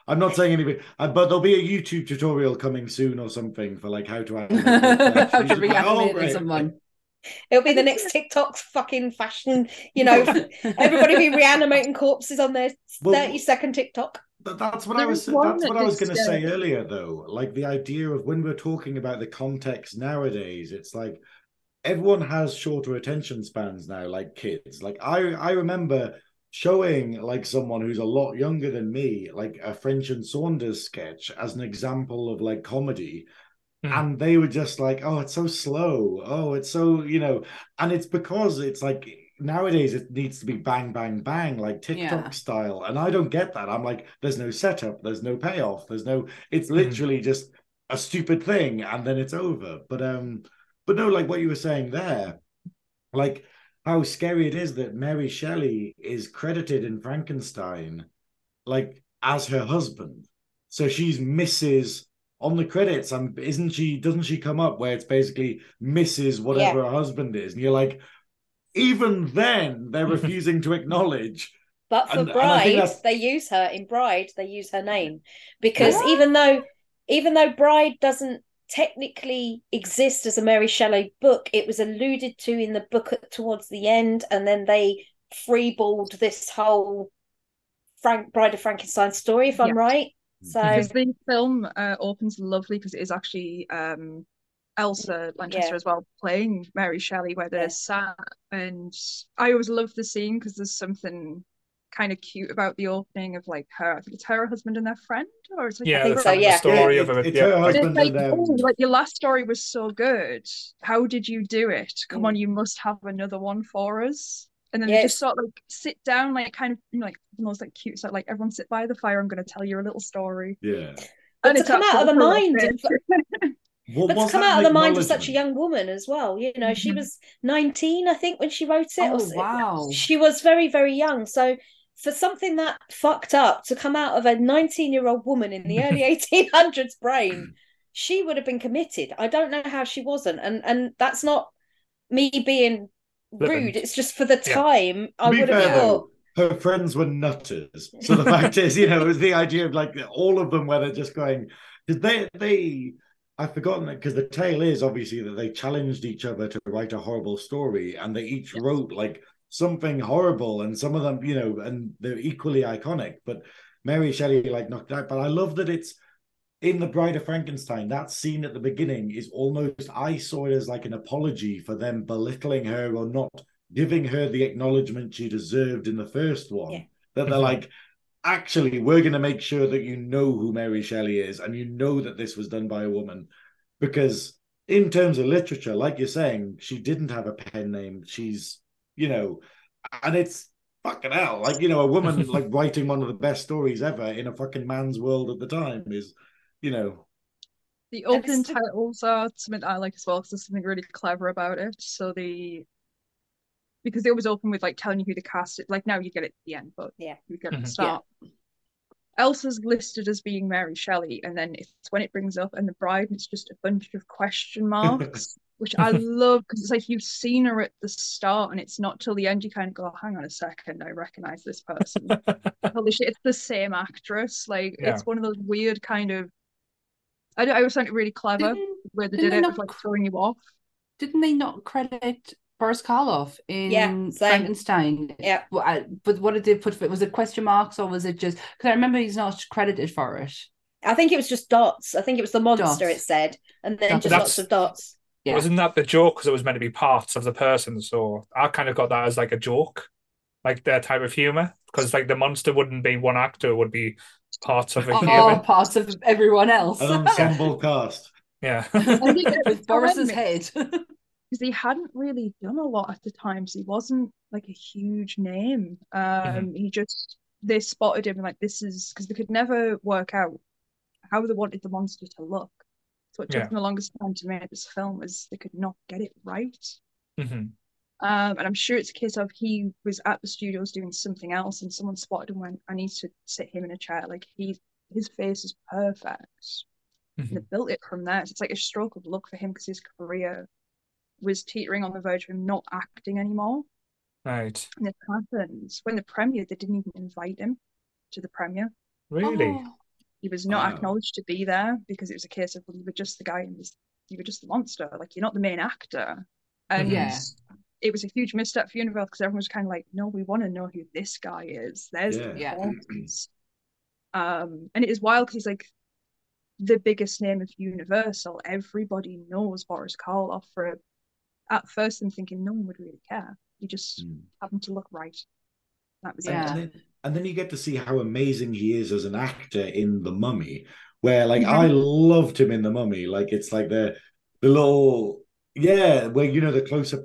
I'm not saying anything, uh, but there'll be a YouTube tutorial coming soon or something for like how to animate. How to Just like, oh, reanimate someone it'll be the next tiktok fucking fashion you know everybody be reanimating corpses on their Well, 30 second tiktok that's what I was. is one That's that what I was going to say earlier, though. Like the idea of when we're talking about the context nowadays, it's like everyone has shorter attention spans now. Like kids. Like I, I remember showing like someone who's a lot younger than me, like a French and Saunders sketch as an example of like comedy. Mhm. And they were just like, oh, it's so slow. Oh, it's so, you know, and it's because it's like nowadays it needs to be bang, bang, bang, like TikTok Yeah. style. And I don't get that. I'm like, there's no setup, there's no payoff, there's no, it's literally just a stupid thing and then it's over. But um, but no, like what you were saying there, like how scary it is that Mary Shelley is credited in Frankenstein, like as her husband. So she's Mrs. on the credits, and isn't she? Doesn't she come up where it's basically Mrs. whatever her husband is, and you're like, even then they're refusing to acknowledge. But for And- and I think Bride, that's- they use her in Bride. They use her name because What? even though, even though Bride doesn't technically exist as a Mary Shelley book, it was alluded to in the book at, towards the end, and then they freeballed this whole Frank Bride of Frankenstein story. If I'm Yeah. right, so Because the film uh, opens lovely because it is actually um, Elsa Lanchester Yeah. as well playing Mary Shelley where they're Yeah. sat. And I always love the scene because there's something kind of cute about the opening of like her. I think it's her husband and their friend, or it's like yeah, they the, so, yeah. story Yeah, of it- it. it's yeah. her husband like, and, oh, like your last story was so good. How did you do it? Come Mm. on, you must have another one for us. And then they just sort of like sit down, like kind of you know, like the most like cute sort of like everyone sit by the fire. I'm going to tell you a little story. Yeah. But And to it's come out of the mind of. What but to come out of the mind of such a young woman as well. You know, she Mhm. was 19, I think, when she wrote it. Oh s- wow. She was very, very young. So for something that fucked up to come out of a 19 year old woman in the early 1800s brain, she would have been committed. I don't know how she wasn't. And and that's not me being Flippant. rude. It's just for the Yeah. time I would have thought. her friends were nutters. So the fact is, you know, it was the idea of like all of them where they're just going, did they, they, I've forgotten that because the tale is obviously that they challenged each other to write a horrible story and they each wrote like something horrible and some of them, you know, and they're equally iconic. But Mary Shelley like knocked out. But I love that it's in The Bride of Frankenstein, that scene at the beginning is almost, I saw it as like an apology for them belittling her or not giving her the acknowledgement she deserved in the first one. Yeah. That they're Mhm. like, actually, we're going to make sure that you know who Mary Shelley is and you know that this was done by a woman. Because in terms of literature, like you're saying, she didn't have a pen name. She's, you know, and it's fucking hell. Like, you know, a woman like writing one of the best stories ever in a fucking man's world at the time is, you know, The And opening titles are something I like as well because there's something really clever about it. So the because they always open with like telling you who the cast is. Like now you get it at the end, but Yeah. you get it at the start. Elsa's listed as being Mary Shelley, and then it's when it brings up and the bride, and it's just a bunch of question marks, which I love because it's like you've seen her at the start, and it's not till the end you kind of go, hang on a second, I recognize this person. Holy shit, it's the same actress. Like Yeah. it's one of those weird kind of. I don't. I always found it really clever Didn't, where they didn't they it, not of, like throwing you off. didn't they not credit Boris Karloff in Yeah. Frankenstein? Yeah. But what did they put for it? Was it question marks or was it just because I remember he's not credited for it? I think it was just dots. I think it was the monster, Dots. it said. And then Dots. just That's- lots of dots. Yeah. Wasn't that the joke? Because it was meant to be parts of the person. So I kind of got that as like a joke, like their type of humor. Because like the monster wouldn't be one actor; it would be parts of a All human. parts of everyone else. an ensemble cast. Yeah. I think it was With Boris's head. because he hadn't really done a lot at the time, so he wasn't like a huge name. Um, Mm-hmm. he just they spotted him and like this is because they could never work out how they wanted the monster to look. It took Yeah. them the longest time to make this film was they could not get it right. hmm Um, and I'm sure it's a case of he was at the studios doing something else, and someone spotted him and went, "I need to sit him in a chair. Like he, his face is perfect." And they built it from there. So it's like a stroke of luck for him because his career was teetering on the verge of him not acting anymore. Right. And it happens when the premiere, they didn't even invite him to the premiere. Really? Oh, He was not Wow. acknowledged to be there because it was a case of, well, you were just the guy and you were just the monster. Like you're not the main actor. And Yeah. it was a huge misstep for Universal because everyone was kind of like, no, we want to know who this guy is. There's Yeah. the Yeah. Um, and it is wild because he's like the biggest name of Universal. Everybody knows Boris Karloff for at first I'm thinking no one would really care. He just Mm. happened to look right. That was Yeah. it. And then, you get to see how amazing he is as an actor in The Mummy, where like. I loved him in The Mummy. Like it's like the the little yeah, where you know the close up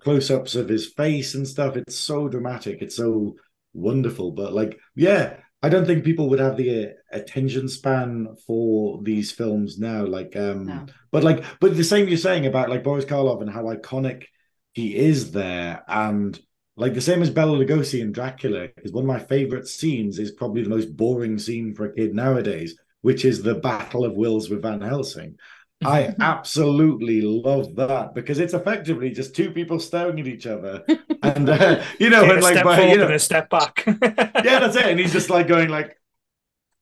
close ups of his face and stuff. It's so dramatic. It's so wonderful. But like yeah, I don't think people would have the uh, attention span for these films now. Like um, No. but like but the same you're saying about like Boris Karloff and how iconic he is there and like the same as Bela Lugosi in Dracula, is one of my favorite scenes is probably the most boring scene for a kid nowadays, which is the Battle of Wills with Van Helsing. I absolutely love that because it's effectively just two people staring at each other, and uh, you know, and like, step but, you know, and a step back. yeah, that's it, and he's just like going like,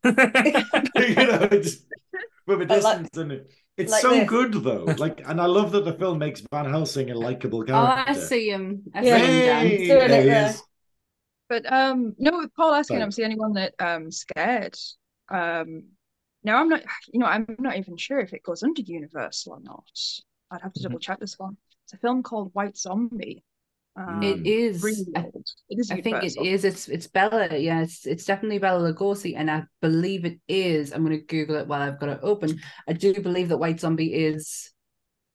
you know, just with a But like- distance, and it, it's like so this. good though. Like, and I love that the film makes Van Helsing a likable guy. Oh. I see him. I Yeah. see him down. Hey, it there there. is. But um no with Paul asking Sorry. obviously anyone that um scared. Um now I'm not you know, I'm not even sure if it goes under Universal or not. I'd have to Mm-hmm. double check this one. It's a film called White Zombie. Um, It is. I- old. It is I think it Universal. is. It's it's Bela. Yeah, it's it's definitely Bela Lugosi, and I believe it is. I'm going to Google it while I've got it open. I do believe that White Zombie is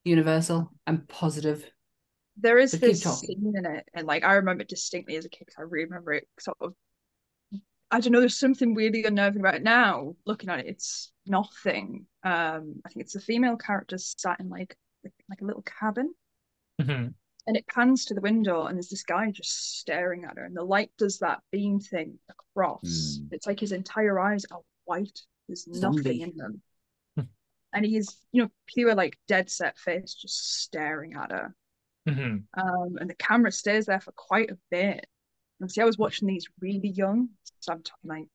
Universal. I'm positive. There is But keep this talking. scene in it, and like I remember it distinctly as a kid. I remember it sort of. I don't know. There's something really unnerving about it now. Looking at it, it's nothing. Um, I think it's the female character sat in like like a little cabin, Mhm. And it pans to the window, and there's this guy just staring at her, and the light does that beam thing across. Hmm. It's like his entire eyes are white. There's nothing in them, and he's you know pure like dead set face, just staring at her. Mhm. um, and the camera stays there for quite a bit. And see, I was watching these really young, so I'm talking like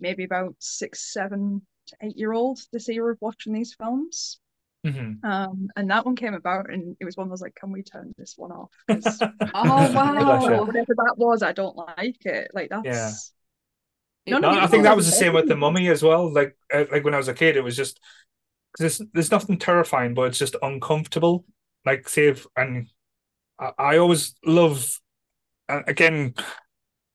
maybe about six, seven to eight year olds this era of watching these films. Mhm. Um, and that one came about, and it was one that was like, "Can we turn this one off?" 'Cause Oh Gotcha. wow! whatever that was, I don't like it. Like that's Yeah. None No, I think that was was the same with the mummy as well. Like, uh, like when I was a kid, it was just there's there's nothing terrifying, but it's just uncomfortable. Like, say, if, and I, I always love. Uh, again,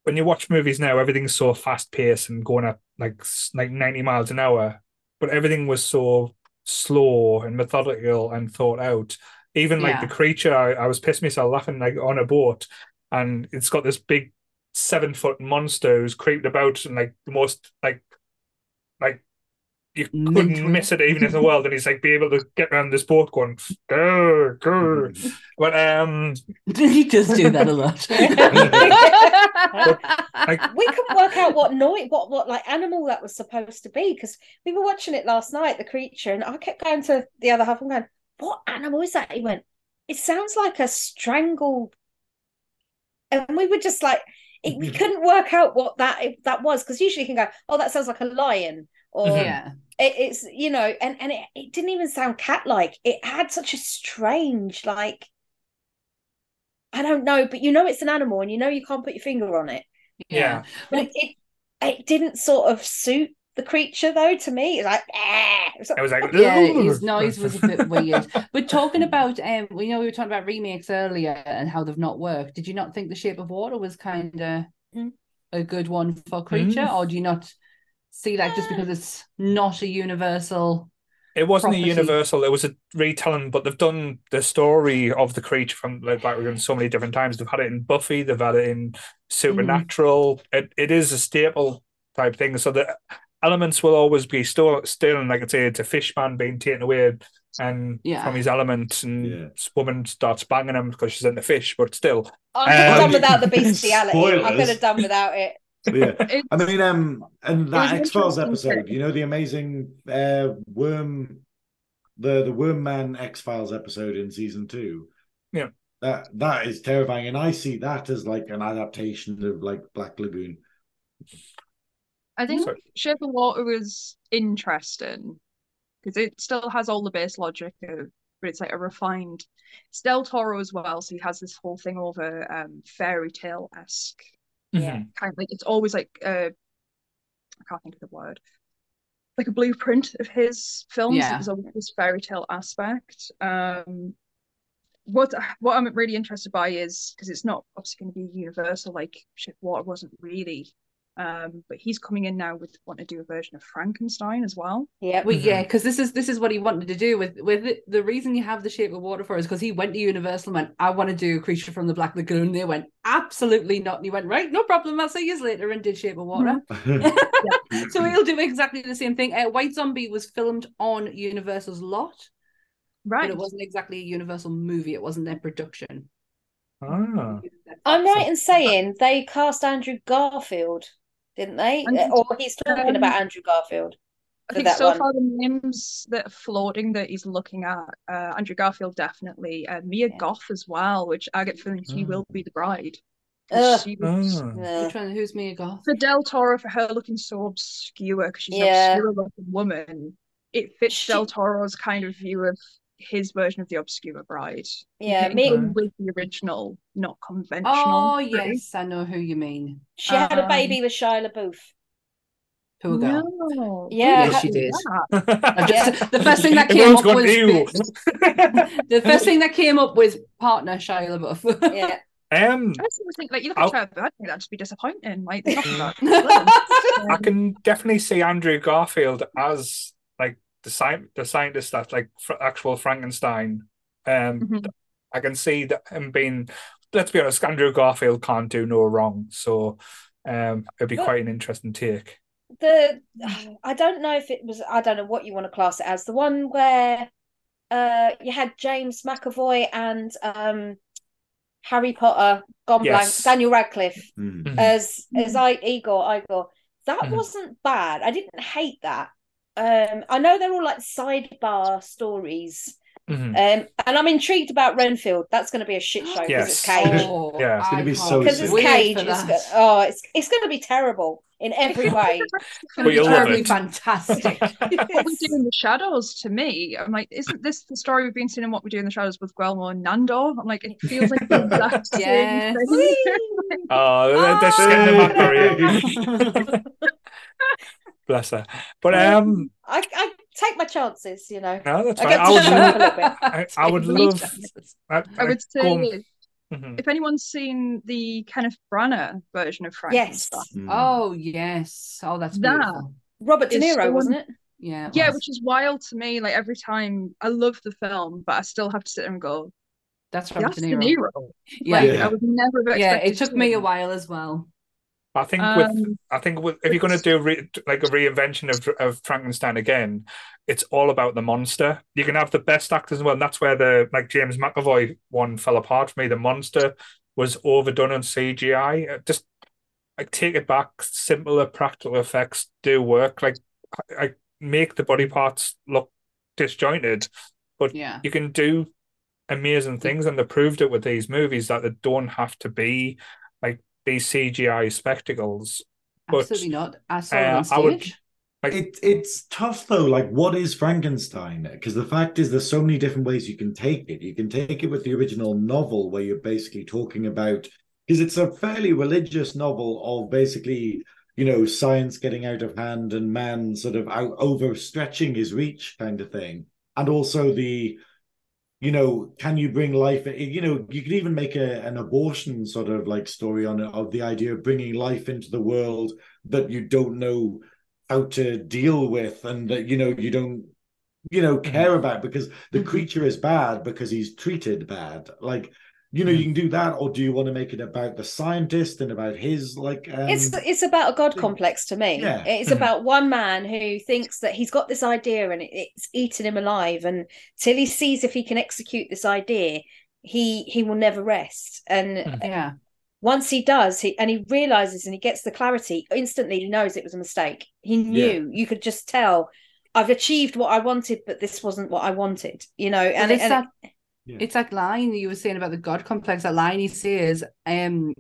when you watch movies now, everything's so fast paced and going at like like ninety miles an hour, but everything was so slow and methodical and thought out. Even like Yeah. the creature, I, I was pissed myself laughing like on a boat, and it's got this big seven foot monster who's creeped about and like the most like like you couldn't Mental. miss it even in the world, and he's like be able to get around this boat going go go. Mm-hmm. But um, he does do that a lot. like we couldn't work out what noise, what what like animal that was supposed to be because we were watching it last night, the creature, and I kept going to the other half and going, "What animal is that?" He went, "It sounds like a strangled," and we were just like, it, we mm-hmm. couldn't work out what that that was because usually you can go, "Oh, that sounds like a lion," or yeah, it, it's you know, and and it, it didn't even sound cat like. It had such a strange like. I don't know, but you know it's an animal, and you know you can't put your finger on it yeah. but it, it it didn't sort of suit the creature though to me it's like ah. It's like, I was like, yeah, his noise was a bit weird. But talking about, um, we know we were talking about remakes earlier and how they've not worked. Did you not think The Shape of Water was kind of Mm. a good one for creature, Mm. or do you not see that just because it's not a universal? It wasn't property. a universal. It was a retelling, but they've done the story of the creature from like back again so many different times. They've had it in Buffy. They've had it in Supernatural. It it is a staple type thing. So the elements will always be still still. And like I say, it's a fish man being taken away and Yeah. from his element, and Yeah. this woman starts banging him because she's in the fish. But still, I could have Um, done without the bestiality. I spoilers. could have done without it. Yeah. It's- I mean, um, and that X Files episode, you know, the amazing uh, worm, the the Worm Man X Files episode in season two. Yeah. that that is terrifying, and I see that as like an adaptation of like Black Lagoon. I think Sorry. Shape of Water was interesting because it still has all the base logic of, but it's like a refined. It's Del Toro as well, so he has this whole thing over um fairy tale esque Yeah. Mhm. kind of like it's always like uh I can't think of the word like a blueprint of his films. Yeah. There's always this fairy tale aspect. Um, what what I'm really interested by is because it's not obviously going to be universal like of Water wasn't really. Um, but he's coming in now with wanting to do a version of Frankenstein as well. Yeah. Well, yeah, because this is this is what he wanted to do with with it. The reason you have the Shape of Water for is because he went to Universal and went, "I want to do a creature from the Black Lagoon." They went, "Absolutely not," and he went, "Right, no problem." I'll see you later, and did Shape of Water. so he'll do exactly the same thing. Uh, White Zombie was filmed on Universal's lot, Right. but it wasn't exactly a Universal movie. It wasn't their production. ah, I'm right in saying they cast Andrew Garfield, didn't they? Andrew- Or he's talking um, about Andrew Garfield. I think that so one. far the names that are floating that he's looking at, uh, Andrew Garfield definitely, uh, Mia Yeah. Goth as well, which I get feeling she Mm. will be the bride. Ugh. She was. Yeah. Which one? Who's Mia Goth? for Del Toro for her looking so obscure because she's Yeah. an obscure looking woman. It fits She- Del Toro's kind of view of his version of the obscure bride. Yeah, me. with the original, not conventional. Oh bride. yes, I know who you mean. She had a Um, baby with Shia LaBeouf. Poor girl. No. Yeah, Yes, she did. is that? I've just, the first thing that came up was the first thing that came up was partner Shia LaBeouf. Yeah. Um, I just think like you look I'll- at Trevor, I think that'd just be disappointing. Like there's I can definitely see Andrew Garfield as like the sci- the scientist that like fr- actual Frankenstein. Um, Mhm. I can see that him being. Let's be honest, Andrew Garfield can't do no wrong, so um, it'd be But- quite an interesting take. the I don't know if it was I don't know what you want to class it as the one where uh you had James McAvoy and um Harry Potter gone Yes. blank Daniel Radcliffe Hmm. Mhm. as as I Igor Igor that Mhm. wasn't bad I didn't hate that um I know they're all like sidebar stories Mhm. um and I'm intrigued about Renfield that's going to be a shit show because Yes. it's Cage Oh, Yeah. It's gonna be so because it's Cage for it's that. go- oh it's it's going to be terrible in every way Gonna be you'll terribly it. fantastic. what we do in the shadows to me. I'm like, isn't this the story we've been seeing in what we do in the shadows with Guillermo and Nandor? I'm like, it feels like the exact same Yes. thing. Oh, they're, they're just getting the back Maria. Bless her. But um, I, I take my chances, you know. no, that's I fine. I would, show up a little bit. I, I would love. chances. I, I would say, go on. Mhm. if anyone's seen the Kenneth Branagh version of Yes. Frankenstein, Hmm. Oh yes. Oh, that's That beautiful. Robert De Niro, someone- wasn't it? Yeah. it yeah, was. which is wild to me. Like every time, I love the film, but I still have to sit and go, that's Robert "That's De De Niro. Niro." Yeah. Like, Yeah. I would never have Yeah, it took to me a while as well. I think with Um, I think with, if you're going to do re, like a reinvention of of Frankenstein again, it's all about the monster. You can have the best actors as well, and that's where the like James McAvoy one fell apart for me. The monster was overdone on CGI. Uh, Just like take it back. Simpler practical effects do work. Like I, make the body parts look disjointed, but Yeah. you can do amazing things, and they proved it with these movies that they don't have to be these CGI spectacles. But, Absolutely not. I saw it uh, on I would- stage. Like- It, it's tough though. Like, what is Frankenstein? Because the fact is, there's so many different ways you can take it. You can take it with the original novel, where you're basically talking about, because it's a fairly religious novel of basically, you know, science getting out of hand and man sort of out overstretching his reach, kind of thing. And also the, you know, can you bring life? You know, you could even make a, an abortion sort of like story on it of the idea of bringing life into the world that you don't know how to deal with and that you know you don't you know care about because the Mhm. creature is bad because he's treated bad like you know you can do that or do you want to make it about the scientist and about his like um, it's it's about a god complex to me. Yeah. It's Mhm. about one man who thinks that he's got this idea and it's eating him alive, and till he sees if he can execute this idea, he he will never rest. And Mhm. Yeah. once he does, he and he realizes and he gets the clarity instantly. He knows it was a mistake. He knew. You could just tell. I've achieved what I wanted, but this wasn't what I wanted. You know, and, And it's and that Yeah. it's that line you were saying about the God complex, that line he says, um,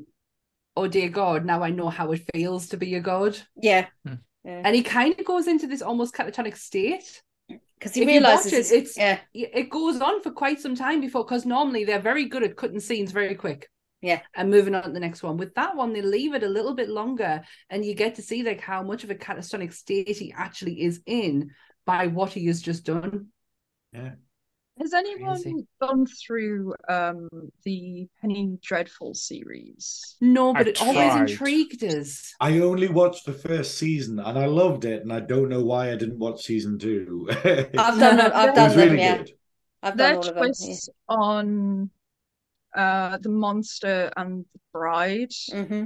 oh dear God, now I know how it feels to be a God. yeah, Hmm. yeah, And he kind of goes into this almost catatonic state. because he if you watch realizes it, it's- yeah, It goes on for quite some time before, because normally they're very good at cutting scenes very quick. Yeah. And moving on to the next one. With that one, they leave it a little bit longer and you get to see like how much of a catatonic state he actually is in by what he has just done. Has anyone Crazy. gone through um the Penny Dreadful series? No, but I it always intrigued us. I only watched the first season and I loved it, and I don't know why I didn't watch season two. I've done it. I've It done was them. really yeah, good. I've Their done all of them. yeah. on uh the monster and the bride hmm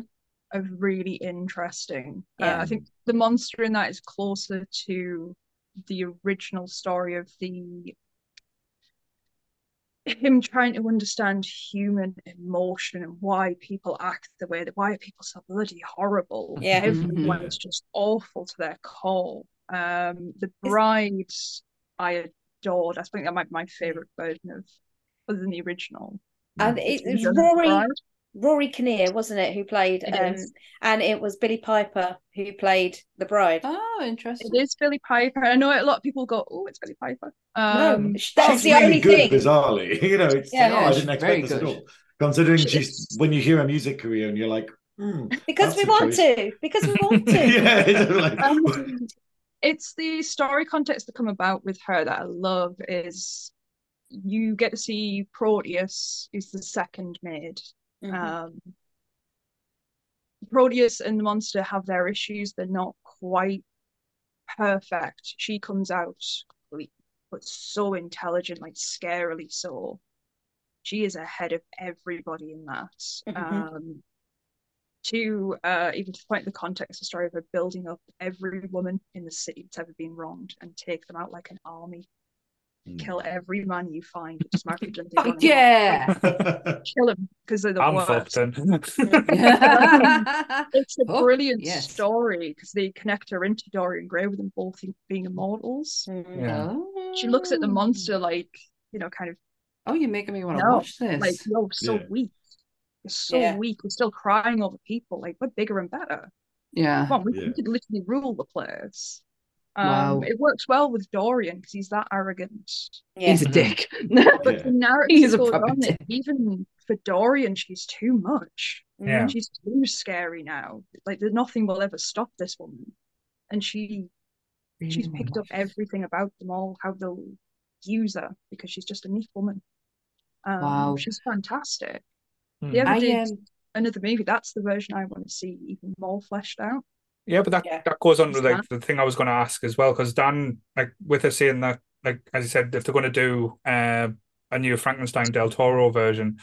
are really interesting. Uh, I think the monster in that is closer to the original story of the him trying to understand human emotion and why people act the way that why are people so bloody horrible. Yeah. Everyone is just awful to their core. Um the bride I adored. I think that might be my favourite version of other than the original. And it, The was version Rory Bride. Rory Kinnear, wasn't it, who played It um and it was Billie Piper who played the bride. Oh, interesting. It is Billie Piper. I know a lot of people go, "Oh, it's Billie Piper." Um, sh- that's She's the really only good, thing. bizarrely. You know, it's Yeah, oh, yeah, I didn't expect this at all. Considering She she's when you hear her music career and you're like, hmm, Because we want choice. to. Because we want to. yeah, it's like, and it's the story context that come about with her that I love is you get to see Proteus is the second maid Mhm. Um, Proteus and the monster have their issues. They're not quite perfect. She comes out but so intelligent, like scarily so. She is ahead of everybody in that. Mhm. Um, to uh, even to point the context of the story of her building up every woman in the city that's ever been wronged and take them out like an army. Mm. Kill every man you find. It doesn't matter if you've done Fuck anything wrong. yeah. Kill them because they're the I'm worst. fucked then. It's a Oh, brilliant yes. story because they connect her into Dorian Gray with them both being immortals. Mhm. Yeah. She looks at the Oh. monster like, you know, kind of Oh, you're making me want to No, watch this. like, you're so Yeah. weak. You're so Yeah. weak. We're still crying over people. Like, we're bigger and better. yeah. Come on, we, Yeah. we could literally rule the place. Um, Wow. It works well with Dorian because he's that arrogant. Yeah. He's a dick. But Yeah. the narrative He is a on that dick. even for Dorian, she's too much. Yeah. She's too scary now. Like, nothing will ever stop this woman. And she she's picked up everything about them all, how they'll use her because she's just a neat woman. Um, Wow. she's fantastic. Hmm. They ever I did um, another movie, that's the version I want to see even more fleshed out. Yeah, but that, Yeah. that goes on to like the thing I was going to ask as well, because Dan, like with her saying that, like as you said, if they're going to do uh, a new Frankenstein Del Toro version,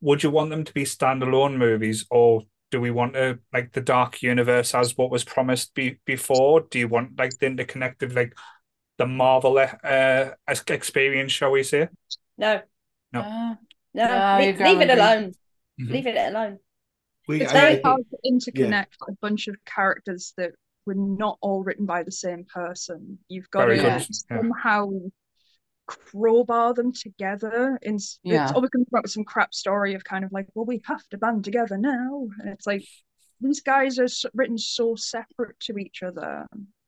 would you want them to be standalone movies, or do we want to like the Dark Universe as what was promised be- before? Do you want like the interconnected, like the Marvel uh, experience, shall we say? No, No. uh, no, No, Le- you leave can't it agree. alone. Mhm. Leave it alone. We, It's I- I very think- hard to interconnect a bunch of characters that were not all written by the same person. You've got Very to good, yeah. somehow crowbar them together. In, Yeah. It's always going to come up with some crap story of kind of like, well, we have to band together now. And it's like, these guys are written so separate to each other.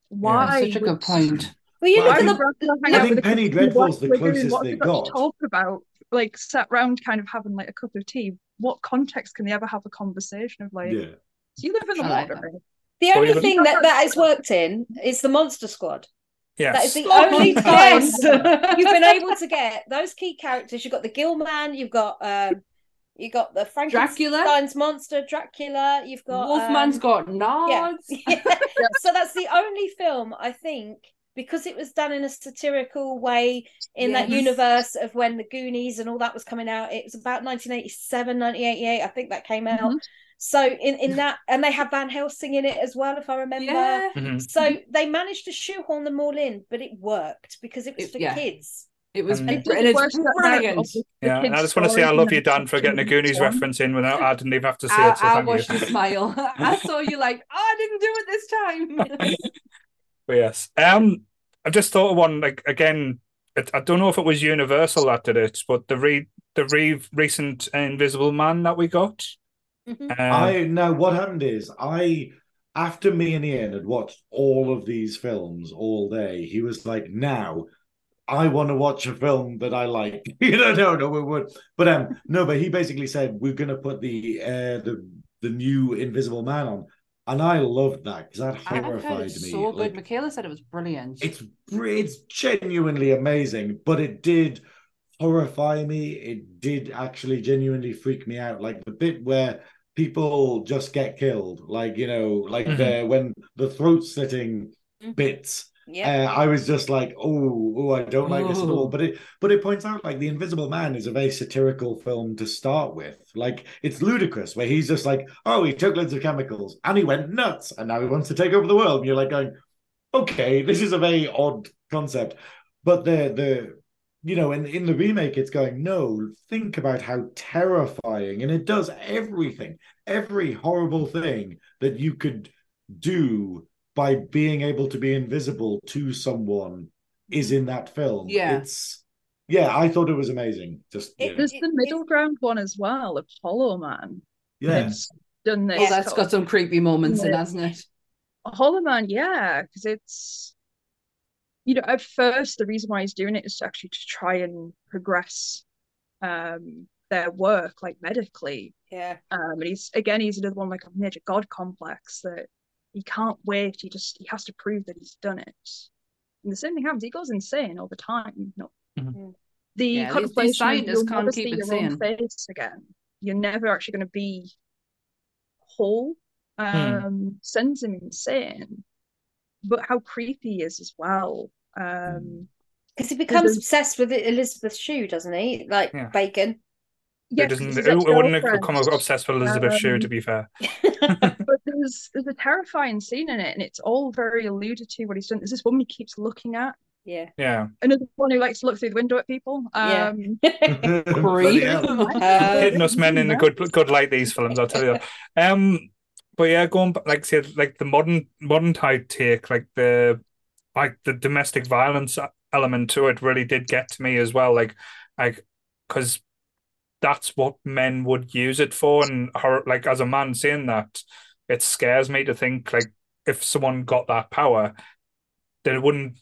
Why? That's such a would- good point. Well, you Well, look I at think- the rather hang I think with Penny couple of Dreadful's the what we're doing, closest what they've we've got. to got. talk about, like sat round kind of having like a cup of tea. What context can they ever have a conversation of like, yeah. do you live in the I like water? that. the only even- thing that that has worked in is the Monster Squad. Yes. That is the Oh, only time yes. you've been able to get those key characters. You've got the Gill Man, you've got um, you got the Dracula? Frankenstein's monster, Dracula. You've got Wolfman's um, got yeah. nods. so that's the only film I think because it was done in a satirical way in that universe of when the Goonies and all that was coming out. It was about 1987, 1988. I think that came out. Mhm. So in in that, and they have Van Helsing in it as well, if I remember. Yeah. Mhm. So they managed to shoehorn them all in, but it worked because it was It- for yeah. kids. It was And- and It does it's worse than that brilliant. of the- the Yeah, and I just want to say I love you, Dan, for getting a Goonies one. reference in without I didn't even have to say I, it. So I watched you. you smile. I saw you like, oh, I didn't do it this time. But yes. Um, I just thought of one like again. It, I don't know if it was Universal that did it, but the re the re recent Invisible Man that we got. Mhm. Um, I now what happened is I after me and Ian had watched all of these films all day, he was like, now I want to watch a film that I like. you know, no, no, we would. But um no, but he basically said we're gonna put the uh the the new Invisible Man on. And I loved that because that horrified me. so good. Like, Michaela said it was brilliant. it's it's genuinely amazing, but it did horrify me. It did actually genuinely freak me out. Like the bit where people just get killed, like you know, like Mhm. the when the throat slitting Mhm. bits. Yeah. Uh, I was just like, oh, oh, I don't like this at all. But it, but it points out like the Invisible Man is a very satirical film to start with. Like it's ludicrous, where he's just like, oh, he took loads of chemicals and he went nuts, and now he wants to take over the world. And you're like going, okay, this is a very odd concept. But the the you know, in in the remake, it's going, no, think about how terrifying, and it does everything, every horrible thing that you could do by being able to be invisible to someone is in that film. Yeah. It's yeah, I thought it was amazing. Just It- yeah. There's the middle ground one as well of Hollow Man. yeah. It's done this. oh, that's got some creepy moments in, Yeah. hasn't it? Hollow Man, yeah, because it's you know, at first the reason why he's doing it is actually to try and progress um their work like medically. Yeah. Um and he's again he's another one like a major god complex that he can't wait, he just he has to prove that he's done it. And the same thing happens, he goes insane all the time. No. Mhm. The Yeah, these- these contemplation of you'll can't never keep see it your own sane. face again. you're never actually going to be whole Hmm. um sends him insane but how creepy he is as well um Because he becomes obsessed with Elizabeth Shue, doesn't he? Like Yeah. bacon. Who yes, doesn't, it's his who, who wouldn't have ex-girlfriend. become obsessed with Elizabeth Shue, Um, to be fair. but there's there's a terrifying scene in it and it's all very alluded to what he's done. There's this woman he keeps looking at. Yeah. Yeah. another one who likes to look through the window at people. Um Bloody hell. Uh, hitting us men in a good good light these films i'll tell you. Um but yeah going back like say like the modern modern type take like the like the domestic violence element to it really did get to me as well like like because that's what men would use it for and her like as a man saying that it scares me to think like if someone got that power they wouldn't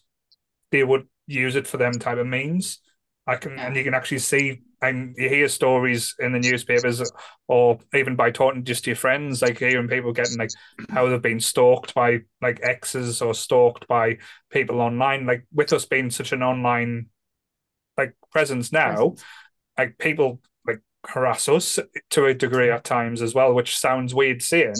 they would use it for them type of means I can and you can actually see and you hear stories in the newspapers or even by talking just to your friends, like hearing people getting like how they've been stalked by like exes or stalked by people online. Like with us being such an online like presence now, Presence. like people like harass us to a degree at times as well, which sounds weird saying,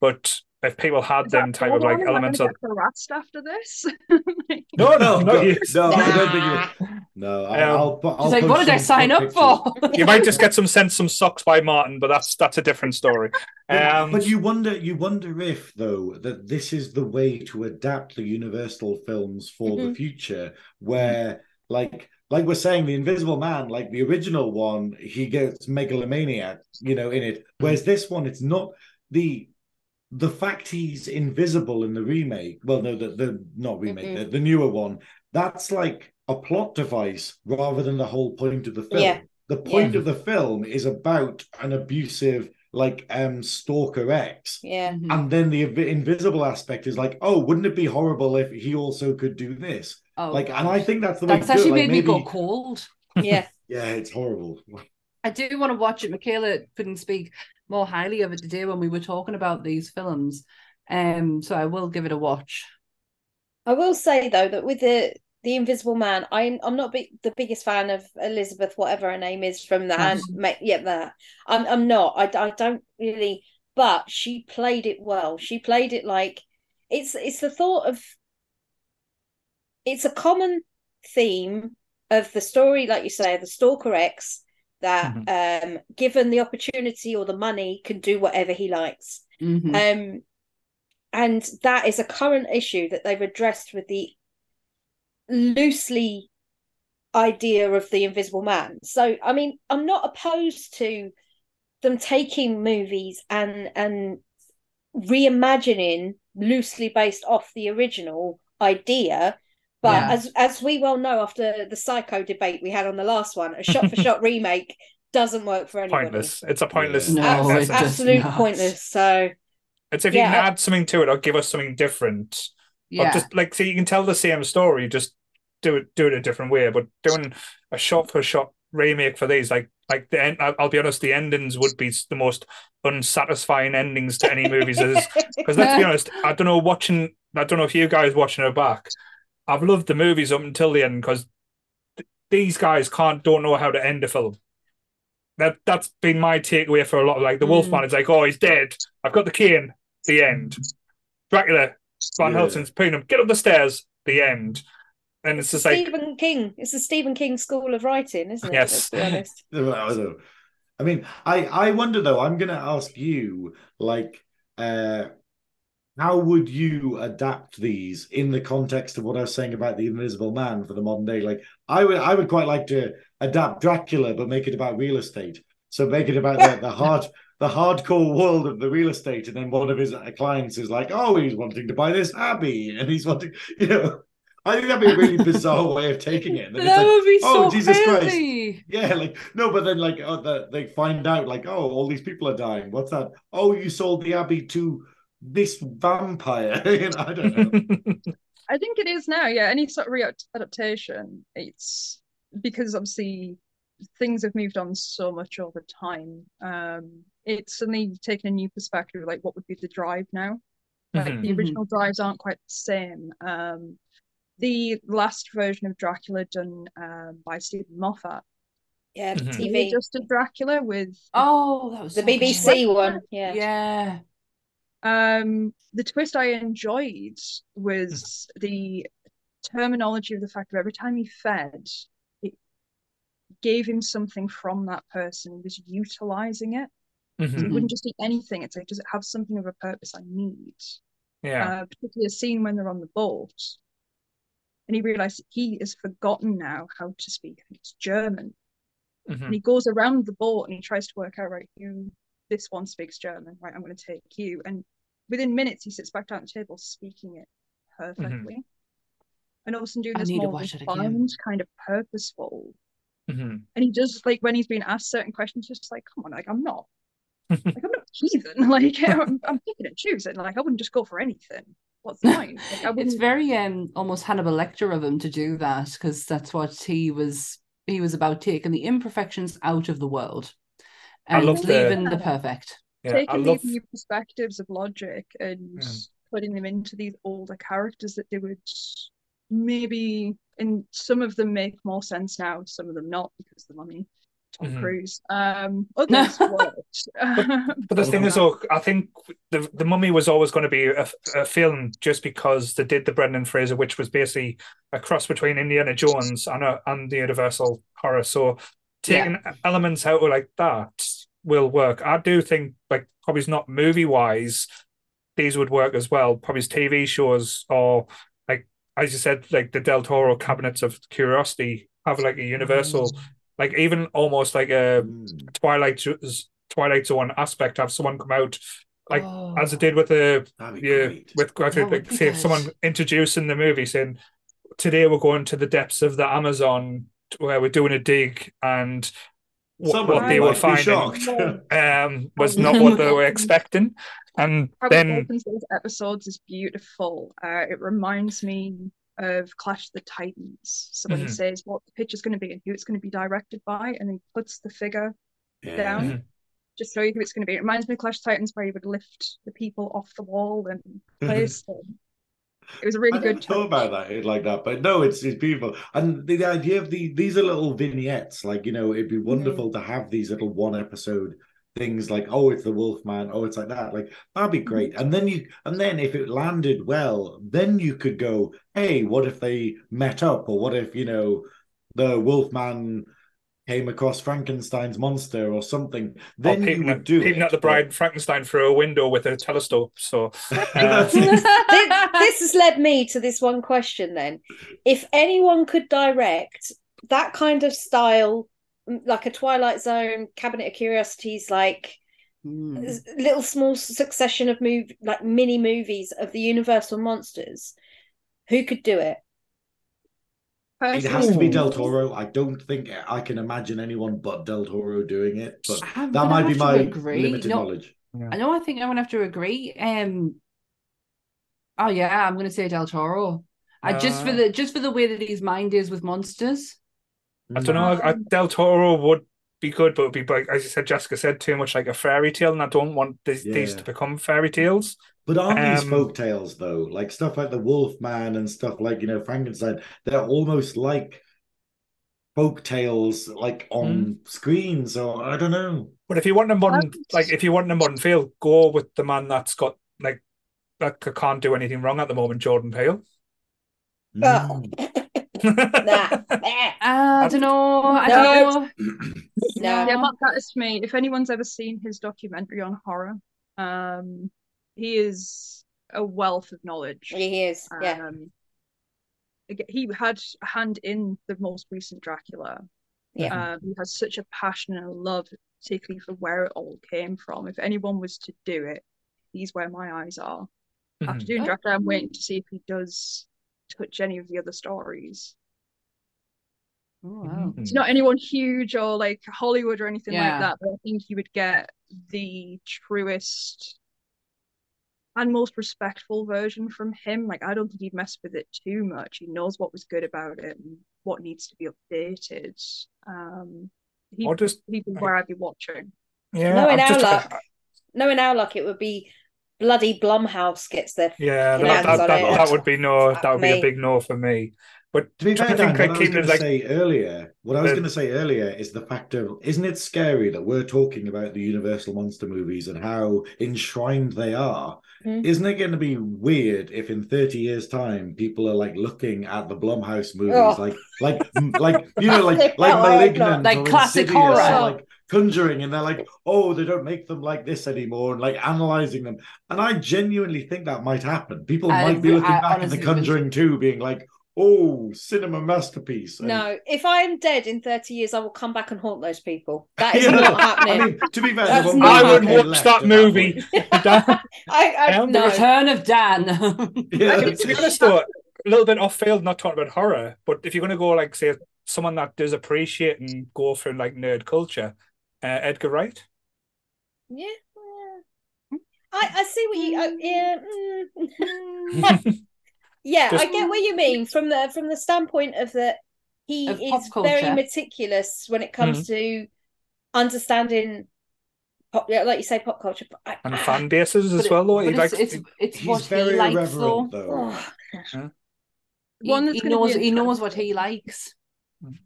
but if people had is them that type of like Dawn? Am I elements of get harassed after this Like, no, no, No, no, you. no, I don't think you. No, I- Um, I'll, put- I'll like, what did I sign up pictures. for? You might just get some sent some socks by Martin, but that's that's a different story. But, Um, but you wonder, you wonder if though that this is the way to adapt the Universal films for the Mhm. future, where like like we're saying, the Invisible Man, like the original one, he gets megalomaniac, you know, in it. Whereas this one, it's not the the fact he's invisible in the remake. Well, no, the the not remake, Mhm. the, the newer one. That's like a plot device rather than the whole point of the film. Yeah. The point of the film is about an abusive, like um stalker X. Yeah. Mhm. And then the invi- invisible aspect is like, oh, wouldn't it be horrible if he also could do this? Oh, like, God. and I think that's the way that's actually it. Like, made me go cold. Yeah. Yeah, it's horrible. I do want to watch it. Michaela couldn't speak more highly of it today when we were talking about these films. Um, so I will give it a watch. I will say though that with the the Invisible Man, I'm I'm not big, the biggest fan of Elizabeth, whatever her name is from the hand. Yes. ma- Yeah, that I'm I'm not. I I don't really. But she played it well. She played it like it's it's the thought of. It's a common theme of the story, like you say, the stalker X that, um, given the opportunity or the money, can do whatever he likes. Mhm. Um, and that is a current issue that they've addressed with the loosely idea of the invisible man. So, I mean, I'm not opposed to them taking movies and and reimagining loosely based off the original idea. But Yeah. as as we well know, after the psycho debate we had on the last one, a shot for shot remake doesn't work for anybody. pointless. It's a pointless. No, Abs- it essence. does absolute pointless. So It's if Yeah, you can add something to it or give us something different, or Yeah. just like so you can tell the same story, just do it do it a different way. But doing a shot for shot remake for these, like like the end, I'll, I'll be honest, the endings would be the most unsatisfying endings to any movies. Because let's be honest, I don't know watching. I don't know if you guys watching it back. I've loved the movies up until the end because th- these guys can't don't know how to end a film. That that's been my takeaway for a lot. Of, like the Mm. Wolfman is like, oh, he's dead. I've got the cane. The end. Dracula, Van Yeah. Helsing's putting him. Get up the stairs. The end. And it's just like Stephen King. It's the Stephen King school of writing, isn't it? Yes. Let's be. I. I mean, I I wonder though. I'm going to ask you, like, uh, how would you adapt these in the context of what I was saying about the Invisible Man for the modern day? Like, I would I would quite like to adapt Dracula, but make it about real estate. So make it about the, the hard the hardcore world of the real estate, and then one of his clients is like, oh, he's wanting to buy this abbey, and he's wanting, you know. I think that'd be a really bizarre way of taking it. And then it's that like, would be oh, so Jesus Christ. crazy. yeah, like no, but then like oh, the, they find out like oh, all these people are dying. What's that? Oh, you sold the abbey to this vampire. you know, I don't know. I think it is now. Yeah, any sort of re-adaptation, it's because obviously things have moved on so much over time. Um, it's suddenly taken a new perspective. Like, what would be the drive now? Like Mhm. the original drives aren't quite the same. Um, the last version of Dracula done um, by Steven Moffat Yeah, Mhm. The TV. Adjusted Dracula with Oh, that was The so BBC one. Yeah. Yeah. Um, the twist I enjoyed was the terminology of the fact that every time he fed, it gave him something from that person. He was utilizing it. Mhm. He wouldn't just eat anything. It's like, does it have something of a purpose I need? Yeah. Uh, particularly a scene when they're on the boat, and he realized he has forgotten now how to speak. I think it's German. Mhm. And he goes around the boat and he tries to work out, right, who this one speaks German, right, I'm going to take you. And within minutes, he sits back down at the table speaking it perfectly. And all of a sudden, doing I this need to more watch it again. refined, kind of purposeful. Mhm. And he does, like, when he's being asked certain questions, just like, come on, like, I'm not, like, I'm not heathen. Like, I'm, I'm picking and choosing. Like, I wouldn't just go for anything. What's the point? Like, It's very um almost Hannibal Lecter of him to do that because that's what he was he was about taking the imperfections out of the world I and love the- leaving the perfect. Yeah. I taking love. these new perspectives of logic and Yeah. putting them into these older characters that they would maybe and some of them make more sense now some of them not because the mummy. Tom Mhm. Cruise um others worked But the thing is, though, I think the the Mummy was always going to be a, a film just because they did the Brendan Fraser, which was basically a cross between Indiana Jones and a, and the Universal horror. So taking elements out of like that will work. I do think, like, probably not movie wise, these would work as well. Probably TV shows or like as you said, like the Del Toro Cabinets of Curiosity have like a Universal, like even almost like a Mm. Twilight Twilight Zone aspect. Have someone come out like Oh. as it did with the yeah with That like, say someone introducing the movie saying today we're going to the depths of the Amazon where we're doing a dig and what, what they were finding um was not what they were expecting and how then it those episodes is beautiful uh it reminds me of Clash of the Titans so when he Mhm. says what the picture's going to be and who it's going to be directed by and he puts the figure Yeah. down just show you who it's going to be. It reminds me of Clash of Titans where you would lift the people off the wall and place them. It was a really I good thought about that like that, but no, it's it's beautiful. And the, the idea of the these are little vignettes, like you know, it'd be mm-hmm. wonderful to have these little one episode things like, oh, it's the Wolfman, oh, it's like that. Like that'd be mm-hmm. great. And then you and then if it landed well, then you could go, hey, what if they met up, or what if you know the Wolfman came across Frankenstein's monster or something? or Then you peeping, would at, do peeping it. at the bride Frankenstein through a window with a telescope so uh, this, this has led me to this one question then. If anyone could direct that kind of style, like a Twilight Zone, Cabinet of Curiosities, like s- little small succession of move like mini movies of the Universal monsters, who could do it? It has to be Del Toro. I don't think I can imagine anyone but Del Toro doing it. But I'm that might be my agree. limited No, knowledge. I know. I think I'm gonna have to agree. Um. Oh yeah, I'm gonna say Del Toro. I just for Uh, the just for the way that his mind is with monsters. I don't know. I, Del Toro would be good, but it would be like as you said, Jessica said, too much like a fairy tale, and I don't want these, these to become fairy tales. But aren't these Um, folk tales though? Like stuff like the Wolfman and stuff like you know Frankenstein. They're almost like folk tales, like on Hmm. screen. So I don't know. But if you want a modern, like if you want a modern feel, go with the man that's got like that c- can't do anything wrong at the moment, Jordan Peele. Oh. Mm. Nah. I don't know. I No. don't know. No. Yeah, that, that is me. If anyone's ever seen his documentary on horror, um, he is a wealth of knowledge. He is. Yeah. Um, ag- he had a hand in the most recent Dracula. Yeah. Um, he has such a passion and a love, particularly for where it all came from. If anyone was to do it, he's where my eyes are. After Mhm. doing Oh. Dracula, I'm waiting to see if he does touch any of the other stories. Oh, wow. It's not anyone huge or like Hollywood or anything Yeah. like that, but I think you would get the truest and most respectful version from him. Like, I don't think he'd mess with it too much. He knows what was good about it and what needs to be updated. Um, he, Or just he'd be where I'd be watching. yeah, Knowing I'm our just luck, knowing our luck, it would be bloody Blumhouse gets their yeah, Your that, that, on that, it. that would be no, Fuck that would be a big no for me. But To be fair, Dan, think what I was going is to say earlier, what I was the- going to say earlier is the fact of, isn't it scary that we're talking about the Universal monster movies and how enshrined they are? Mhm. Isn't it going to be weird if in 30 years' time people are like looking at the Blumhouse movies, Oh. like, like, like, you know, like, like No, I hope not. Malignant, Like classic horror. like Conjuring, and they're like, oh, they don't make them like this anymore, and like analyzing them. And I genuinely think that might happen. People I might be looking I back at the Conjuring 2 being like, oh, cinema masterpiece. And- No, if I'm dead in 30 years, I will come back and haunt those people. That is Yeah. not happening. I mean, to be fair, That's there won't not be I would much watch that movie. point. I, I Um, The no. Return of Dan. Yeah. to be honest though, a little bit off field, not talking about horror, but if you're going to go like say someone that does appreciate and go for like nerd culture, uh, Edgar Wright. Yeah. yeah. I, I see what you. Uh, yeah. mm, yeah, Just- I get what you mean from the from the standpoint of that he Of is very meticulous when it comes to understanding. Pop, yeah, like you say, pop culture. but I- and I- fan bases as it- well. Though he it's, likes it's, it's He's what he very likes, though. irreverent, though. Oh, He, One that's he knows he knows what he likes.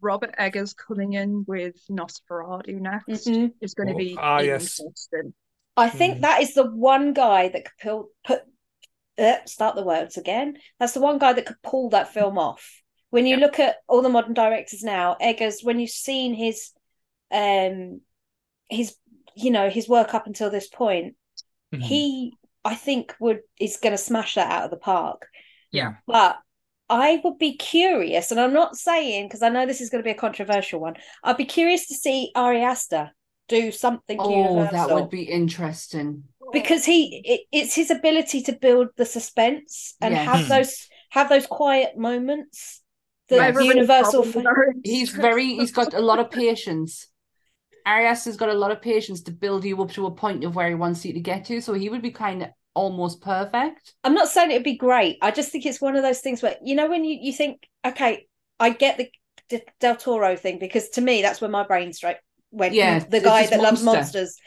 Robert Eggers coming in with Nosferatu next Mhm. is going to Oh, be ah, yes. interesting. I think Mm. that is the one guy that could pull, put uh, start the words again. That's the one guy that could pull that film off. When you look at all the modern directors now, Eggers, when you've seen his um his you know his work up until this point, Mhm. he I think would is going to smash that out of the park. Yeah. But I would be curious, and I'm not saying because I know this is going to be a controversial one. I'd be curious to see Ari Aster do something Oh, universal that would be interesting. because he it, it's his ability to build the suspense and Yes. have those have those quiet moments I that have universal problem with Ari He's very he's got a lot of patience. Arias has got a lot of patience to build you up to a point of where he wants you to get to. So he would be kind of almost perfect. i'm not saying it'd be great. I just think it's one of those things where you know when you, you think okay i get the D- del toro thing because to me that's where my brain straight went. Yeah, the guy that loves monsters.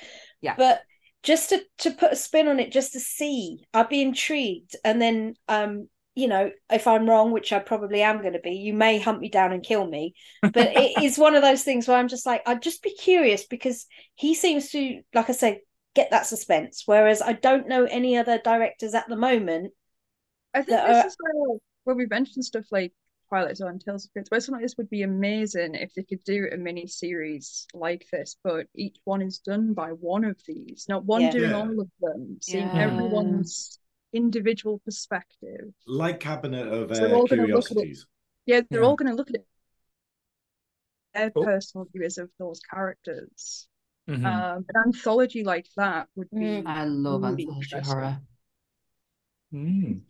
Yeah. but just to to put a spin on it just to see i'd be intrigued. And then um you know if i'm wrong which i probably am going to be you may hunt me down and kill me. But it is one of those things where i'm just like i'd just be curious because he seems to like i said get that suspense whereas i don't know any other directors at the moment I think this are- is where, where we mentioned stuff like Twilight Zone, Tales of Crypt, where something like this would be amazing if they could do a mini series like this, but each one is done by one of these, not one Yeah. doing Yeah. all of them, seeing Yeah. everyone's individual perspective. like Cabinet of So uh, all gonna look at it. Curiosities. Yeah, they're Yeah. all going to look at it. Their Oh. personal views of those characters. Mhm. Um, an anthology like that would be Mm. I love Really anthology horror. Mm.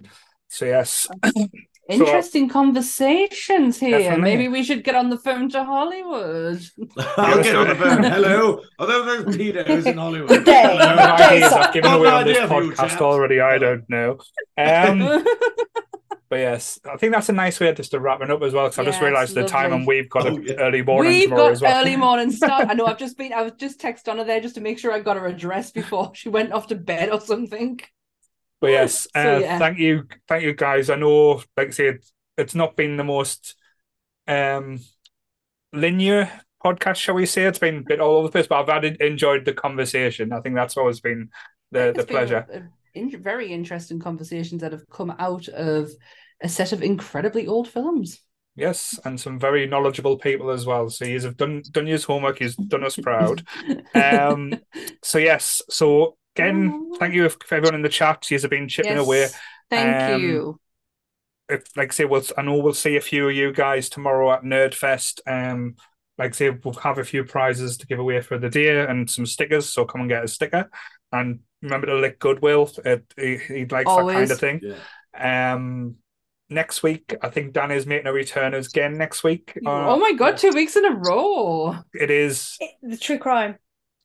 So yes, Interesting conversations here. Definitely. Maybe we should get on the phone to Hollywood. I'll get on the phone. Hello. Although there's Peter who's in Hollywood. Good day. no Hello. Good day, ideas sir. I've given away on this idea for you, podcast already. I don't know. Um, We've but yes, I think that's a nice way just to wrap it up as well. Because I just realised the time and we've got Oh, an yeah. early morning tomorrow got as well. early morning start. I know I've just been I was just text on her there just to make sure I got her address before she went off to bed or something. But yes, So, uh, yeah. thank you, thank you guys. I know, like I said, it's not been the most um linear podcast, shall we say? It's been a bit all over the place, but I've had enjoyed the conversation. I think that's always been the the It's been pleasure. a- a in- very interesting conversations that have come out of a set of incredibly old films. Yes, and some very knowledgeable people as well. So you have done done your homework. You've done us proud. Um, so yes, so again, thank you for everyone in the chat. You have been chipping Yes, away. Thank Um, you. if like I say, we'll I know we'll see a few of you guys tomorrow at Nerdfest. Um, like I say, we'll have a few prizes to give away for the day and some stickers. So come and get a sticker, and remember to lick Goodwill. It, he, he likes that kind of thing. Yeah. Um, next week, I think Dan is making a return again next week. Uh, oh my god, two weeks in a row. It is It- the true crime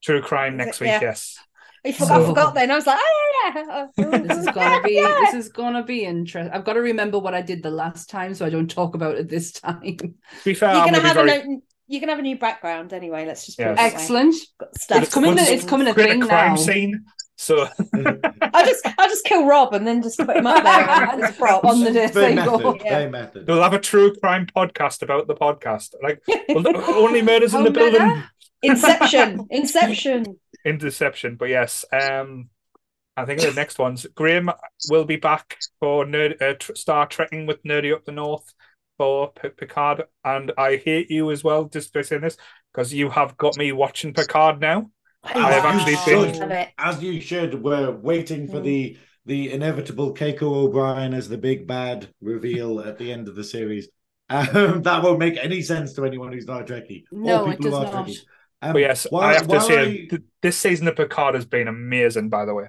True Crime next week. Yeah. Yes. I forgot, I forgot then I was like oh yeah, yeah. This is gonna be this is gonna be interesting. I've got to remember what I did the last time so I don't talk about it this time. To be fair, you're I'm gonna gonna have be a very no- you can have a new background anyway let's just put Yeah. it that. Excellent. Got stuff It's coming to to- it's coming to create a thing crime now. scene. So I just I just kill Rob and then just put him up there as prop. on the Very table. method. Yeah. Method. They'll have a true crime podcast about the podcast. Like only murders in the meta? building. Inception. Inception. Interception. But yes, um, I think the next one's Graeme will be back for nerd uh, tr- Star Trekking with Nerdy Up the North for P- Picard, and I hate you as well just by saying this because you have got me watching Picard now. I have actually been- as you should. We're waiting for the the inevitable Keiko O'Brien as the big bad reveal at the end of the series. Um, that won't make any sense to anyone who's not a Trekkie. or No, it people who does are not. Um, But yes, while- I have to say I- this season of Picard has been amazing. By the way,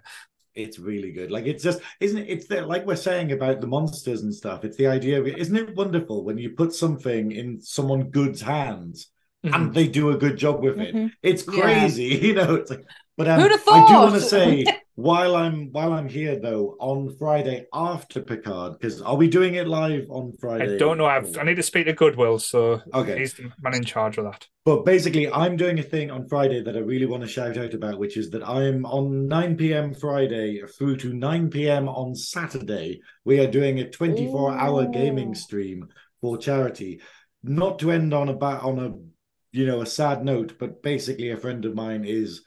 it's really good. Like it's just, isn't it? It's the, like we're saying about the monsters and stuff. It's the idea of it. Isn't it wonderful when you put something in someone good's hands Mhm. and they do a good job with it? Mhm. It's Yeah. crazy, you know. It's like, but um, I do want to say while I'm while I'm here though on Friday after Picard because are we doing it live on Friday? I don't know. I've, I need to speak to Goodwill, so Okay. he's the man in charge of that. But basically, I'm doing a thing on Friday that I really want to shout out about, which is that I'm on 9 p.m. Friday through to 9 p.m. on Saturday. We are doing a 24 hour Ooh. gaming stream for charity. Not to end on a ba- on a you know a sad note, but basically, a friend of mine is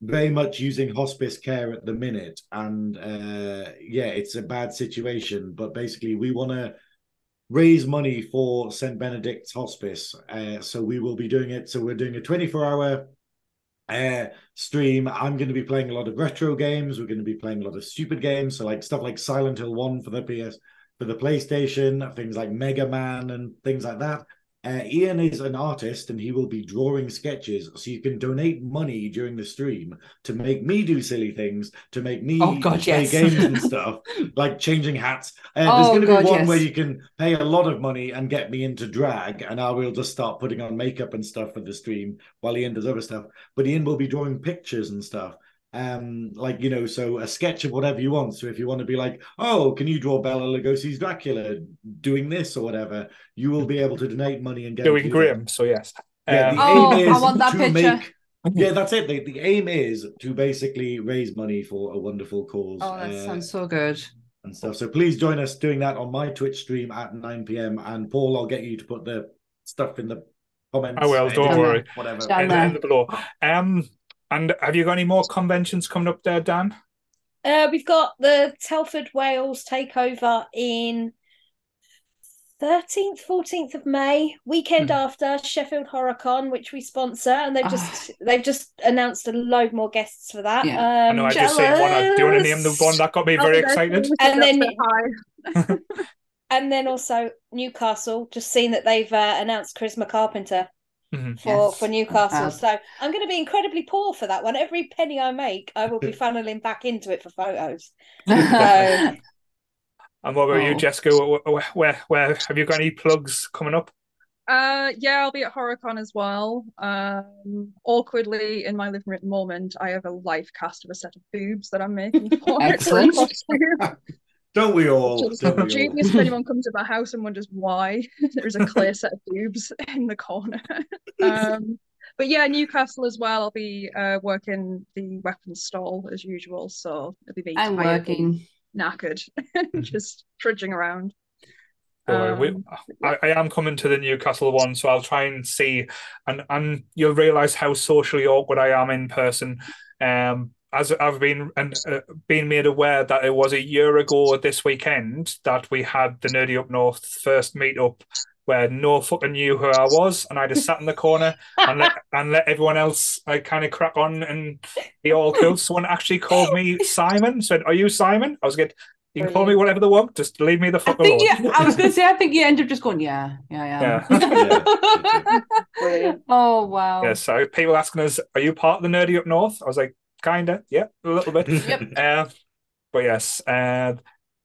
very much using hospice care at the minute, and uh, yeah, it's a bad situation. But basically, we want to raise money for St. Benedict's Hospice. Uh, so we will be doing it. So we're doing a 24 hour uh, stream. I'm going to be playing a lot of retro games. We're going to be playing a lot of stupid games. So like stuff like Silent Hill 1 for the PS, for the PlayStation, things like Mega Man and things like that. Uh, Ian is an artist and he will be drawing sketches. So you can donate money during the stream to make me do silly things, to make me Oh, God, play yes. games and stuff, like changing hats. Uh, there's Oh, going to be one yes. where you can pay a lot of money and get me into drag, and I will just start putting on makeup and stuff for the stream while Ian does other stuff. But Ian will be drawing pictures and stuff. Um, like you know, so a sketch of whatever you want. So if you want to be like, oh, can you draw Bela Lugosi's Dracula doing this or whatever, you will be able to donate money and get Doing do Graeme, so yes. yeah, Um, the Oh, aim I want that to picture. make. Yeah, that's it. The, the aim is to basically raise money for a wonderful cause Oh, that uh, sounds so good. and stuff. So please join us doing that on my Twitch stream at 9 p.m. And Paul, I'll get you to put the stuff in the comments. I will, don't editing, worry. Whatever. Down in, there. in the below. Um, and have you got any more conventions coming up there, Dan? Uh, we've got the Telford Wales takeover in 13th, 14th of May, weekend Mhm. after Sheffield HorrorCon, which we sponsor, and they've Ah. just they've just announced a load more guests for that. Yeah. I Um, know I just seen one. Do you want to name the one that got me very Oh, excited? And then- And then also Newcastle, just seen that they've uh, announced Charisma Carpenter Mhm. for Yes, for Newcastle. have. So I'm going to be incredibly poor for that one. Every penny I make, I will be funneling back into it for photos. So And what about you, Oh. Jessica? Where, where, where, where have you got any plugs coming up? Uh, yeah, I'll be at HorrorCon as well. Um, awkwardly, in my living room moment, I have a live cast of a set of boobs that I'm making for it Excellent. Costume. Don't we all? Which Don't we all? Genius if anyone comes to my house and wonders why there's a clear set of boobs in the corner. um, but yeah, Newcastle as well. I'll be uh, working the weapons stall as usual, so it'll be me I'm tired working. knackered, just trudging around. So we, Um, I, I am coming to the Newcastle one, so I'll try and see, and and you'll realise how socially awkward I am in person. Um, as I've been and uh, been made aware that it was a year ago this weekend that we had the Nerdy Up North first meetup, where no fucking knew who I was, and I just sat in the corner and let and let everyone else uh, kind of crack on and be all cool. Someone actually called me Simon. Said, "Are you Simon?" I was good. You can call me whatever they want. Just leave me the I fuck think alone. yeah, I was gonna say I think you end up just going, yeah, yeah, yeah. Brilliant. oh wow. Yeah, so people asking us, "Are you part of the nerdy up north?" I was like, "Kinda, yeah, a little bit." Yep. uh, but yes, uh,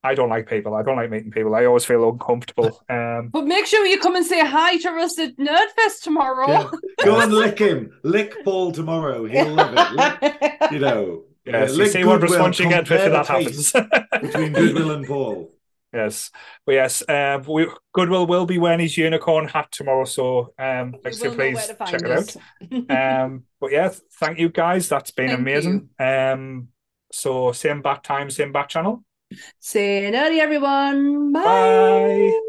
I don't like people. I don't like meeting people. I always feel uncomfortable. Um, But make sure you come and say hi to us at Nerdfest tomorrow. Yeah. Go and lick him. Lick Paul tomorrow. He'll love it. Lick, you know. yes, uh, you lick see what response you get if that happens. between Goodwill and Paul. Yes, but yes, uh, we, Goodwill will be wearing his unicorn hat tomorrow. So, um, You like I say, will know where please check it out. Um, but yeah, thank you guys. That's been Thank amazing. Um, So same bat time, same bat channel. Say nerdy, everyone. Bye. Bye.